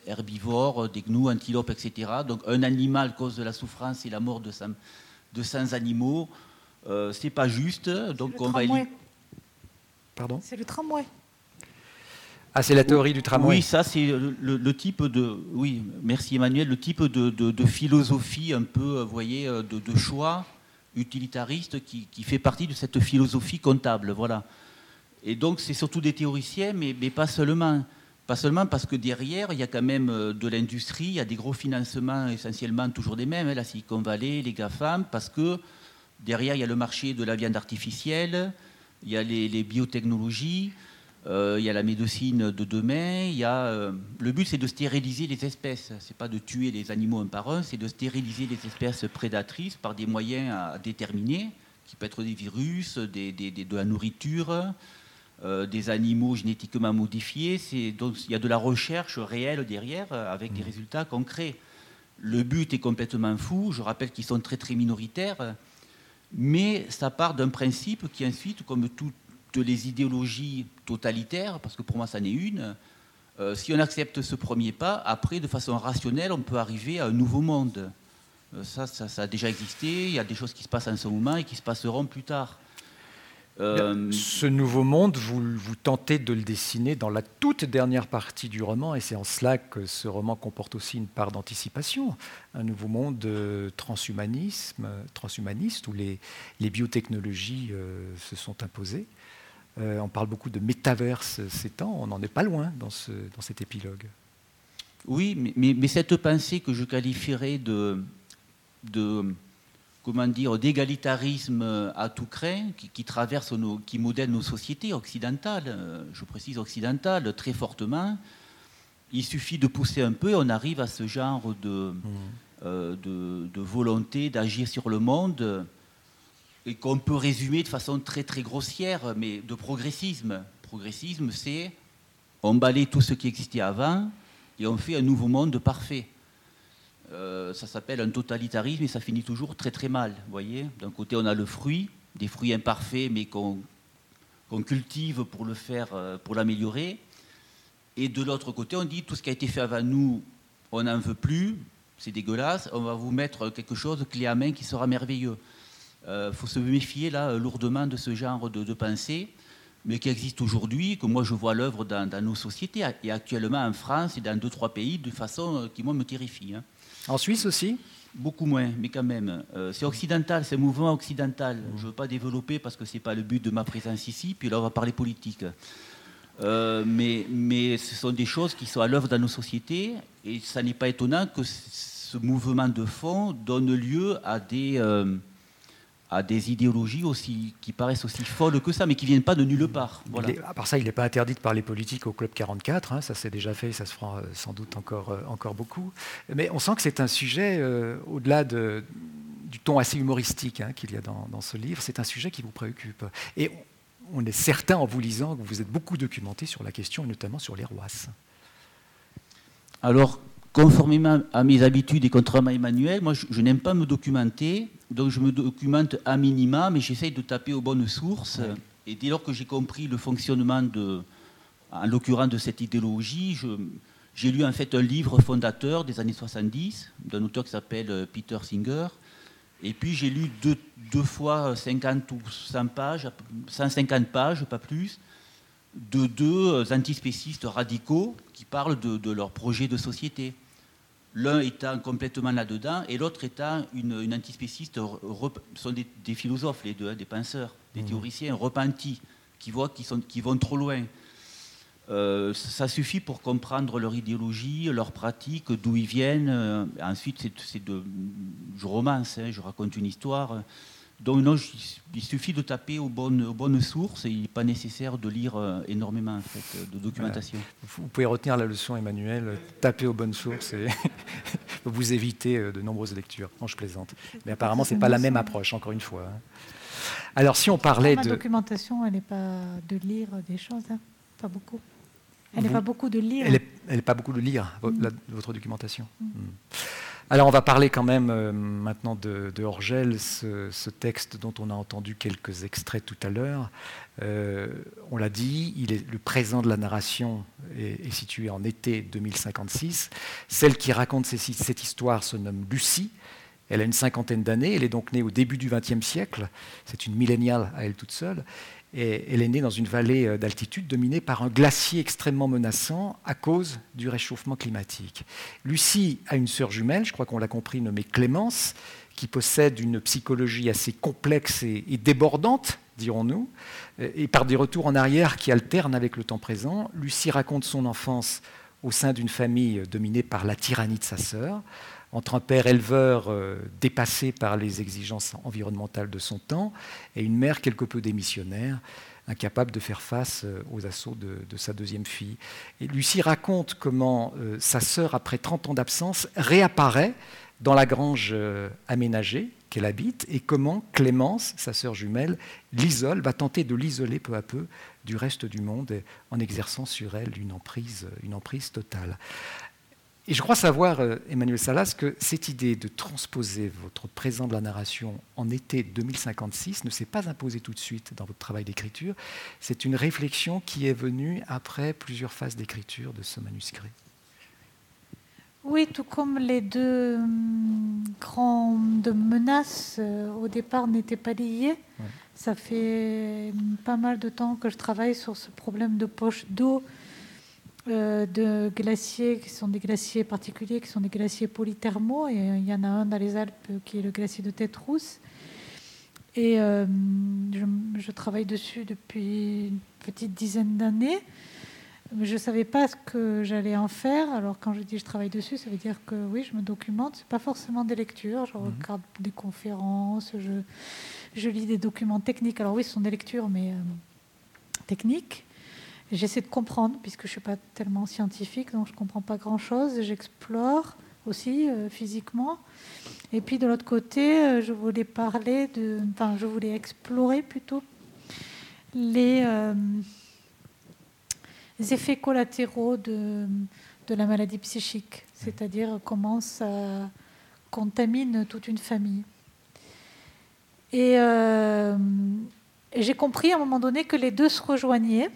herbivores, des gnous, antilopes, etc. Donc un animal cause de la souffrance et la mort de, 100, de animaux. Euh, c'est pas juste. Donc on va. Pardon? C'est le tramway. Ah, c'est la théorie du tramway. Oui, ça, c'est le, type de. Oui, merci Emmanuel, le type de, philosophie un peu, vous voyez, de, choix utilitariste qui, qui, fait partie de cette philosophie comptable. Voilà. Et donc, c'est surtout des théoriciens, mais, pas seulement. Pas seulement parce que derrière, il y a quand même euh, de l'industrie, il y a des gros financements essentiellement toujours des mêmes, hein, la Silicon Valley, les GAFAM, parce que derrière, il y a le marché de la viande artificielle, il y a les, biotechnologies, euh, il y a la médecine de demain, euh, le but c'est de stériliser les espèces, c'est pas de tuer les animaux un par un, c'est de stériliser les espèces prédatrices par des moyens à déterminer, qui peuvent être des virus, de la nourriture, euh, des animaux génétiquement modifiés. Donc il y a de la recherche réelle derrière euh, avec des mmh. résultats concrets. Le but est complètement fou. Je rappelle qu'ils sont très très minoritaires, mais ça part d'un principe qui ensuite, comme toutes les idéologies totalitaires, parce que pour moi ça n'est une, Euh, si on accepte ce premier pas, après, de façon rationnelle, on peut arriver à un nouveau monde. Euh, ça, ça, a déjà existé, il y a des choses qui se passent en ce moment et qui se passeront plus tard. Euh, ce nouveau monde, vous, vous, tentez de le dessiner dans la toute dernière partie du roman, et c'est en cela que ce roman comporte aussi une part d'anticipation. Un nouveau monde transhumanisme, transhumaniste où les, les biotechnologies se sont imposées. Euh, on parle beaucoup de métaverse ces temps, on n'en est pas loin dans, ce, dans cet épilogue. Oui, mais, cette pensée que je qualifierais de, de comment dire, d'égalitarisme à tout craint, qui, traverse, nos, qui modèle nos sociétés occidentales, euh, je précise occidentales, très fortement. Il suffit de pousser un peu, on arrive à ce genre de, mmh. euh, de, de volonté d'agir sur le monde et qu'on peut résumer de façon très très grossière, mais de progressisme. Progressisme, c'est emballer tout ce qui existait avant et on fait un nouveau monde parfait. Euh, ça s'appelle un totalitarisme et ça finit toujours très très mal. voyez D'un côté, on a le fruit, des fruits imparfaits, mais qu'on cultive pour le faire, euh, pour l'améliorer. Et de l'autre côté, on dit tout ce qui a été fait avant nous, on n'en veut plus, c'est dégueulasse, on va vous mettre quelque chose clé à main qui sera merveilleux. Il euh, faut se méfier là lourdement de ce genre de, pensée, mais qui existe aujourd'hui, que moi je vois l'œuvre dans, nos sociétés, et actuellement en France et dans deux, trois pays, de façon qui, moi, me terrifie. Hein. En Suisse aussi Beaucoup moins, mais quand même. Euh, c'est occidental, c'est un mouvement occidental. Je ne veux pas développer parce que ce n'est pas le but de ma présence ici, puis là on va parler politique. mais, mais ce sont des choses qui sont à l'œuvre dans nos sociétés, et ça n'est pas étonnant que ce mouvement de fond donne lieu à des à des idéologies aussi, qui paraissent aussi folles que ça, mais qui ne viennent pas de nulle part. Voilà. à part ça, il n'est pas interdit de parler politique au Club 44, hein, ça s'est déjà fait, ça se fera euh, sans doute encore, euh, encore beaucoup. Mais on sent que c'est un sujet, euh, au-delà de, du ton assez humoristique hein, qu'il y a dans, dans, ce livre, c'est un sujet qui vous préoccupe. Et on est certain, en vous lisant, que vous êtes beaucoup documenté sur la question, et notamment sur les roisses. Alors, conformément à mes habitudes et contrairement à Emmanuel, moi je, n'aime pas me documenter, donc je me documente à minima, mais j'essaye de taper aux bonnes sources. Et dès lors que j'ai compris le fonctionnement de, en l'occurrence de cette idéologie, j'ai lu en fait un livre fondateur des années 70 d'un auteur qui s'appelle euh, Peter Singer. Et puis j'ai lu deux, deux, fois 50 ou 100 pages, 150 pages, pas plus, de deux antispécistes radicaux qui parlent de, de leur projet de société l'un étant complètement là-dedans et l'autre étant une, antispéciste. Ce sont des, philosophes, les deux, hein, des penseurs, des mmh. théoriciens repentis, qui voient qu'ils vont trop loin. Euh, ça suffit pour comprendre leur idéologie, leur pratique, d'où ils viennent. Euh, ensuite, c'est de, je romance, hein, je raconte une histoire. Donc non, il suffit de taper aux bonnes, bonnes sources et il n'est pas nécessaire de lire euh, énormément de documentation. Vous pouvez retenir la leçon, Emmanuel, taper aux bonnes sources et vous éviter euh, de nombreuses lectures. Non, je plaisante. Mais apparemment, ce n'est pas la même approche, encore une fois. Hein. Alors, si on parlait de... La documentation, elle n'est pas de lire des choses, hein. pas beaucoup. Elle n'est pas beaucoup de lire. Elle n'est pas beaucoup de lire, votre documentation. Mm. Mm. Alors on va parler quand même euh, maintenant de, Orgel, ce, texte dont on a entendu quelques extraits tout à l'heure. Euh, on l'a dit, est, le présent de la narration est, situé en été 2056. Celle qui raconte cette histoire se nomme Lucie. Elle a une cinquantaine d'années, elle est donc née au début du XXe siècle, c'est une milléniale à elle toute seule, elle est née dans une vallée euh, d'altitude dominée par un glacier extrêmement menaçant à cause du réchauffement climatique. Lucie a une sœur jumelle, je crois qu'on l'a compris, nommée Clémence, qui possède une psychologie assez complexe et, débordante, dirons-nous, et par des retours en arrière qui alternent avec le temps présent. Lucie raconte son enfance au sein d'une famille dominée par la tyrannie de sa sœur entre un père éleveur euh, dépassé par les exigences environnementales de son temps et une mère quelque peu démissionnaire, incapable de faire face euh, aux assauts de, sa deuxième fille. Lucie raconte comment euh, sa sœur, après 30 ans d'absence, réapparaît dans la grange aménagée qu'elle habite et comment Clémence, sa sœur jumelle, l'isole, va tenter de l'isoler peu à peu du reste du monde en exerçant sur elle une emprise totale. Et je crois savoir, euh, Emmanuel Salas, que cette idée de transposer votre présent de la narration en été 2056 ne s'est pas imposée tout de suite dans votre travail d'écriture. C'est une réflexion qui est venue après plusieurs phases d'écriture de ce manuscrit. Oui, tout comme les deux hum, grandes menaces euh, au départ n'étaient pas liées. Ça fait hum, pas mal de temps que je travaille sur ce problème de poche d'eau de glaciers qui sont des glaciers particuliers, qui sont des glaciers polythermaux. Et il y en a un dans les Alpes qui est le glacier de Tête Rousse. Et euh, je, travaille dessus depuis une petite dizaine d'années. Je ne savais pas ce que j'allais en faire. Alors quand je dis je travaille dessus, ça veut dire que oui, je me documente. Ce n'est pas forcément des lectures. Je mhm. regarde des conférences, je, je, lis des documents techniques. Alors oui, ce sont des lectures, mais euh, techniques. J'essaie de comprendre, puisque je ne suis pas tellement scientifique, donc je ne comprends pas grand-chose. J'explore aussi euh, physiquement. Et puis de l'autre côté, euh, je voulais parler de, enfin, je voulais explorer plutôt les, euh, effets collatéraux de, de, la maladie psychique, c'est-à-dire comment ça contamine toute une famille. Et j'ai compris à un moment donné que les deux se rejoignaient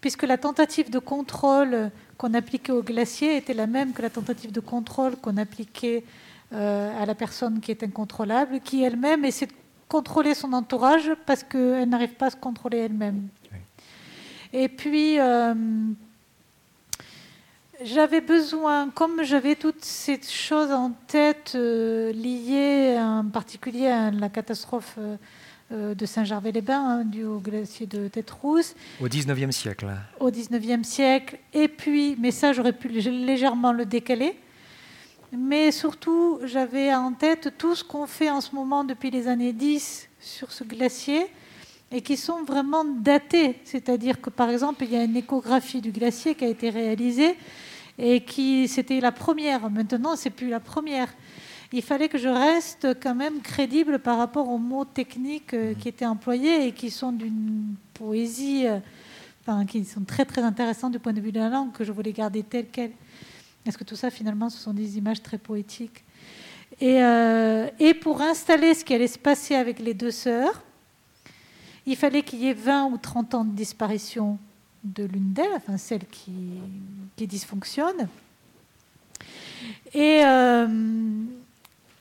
puisque la tentative de contrôle qu'on appliquait au glacier était la même que la tentative de contrôle qu'on appliquait euh, à la personne qui est incontrôlable, qui elle-même essaie de contrôler son entourage parce qu'elle n'arrive pas à se contrôler elle-même. Et puis, euh, j'avais besoin, comme j'avais toutes ces choses en tête euh, liées en particulier à la catastrophe de Saint-Gervais-les-Bains, hein, du au glacier de Tête-Rousse. Au 19e siècle. Au 19e siècle. Et puis, mais ça, j'aurais pu légèrement le décaler. Mais surtout, j'avais en tête tout ce qu'on fait en ce moment depuis les années 10 sur ce glacier et qui sont vraiment datés. C'est-à-dire que, par exemple, il y a une échographie du glacier qui a été réalisée et qui, c'était la première. Maintenant, c'est plus la première il fallait que je reste quand même crédible par rapport aux mots techniques euh, qui étaient employés et qui sont d'une poésie, euh, enfin, qui sont très très intéressants du point de vue de la langue, que je voulais garder telle qu'elle. Parce que tout ça, finalement, ce sont des images très poétiques? Et, euh, et pour installer ce qui allait se passer avec les deux sœurs, il fallait qu'il y ait 20 ou 30 ans de disparition de l'une d'elles, enfin celle qui, qui dysfonctionne. Et,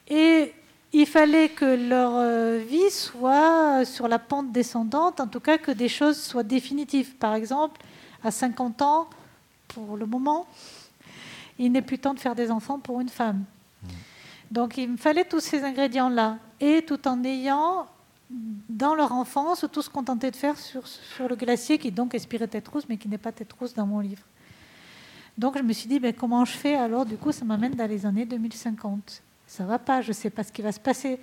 et il fallait que leur euh, vie soit sur la pente descendante, en tout cas que des choses soient définitives. Par exemple, à 50 ans, pour le moment, il n'est plus temps de faire des enfants pour une femme. Donc il me fallait tous ces ingrédients-là, et tout en ayant dans leur enfance tout ce qu'on tentait de faire sur, sur le glacier, qui donc inspirait Tête Rousse, mais qui n'est pas Tête Rousse dans mon livre. Donc je me suis dit, ben, comment je fais Alors? Du coup, ça m'amène dans les années 2050 ça va pas, je ne sais pas ce qui va se passer.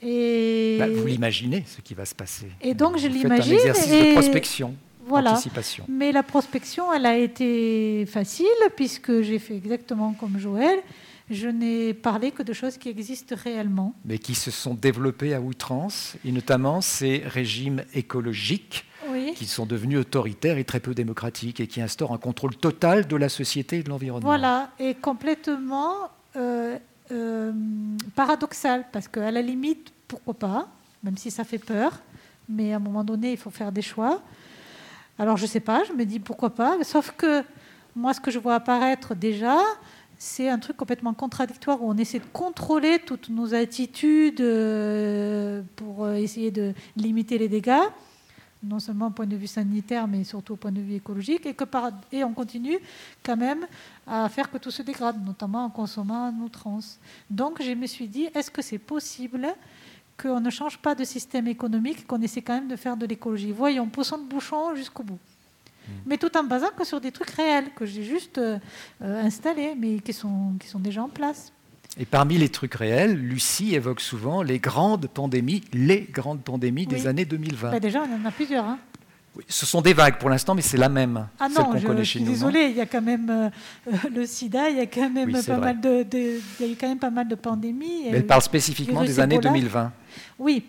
Et... Bah, vous l'imaginez, ce qui va se passer. Et donc je l'imagine. un exercice de prospection. Voilà. Mais la prospection, elle a été facile puisque j'ai fait exactement comme Joël. Je n'ai parlé que de choses qui existent réellement. Mais qui se sont développées à outrance, et notamment ces régimes écologiques qui sont devenus autoritaires et très peu démocratiques et qui instaurent un contrôle total de la société et de l'environnement. Voilà, et complètement euh, euh, paradoxal, parce qu'à la limite, pourquoi pas, même si ça fait peur, mais à un moment donné, il faut faire des choix. Alors je ne sais pas, je me dis pourquoi pas, sauf que moi, ce que je vois apparaître déjà, c'est un truc complètement contradictoire où on essaie de contrôler toutes nos attitudes euh, pour essayer de limiter les dégâts non seulement au point de vue sanitaire, mais surtout au point de vue écologique, et, que par, et on continue quand même à faire que tout se dégrade, notamment en consommant en outrance. Donc je me suis dit, est-ce que c'est possible qu'on ne change pas de système économique, qu'on essaie quand même de faire de l'écologie? Voyons, poussons le bouchon jusqu'au bout. Hmm. Mais tout en basant que sur des trucs réels, que j'ai juste euh, installés, mais qui sont, qui sont déjà en place. Et parmi les trucs réels, Lucie évoque souvent les grandes pandémies, les grandes pandémies des années 2020. Bah, déjà, on en a plusieurs. Hein. Oui, ce sont des vagues pour l'instant, mais c'est la même, ah celle connaît chez nous. Désolée, il y a quand même euh, le SIDA, il y a quand même pas mal de, il y a quand même pas mal de pandémies. Mais elle parle spécifiquement des années 2020. Oui,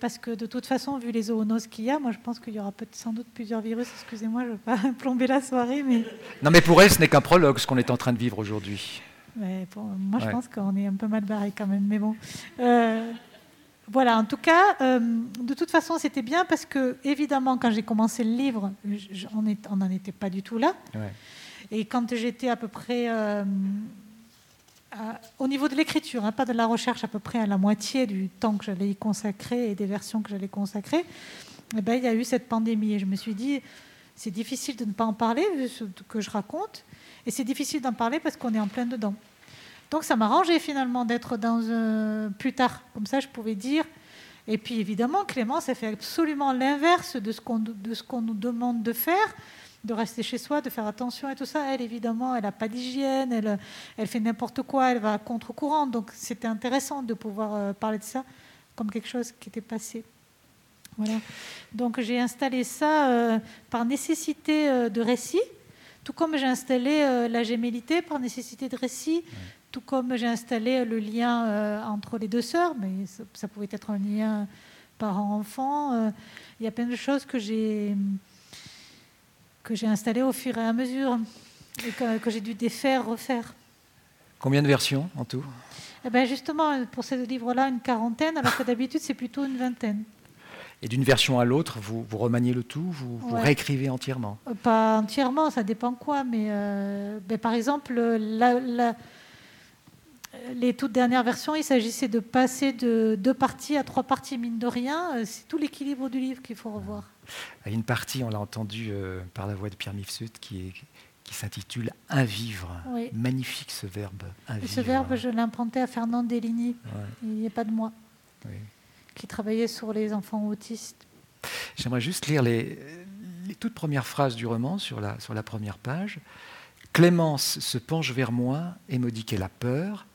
Parce que de toute façon, vu les zoonoses qu'il y a, moi je pense qu'il y aura sans doute plusieurs virus. Excusez-moi, je ne veux pas plomber la soirée. Mais... Non, mais pour elle, ce n'est qu'un prologue, ce qu'on est en train de vivre aujourd'hui. Moi, je pense qu'on est un peu mal barré quand même. Mais bon. Euh, voilà, en tout cas, euh, de toute façon, c'était bien parce que, évidemment, quand j'ai commencé le livre, on n'en était pas du tout là. Et quand j'étais à peu près euh, au niveau de l'écriture, hein, pas de la recherche, à peu près à la moitié du temps que j'allais y consacrer et des versions que j'allais consacrer, eh ben, il y a eu cette pandémie. Et je me suis dit, c'est difficile de ne pas en parler, vu ce que je raconte. Et c'est difficile d'en parler parce qu'on est en plein dedans. Donc ça m'arrangeait finalement d'être dans plus tard. Comme ça, je pouvais dire. Et puis évidemment, Clémence a fait absolument l'inverse de ce qu'on nous demande de faire de rester chez soi, de faire attention et tout ça. Elle, évidemment, elle n'a pas d'hygiène, elle, elle fait n'importe quoi, elle va contre-courant. Donc c'était intéressant de pouvoir euh, parler de ça comme quelque chose qui était passé. Voilà. Donc j'ai installé ça euh, par nécessité euh, de récit, tout comme j'ai installé la gémellité par nécessité de récit, tout comme j'ai installé le lien entre les deux sœurs, mais ça, ça pouvait être un lien parent-enfant. Il y a plein de choses que j'ai que j'ai installé au fur et à mesure et que, j'ai dû défaire, refaire. Combien de versions en tout? Eh ben Justement, pour ce livre-là, une quarantaine, alors que d'habitude, c'est plutôt une vingtaine. Et d'une version à l'autre, vous, vous, remaniez le tout, vous, vous réécrivez entièrement? Euh, Pas entièrement, ça dépend quoi, mais euh, par exemple, la, les toutes dernières versions, il s'agissait de passer de deux parties à trois parties, mine de rien. Euh, c'est tout l'équilibre du livre qu'il faut revoir. Il y a une partie, on l'a entendu euh, par la voix de Pierre Mifsud, qui, qui s'intitule Un vivre. Magnifique ce verbe. Un ce verbe, je l'ai emprunté à Fernand Deligny, il n'y a pas de moi, qui travaillait sur les enfants autistes. J'aimerais juste lire les, toutes premières phrases du roman sur la, sur la première page. Clémence se penche vers moi et me dit qu'elle a peur.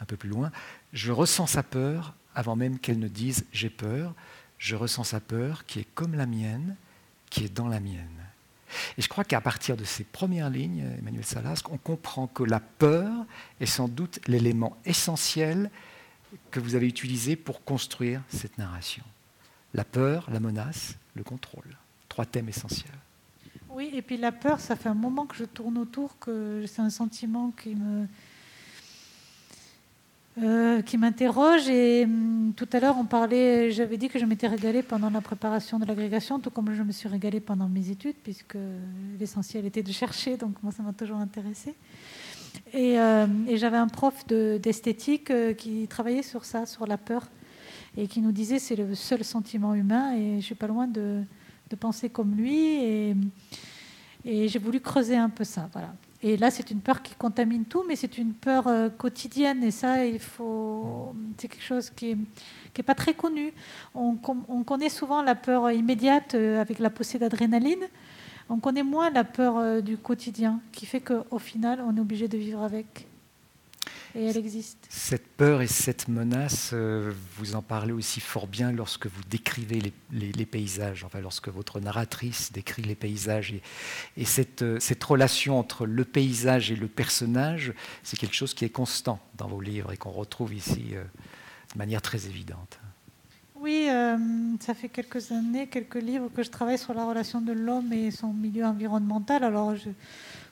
Un peu plus loin, je ressens sa peur avant même qu'elle ne dise j'ai peur je ressens sa peur qui est comme la mienne, qui est dans la mienne. Et je crois qu'à partir de ces premières lignes, Emmanuel Salas, on comprend que la peur est sans doute l'élément essentiel que vous avez utilisé pour construire cette narration. La peur, la menace, le contrôle. Trois thèmes essentiels. Oui, et puis la peur, ça fait un moment que je tourne autour, que c'est un sentiment qui me, euh, qui m'interroge. Et hum, tout à l'heure, on parlait, j'avais dit que je m'étais régalée pendant la préparation de l'agrégation, tout comme je me suis régalée pendant mes études, puisque l'essentiel était de chercher, donc moi, ça m'a toujours intéressée. Et, euh, j'avais un prof d'esthétique euh, qui travaillait sur ça, sur la peur, et qui nous disait c'est le seul sentiment humain, et je suis pas loin de, penser comme lui. Et, et j'ai voulu creuser un peu ça. Voilà. Et là, c'est une peur qui contamine tout, mais c'est une peur euh, quotidienne. Et ça, il faut. C'est quelque chose qui n'est pas très connu. On, connaît souvent la peur immédiate avec la poussée d'adrénaline. On connaît moins la peur euh, du quotidien, qui fait qu'au final, on est obligé de vivre avec et elle existe. Cette peur et cette menace, euh, vous en parlez aussi fort bien lorsque vous décrivez les, paysages, enfin lorsque votre narratrice décrit les paysages. Et, cette, euh, cette, relation entre le paysage et le personnage, c'est quelque chose qui est constant dans vos livres et qu'on retrouve ici de manière très évidente. Oui, ça fait quelques années, quelques livres que je travaille sur la relation de l'homme et son milieu environnemental. Alors, je,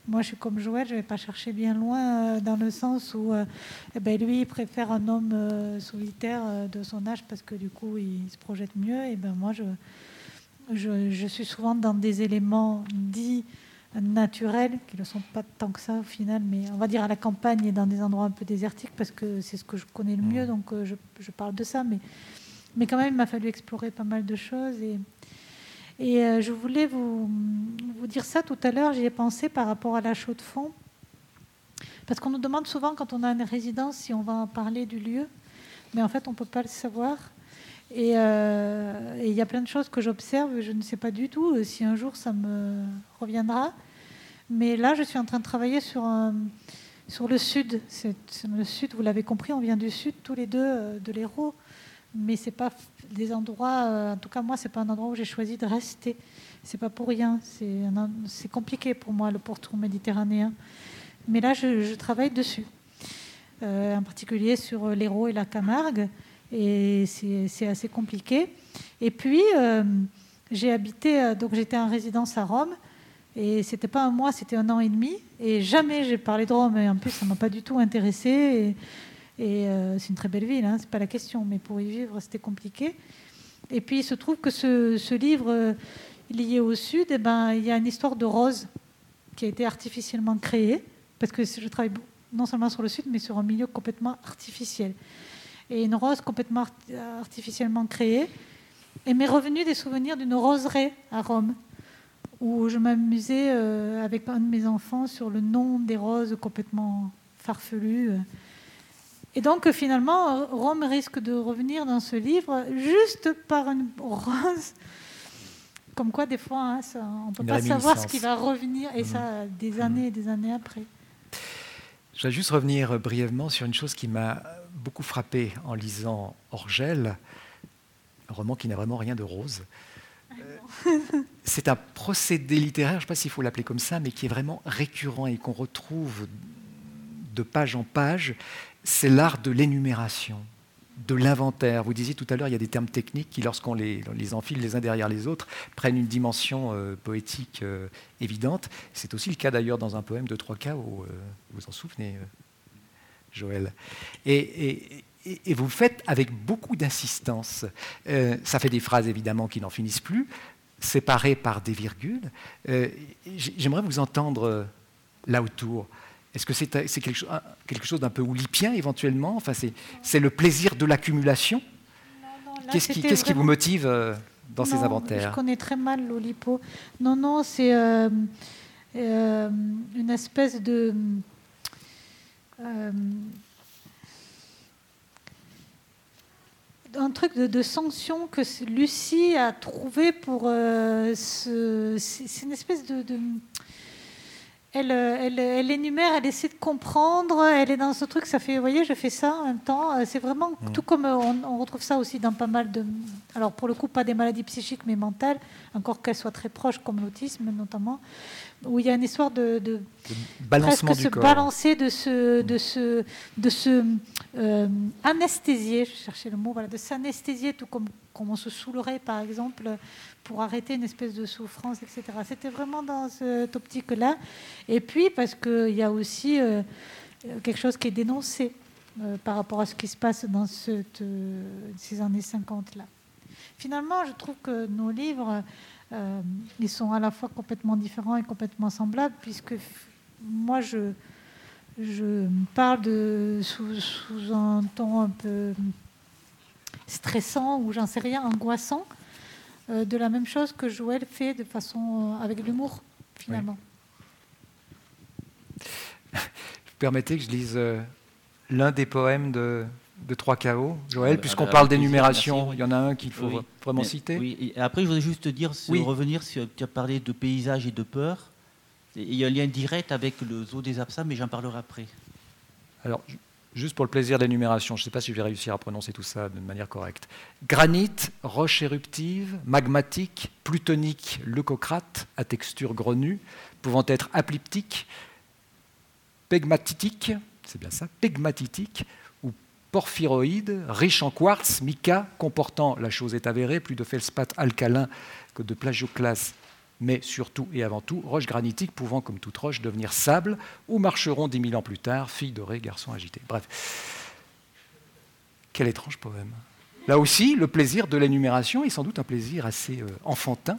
moi, je suis comme Joël, je ne vais pas chercher bien loin, euh, dans le sens où euh, eh ben, lui, il préfère un homme euh, solitaire de son âge parce que du coup, il se projette mieux. Et ben moi, je, je, suis souvent dans des éléments dits naturels, qui ne sont pas tant que ça au final, mais on va dire à la campagne et dans des endroits un peu désertiques parce que c'est ce que je connais le mieux, donc je, je parle de ça. Mais, mais quand même, il m'a fallu explorer pas mal de choses. Et, euh, je voulais vous, dire ça tout à l'heure, j'y ai pensé par rapport à la chaux de fond. Parce qu'on nous demande souvent quand on a une résidence si on va parler du lieu, mais en fait on ne peut pas le savoir. Euh, et il y a plein de choses que j'observe, je ne sais pas du tout si un jour ça me reviendra. Mais là, je suis en train de travailler sur, le sud. Le sud, vous l'avez compris, on vient du sud tous les deux euh, de l'Hérault mais c'est pas des endroits. Euh, en tout cas, moi, c'est pas un endroit où j'ai choisi de rester. C'est pas pour rien. C'est compliqué pour moi le pourtour méditerranéen. Mais là, je, travaille dessus, euh, en particulier sur l'Hérault et la Camargue. Et c'est assez compliqué. Et puis, euh, j'ai habité, donc j'étais en résidence à Rome. Et c'était pas un mois, c'était un an et demi. Et jamais j'ai parlé de Rome. Et en plus, ça m'a pas du tout intéressé. Et, c'est une très belle ville, hein, c'est pas la question. Mais pour y vivre, c'était compliqué. Et puis, il se trouve que ce, livre lié au Sud, eh ben, il y a une histoire de rose qui a été artificiellement créée. Parce que je travaille non seulement sur le Sud, mais sur un milieu complètement artificiel. Et une rose complètement artificiellement créée. Et m'est revenu des souvenirs d'une roseraie à Rome, où je m'amusais euh, avec un de mes enfants sur le nom des roses complètement farfelues. Et donc finalement, Rome risque de revenir dans ce livre juste par une rose. Comme quoi, des fois, hein, on ne peut pas savoir ce qui va revenir, et ça des mmh. années et des années après. Je vais juste revenir brièvement sur une chose qui m'a beaucoup frappé en lisant Orgel, un roman qui n'a vraiment rien de rose. Euh, c'est un procédé littéraire, je ne sais pas s'il faut l'appeler comme ça, mais qui est vraiment récurrent et qu'on retrouve de page en page. C'est l'art de l'énumération de l'inventaire. Vous disiez tout à l'heure, il y a des termes techniques qui, lorsqu'on les, enfile les uns derrière les autres, prennent une dimension euh, poétique euh, évidente. C'est aussi le cas d'ailleurs dans un poème de trois k où, euh, vous en souvenez, Joël. Et, vous faites avec beaucoup d'insistance. ça fait des phrases évidemment qui n'en finissent plus, séparées par des virgules. J'aimerais vous entendre là autour. Est-ce que c'est quelque chose d'un peu oulipien éventuellement? Enfin, C'est le plaisir de l'accumulation? Qu'est-ce qui, vous motive euh, dans ces inventaires? Je connais très mal l'Oulipo. Non, non, c'est euh, euh, une espèce de. un truc de, sanction que Lucie a trouvé pour. ce, c'est une espèce de elle, elle, énumère, elle essaie de comprendre, elle est dans ce truc, ça fait, vous voyez, je fais ça en même temps. Euh, c'est vraiment mm. tout comme euh, on, retrouve ça aussi dans pas mal de. Alors, pour le coup, pas des maladies psychiques, mais mentales, encore qu'elles soient très proches, comme l'autisme notamment, où il y a une histoire de. de, Balancement du se balancer, de se, de se, de se anesthésier, je cherchais le mot, voilà, de s'anesthésier, tout comme, comme on se saoulerait, par exemple pour arrêter une espèce de souffrance, etc. C'était vraiment dans cette optique-là. Et puis parce qu'il y a aussi euh, quelque chose qui est dénoncé euh, par rapport à ce qui se passe dans cette, euh, ces années 50-là. Finalement, je trouve que nos livres, ils sont à la fois complètement différents et complètement semblables, puisque moi, je, je parle de, sous, un ton un peu stressant ou j'en sais rien, angoissant, euh, de la même chose que Joël fait de façon euh, avec l'humour, finalement. Permettez que je lise euh, l'un des poèmes de, de 3KO, Joël, puisqu'on parle d'énumération, il y en a un qu'il faut vraiment citer. Oui, et après je voudrais juste dire, revenir sur, tu as parlé de paysage et de peur. Il y a un lien direct avec le zoo des absents, mais j'en parlerai après. Alors, juste pour le plaisir d'énumération, je ne sais pas si je vais réussir à prononcer tout ça de manière correcte. Granit, roche éruptive, magmatique, plutonique, leucocrate, à texture grenue, pouvant être aplyptique, pegmatitique, c'est bien ça, pegmatitique, porphyroïde, riche en quartz, mica, comportant, la chose est avérée, plus de feldspath alcalin que de plagioclase mais surtout et avant tout roche granitique pouvant, comme toute roche, devenir sable, où marcheront dix mille ans plus tard filles dorées, garçons agités. Bref, quel étrange poème. Là aussi, le plaisir de l'énumération est sans doute un plaisir assez euh, enfantin,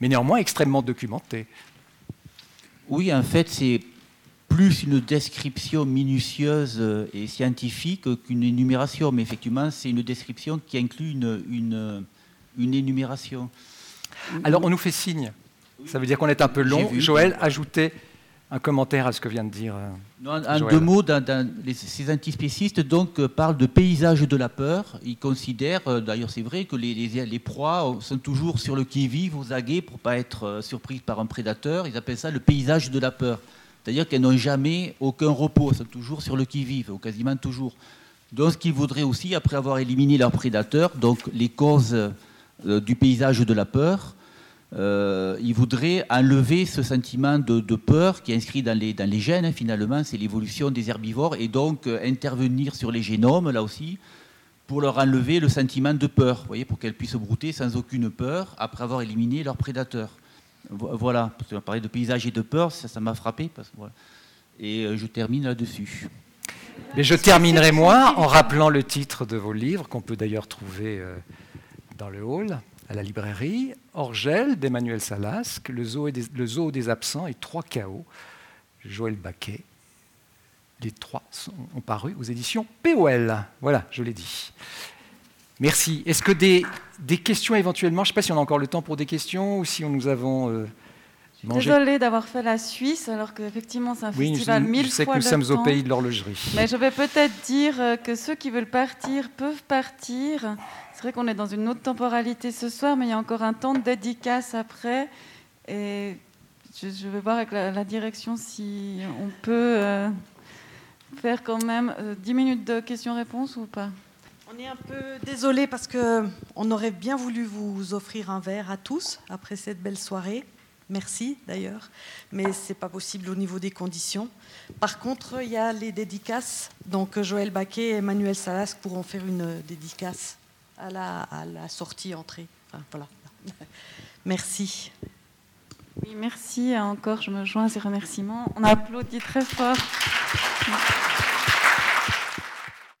mais néanmoins extrêmement documenté. Oui, en fait, c'est plus une description minutieuse et scientifique qu'une énumération, mais effectivement, c'est une description qui inclut une, une, une énumération. Alors, on nous fait signe ça veut dire qu'on est un peu long. Joël, ajoutez un commentaire à ce que vient de dire. Euh, non, en deux mots, ces antispécistes donc, euh, parlent de paysage de la peur. Ils considèrent, euh, d'ailleurs c'est vrai, que les, les, proies sont toujours sur le qui-vive, aux aguets, pour ne pas être surprises par un prédateur. Ils appellent ça le paysage de la peur. C'est-à-dire qu'elles n'ont jamais aucun repos, elles sont toujours sur le qui-vive, ou quasiment toujours. Donc ce qu'ils voudraient aussi, après avoir éliminé leurs prédateurs, donc les causes du paysage de la peur, euh, il voudrait enlever ce sentiment de, peur qui est inscrit dans les, gènes, finalement, c'est l'évolution des herbivores, et donc euh, intervenir sur les génomes, là aussi, pour leur enlever le sentiment de peur, voyez, pour qu'elles puissent brouter sans aucune peur après avoir éliminé leurs prédateurs. Voilà, parce qu'on parlait de paysage et de peur, ça m'a frappé. Et euh, je termine là-dessus. Mais je terminerai moi en rappelant le titre de vos livres, qu'on peut d'ailleurs trouver euh, dans le hall, à la librairie. Orgel d'Emmanuel Salasque, le zoo, des, absents et Trois chaos, Joël Baquet. Les trois ont paru aux éditions POL. Voilà, je l'ai dit. Merci. Est-ce que des, des, questions éventuellement Je ne sais pas si on a encore le temps pour des questions ou si nous avons... Euh, Désolée d'avoir fait la Suisse, alors qu'effectivement c'est un festival mille fois Je sais que nous sommes au pays de l'horlogerie. Mais je vais peut-être dire euh, que ceux qui veulent partir peuvent partir. C'est vrai qu'on est dans une autre temporalité ce soir, mais il y a encore un temps de dédicace après. Et je, vais voir avec la, direction si on peut euh, faire quand même 10 euh, minutes de questions-réponses ou pas. On est un peu désolé parce qu'on aurait bien voulu vous offrir un verre à tous après cette belle soirée. Merci d'ailleurs, mais ce n'est pas possible au niveau des conditions. Par contre, il y a les dédicaces. Donc Joël Baquet et Emmanuel Salas pourront faire une dédicace à la, à la sortie entrée. voilà. Merci. Oui, merci encore. Je me joins à ces remerciements. On applaudit très fort.